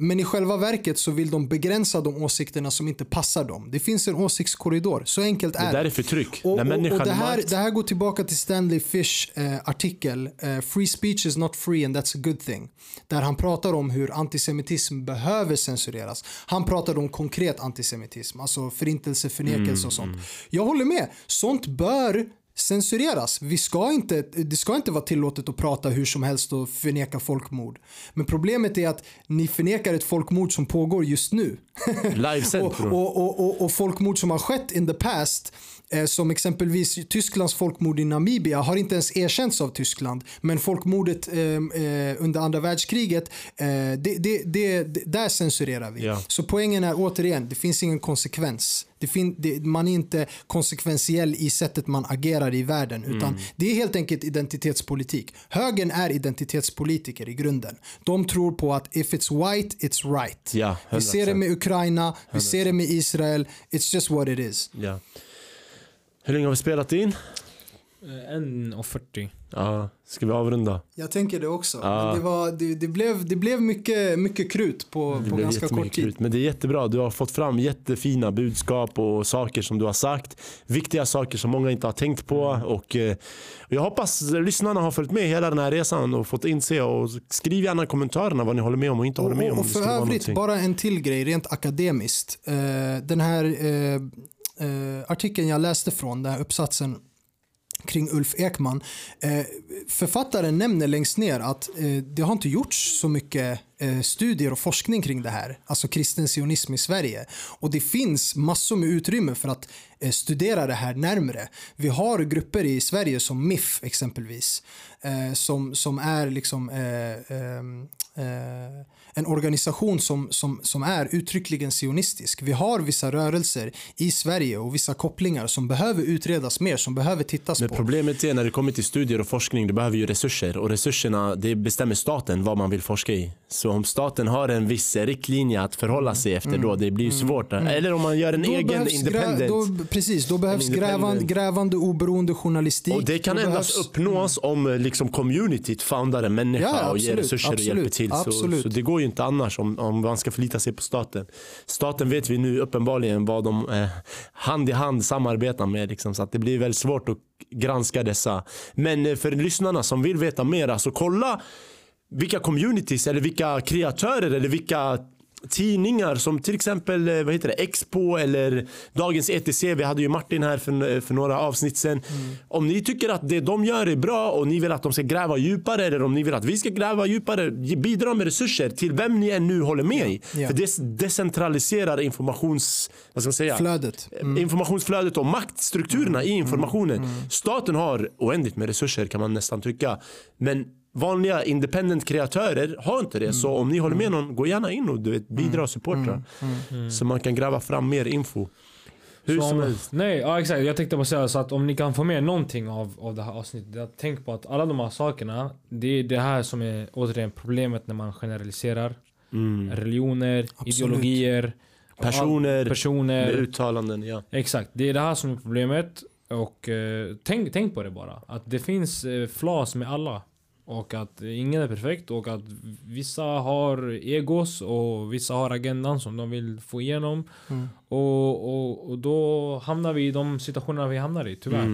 Men i själva verket så vill de begränsa de åsikterna som inte passar dem. Det finns en åsiktskorridor, så enkelt Det är där är förtryck. och, och, och det, är här, det här går tillbaka till Stanley Fish eh, artikel eh, Free speech is not free and that's a good thing. Där han pratar om hur antisemitism behöver censureras. Han pratar om konkret antisemitism, alltså förintelse, förnekelse Mm, och sånt. Jag håller med, sånt bör censureras. Vi ska inte, det ska inte vara tillåtet att prata hur som helst och förneka folkmord. Men problemet är att ni förnekar ett folkmord som pågår just nu. Livesänt, och, och, och, och, och folkmord som har skett in the past som exempelvis Tysklands folkmord i Namibia har inte ens erkänts av Tyskland. Men folkmordet eh, eh, under andra världskriget, eh, det, det, det, där censurerar vi. Ja. Så poängen är återigen, det finns ingen konsekvens. Det man är inte konsekventiell i sättet man agerar i världen. Utan Mm. det är helt enkelt identitetspolitik. Högern är identitetspolitiker i grunden. De tror på att if it's white, it's right. Ja, vi ser det 100%. med Ukraina, vi ser det med Israel. It's just what it is. Ja. Hur länge har vi spelat in? Eh, 1.40. Ja, ska vi avrunda? Jag tänker det också. Ja. Det, var, det, det blev, det blev mycket, mycket krut på, Det på blev ganska kort tid. krut. Men det är jättebra. Du har fått fram jättefina budskap och saker som du har sagt. Viktiga saker som många inte har tänkt på. Och, eh, jag hoppas lyssnarna har följt med hela den här resan och fått inse. Och skriv gärna i kommentarerna vad ni håller med om och inte håller med om. Och, för övrigt, bara en till grej rent akademiskt. Eh, den här eh, artikeln jag läste från, den här uppsatsen kring Ulf Ekman. Eh, författaren nämner längst ner att eh, det har inte gjorts så mycket eh, studier och forskning kring det här, alltså kristen sionism i Sverige. Och det finns massor med utrymme för att eh, studera det här närmre. Vi har grupper i Sverige som MIF exempelvis, eh, som, som är liksom eh, ehm, eh, en organisation som, som, som är uttryckligen sionistisk. Vi har vissa rörelser i Sverige och vissa kopplingar som behöver utredas mer, som behöver tittas Men på. problemet är när det kommer till studier och forskning, du behöver ju resurser. Och resurserna, det bestämmer staten vad man vill forska i. Så om staten har en viss riktlinje att förhålla sig efter då, det blir ju svårt. Eller om man gör en Då egen independent. Då, precis, då behövs grävande, grävande oberoende journalistik. Och det kan Då endast behövs- uppnås om eh, liksom communityt foundar en människa Ja, och ger absolut, resurser och absolut, hjälper till. Så, absolut. så det går ju inte annars om, om man ska förlita sig på staten. Staten vet vi nu uppenbarligen vad de eh, hand i hand samarbetar med. Liksom, så att det blir väldigt svårt att granska dessa. Men eh, för lyssnarna som vill veta mer, så kolla vilka communities eller vilka kreatörer eller vilka tidningar som till exempel eh, vad heter det, Expo eller Dagens ETC. Vi hade ju Martin här för, för några avsnitt sen. Om ni tycker att det de gör är bra och ni vill att de ska gräva djupare eller om ni vill att vi ska gräva djupare, bidra med resurser till vem ni än nu håller med i. Ja. För det decentraliserar informations... Vad ska man säga? Flödet. informationsflödet och maktstrukturerna i informationen. Staten har oändligt med resurser kan man nästan tycka. Men vanliga independent kreatörer har inte det. Så om ni håller med någon, gå gärna in och du vet, bidra och supporta. Så man kan gräva fram mer info. Hur som om- helst. Nej, ja, exakt. Jag tänkte bara säga så att om ni kan få med någonting av, av det här avsnittet. Tänk på att alla de här sakerna, det är det här som är återigen problemet när man generaliserar. Religioner, ideologier, Personer, personer. Uttalanden, ja. Exakt, det är det här som är problemet. Och eh, tänk, tänk på det bara. Att det finns eh, flas med alla. Och att ingen är perfekt och att vissa har egos och vissa har agendan som de vill få igenom. Och, och, och då hamnar vi i de situationerna vi hamnar i, tyvärr.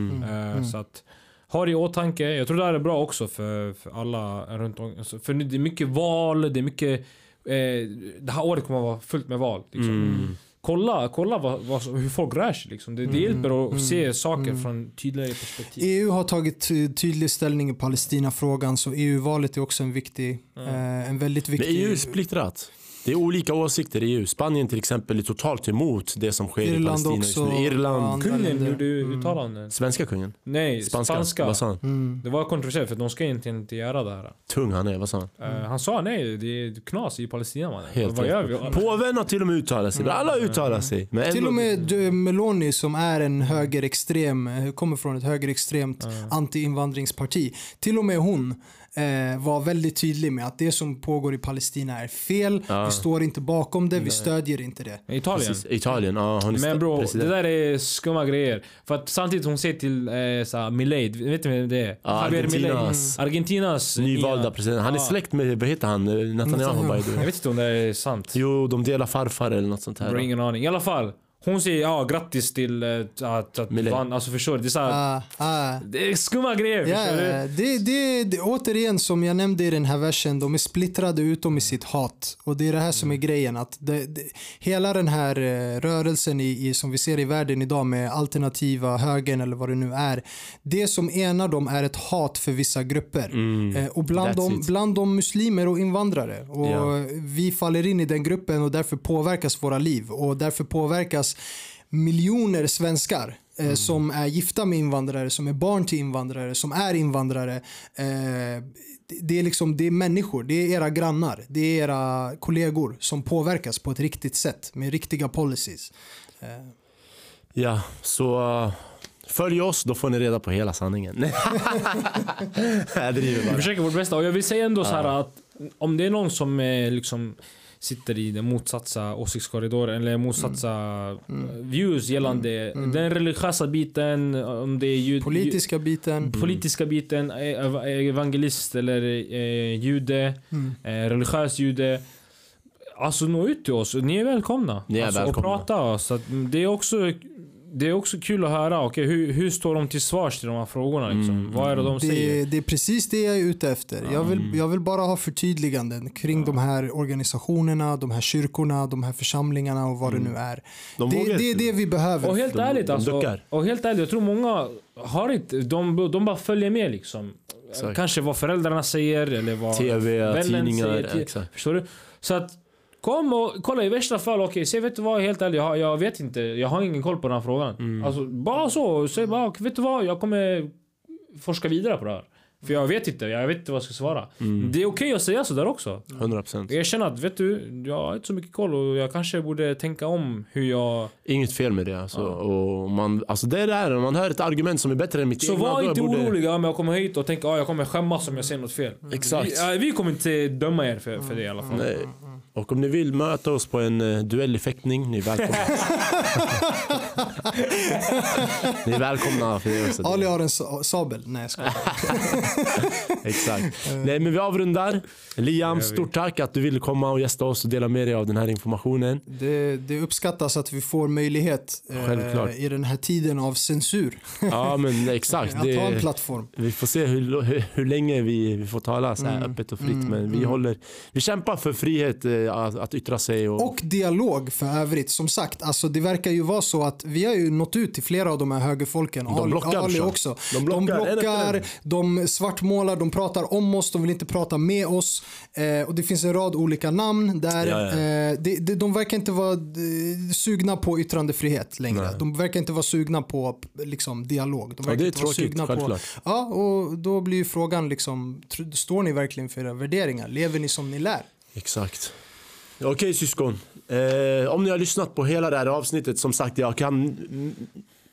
Eh, Så att ha det i åtanke. Jag tror det här är bra också för, för alla runt om. Alltså, För nu- det är mycket val, det är mycket... Eh, det här året kommer att vara fullt med val. Liksom. Kolla, kolla vad, vad, hur folk rör sig. Liksom. Det, det hjälper att se saker från tydligare perspektiv. EU har tagit ty- tydlig ställning i Palestinafrågan så EU-valet är också en viktig, eh, en väldigt Men viktig... EU är splittrat. Det är olika åsikter i EU. Spanien till exempel är totalt emot det som sker i Irland Palestina just också. nu. Irland. andra Kungen gjorde uttalanden. Svenska kungen. Nej, Spanska. spanska. Vad sa han? Det var kontroversiellt för de ska egentligen inte göra det här. Tung han är. Vad sa han? Eh, han sa nej, det är knas i Palestina mannen. Helt Vad gör vi? Påven har till och med uttalat sig. Alla uttalar sig. Men Till och med eh, Meloni som är en högerextrem, eh, kommer från ett högerextremt anti-invandringsparti. Till och med hon eh, var väldigt tydlig med att det som pågår i Palestina är fel. Ja. Vi står inte bakom det, vi stödjer inte det. Italien. Precis. Italien, ja. Hon är Men bro, president. det där är skumma grejer. För att samtidigt hon säger till eh, såhär, Milei, vet du vem det är? Ja, Javier Milei. Argentinas- Argentinas Nyvalda president. Han är Ja. släkt med, vad heter han? Eh, Netanyahu the Jag vet inte om det är sant. Jo, de delar farfar eller något sånt här. ingen aning. I alla fall. Hon säger ja, grattis till eh, att, att Milei. vann. Alltså förstår du? Det är, så här, Ah, ah. det är skumma grejer. Ja, du? det, det, det, återigen som jag nämnde i den här versen, de är splittrade utom i sitt hat. Och det är det här som är grejen. Att det, det, hela den här eh, rörelsen i, i, som vi ser i världen idag med alternativa högern eller vad det nu är. Det som enar dem är ett hat för vissa grupper. Eh, och bland dem, it. bland dem muslimer och invandrare. Och Ja. Vi faller in i den gruppen och därför påverkas våra liv. Och därför påverkas miljoner svenskar eh, som är gifta med invandrare, som är barn till invandrare, som är invandrare. Eh, det- är liksom det är människor, det är era grannar, det är era kollegor som påverkas på ett riktigt sätt med riktiga policies. Ja, så uh, följ oss, då får ni reda på hela sanningen. Jag driver Vi bara. försöker vårt bästa. Och jag vill säga ändå så här att om det är någon som eh, liksom sitter i den motsatsa åsiktskorridoren eller motsatsa Mm. eh, views gällande den religiösa biten, om det är jud, Politiska biten. ju- politiska biten, eh, ev- evangelist eller eh, jude, Mm. eh, religiös jude. Alltså nå ut till oss, ni är välkomna. Ni är alltså, välkomna. Och prata. Så att det är också det är också kul att höra, okej hur, hur står de till svars till de här frågorna? Liksom? Mm. Vad är det de säger? Det, det är precis det jag är ute efter. Jag vill, jag vill bara ha förtydliganden kring de här organisationerna, de här kyrkorna, de här församlingarna och vad det nu är. De Det, det är det vi behöver. Och helt De- ärligt alltså, och helt ärligt, jag tror många har inte, de, de bara följer med liksom. Exakt. Kanske vad föräldrarna säger eller vad TV, vännen tidningar, säger. exakt. Förstår du? Så att Kom och kolla i värsta fall, okej, säg vet du vad, helt ärligt, jag, jag vet inte, jag har ingen koll på den här frågan. Mm. Alltså, bara så, säg bara, vet du vad, jag kommer forska vidare på det här. För jag vet inte, jag vet inte vad jag ska svara. Mm. Det är okej att säga sådär också. 100%. Jag känner att, vet du, jag har inte så mycket koll och jag kanske borde tänka om hur jag... Inget fel med det alltså. Och man, alltså det är det här, man hör ett argument som är bättre än mitt Så egna. var då inte borde- oroliga om jag kommer hit och tänker att jag kommer skämmas om jag säger något fel. Exakt. Vi, ja, vi kommer inte döma er för, för det i alla fall. Nej. Och om ni vill möta oss på en uh, duell i fäktning, ni är välkomna. ni är välkomna för det också. Ali har en sa- sabel. Nej jag skojar. Exakt. Nej men vi avrundar. Liam, stort tack att du ville komma och gästa oss och dela med dig av den här informationen. Det, det uppskattas att vi får möjlighet eh, i den här tiden av censur Ja men exakt. att ha en plattform. vi får se hur, hur, hur länge vi, vi får tala så här Mm. öppet och fritt. Men vi, håller, vi kämpar för frihet eh, att, att yttra sig. Och, Och dialog för övrigt. Som sagt, alltså det verkar ju vara så att vi har ju nått ut till flera av de här högerfolken. De blockar, Ali också. De De blockar, efter blockar, de svartmålar, de pratar om oss, de vill inte prata med oss. Eh, och det finns en rad olika namn där. Ja, ja. Eh, det, det, de verkar inte vara eh, sugna på yttrandefrihet längre. Nej. De verkar inte vara sugna på liksom, dialog. De verkar det är inte vara tråkigt, sugna på... självklart. Ja, och då blir ju frågan liksom, står ni verkligen för era värderingar? Lever ni som ni lär? Exakt. Okej syskon. Eh, om ni har lyssnat på hela det här avsnittet, som sagt jag kan mm,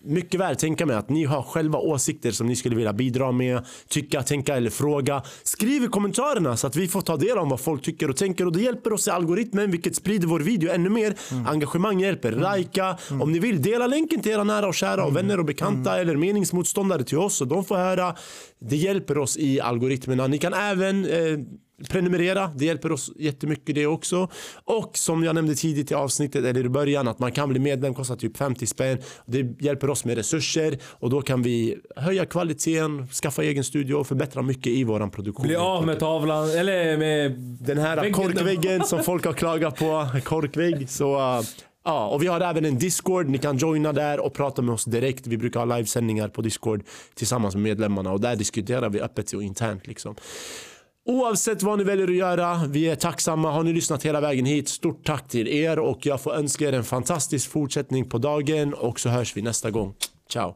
mycket väl tänka mig att ni har själva åsikter som ni skulle vilja bidra med, tycka, tänka eller fråga. Skriv i kommentarerna så att vi får ta del av vad folk tycker och tänker och det hjälper oss i algoritmen vilket sprider vår video ännu mer. Engagemang hjälper. Lajka. Om ni vill, dela länken till era nära och kära och vänner och bekanta eller meningsmotståndare till oss så de får höra. Det hjälper oss i algoritmerna. Ni kan även eh, prenumerera. Det hjälper oss jättemycket det också. Och som jag nämnde tidigt i avsnittet eller i början att man kan bli medlem, kostar typ 50 spänn. Det hjälper oss med resurser och då kan vi höja kvaliteten, skaffa egen studio och förbättra mycket i våran produktion. Bli av med tavlan, eller med... Den här Väggen. korkväggen som folk har klagat på, korkvägg. Så uh, Ja, och vi har även en Discord. Ni kan joina där och prata med oss direkt. Vi brukar ha livesändningar på Discord tillsammans med medlemmarna och där diskuterar vi öppet och internt liksom. Oavsett vad ni väljer att göra, vi är tacksamma. Har ni lyssnat hela vägen hit, stort tack till er och jag får önska er en fantastisk fortsättning på dagen och så hörs vi nästa gång. Ciao!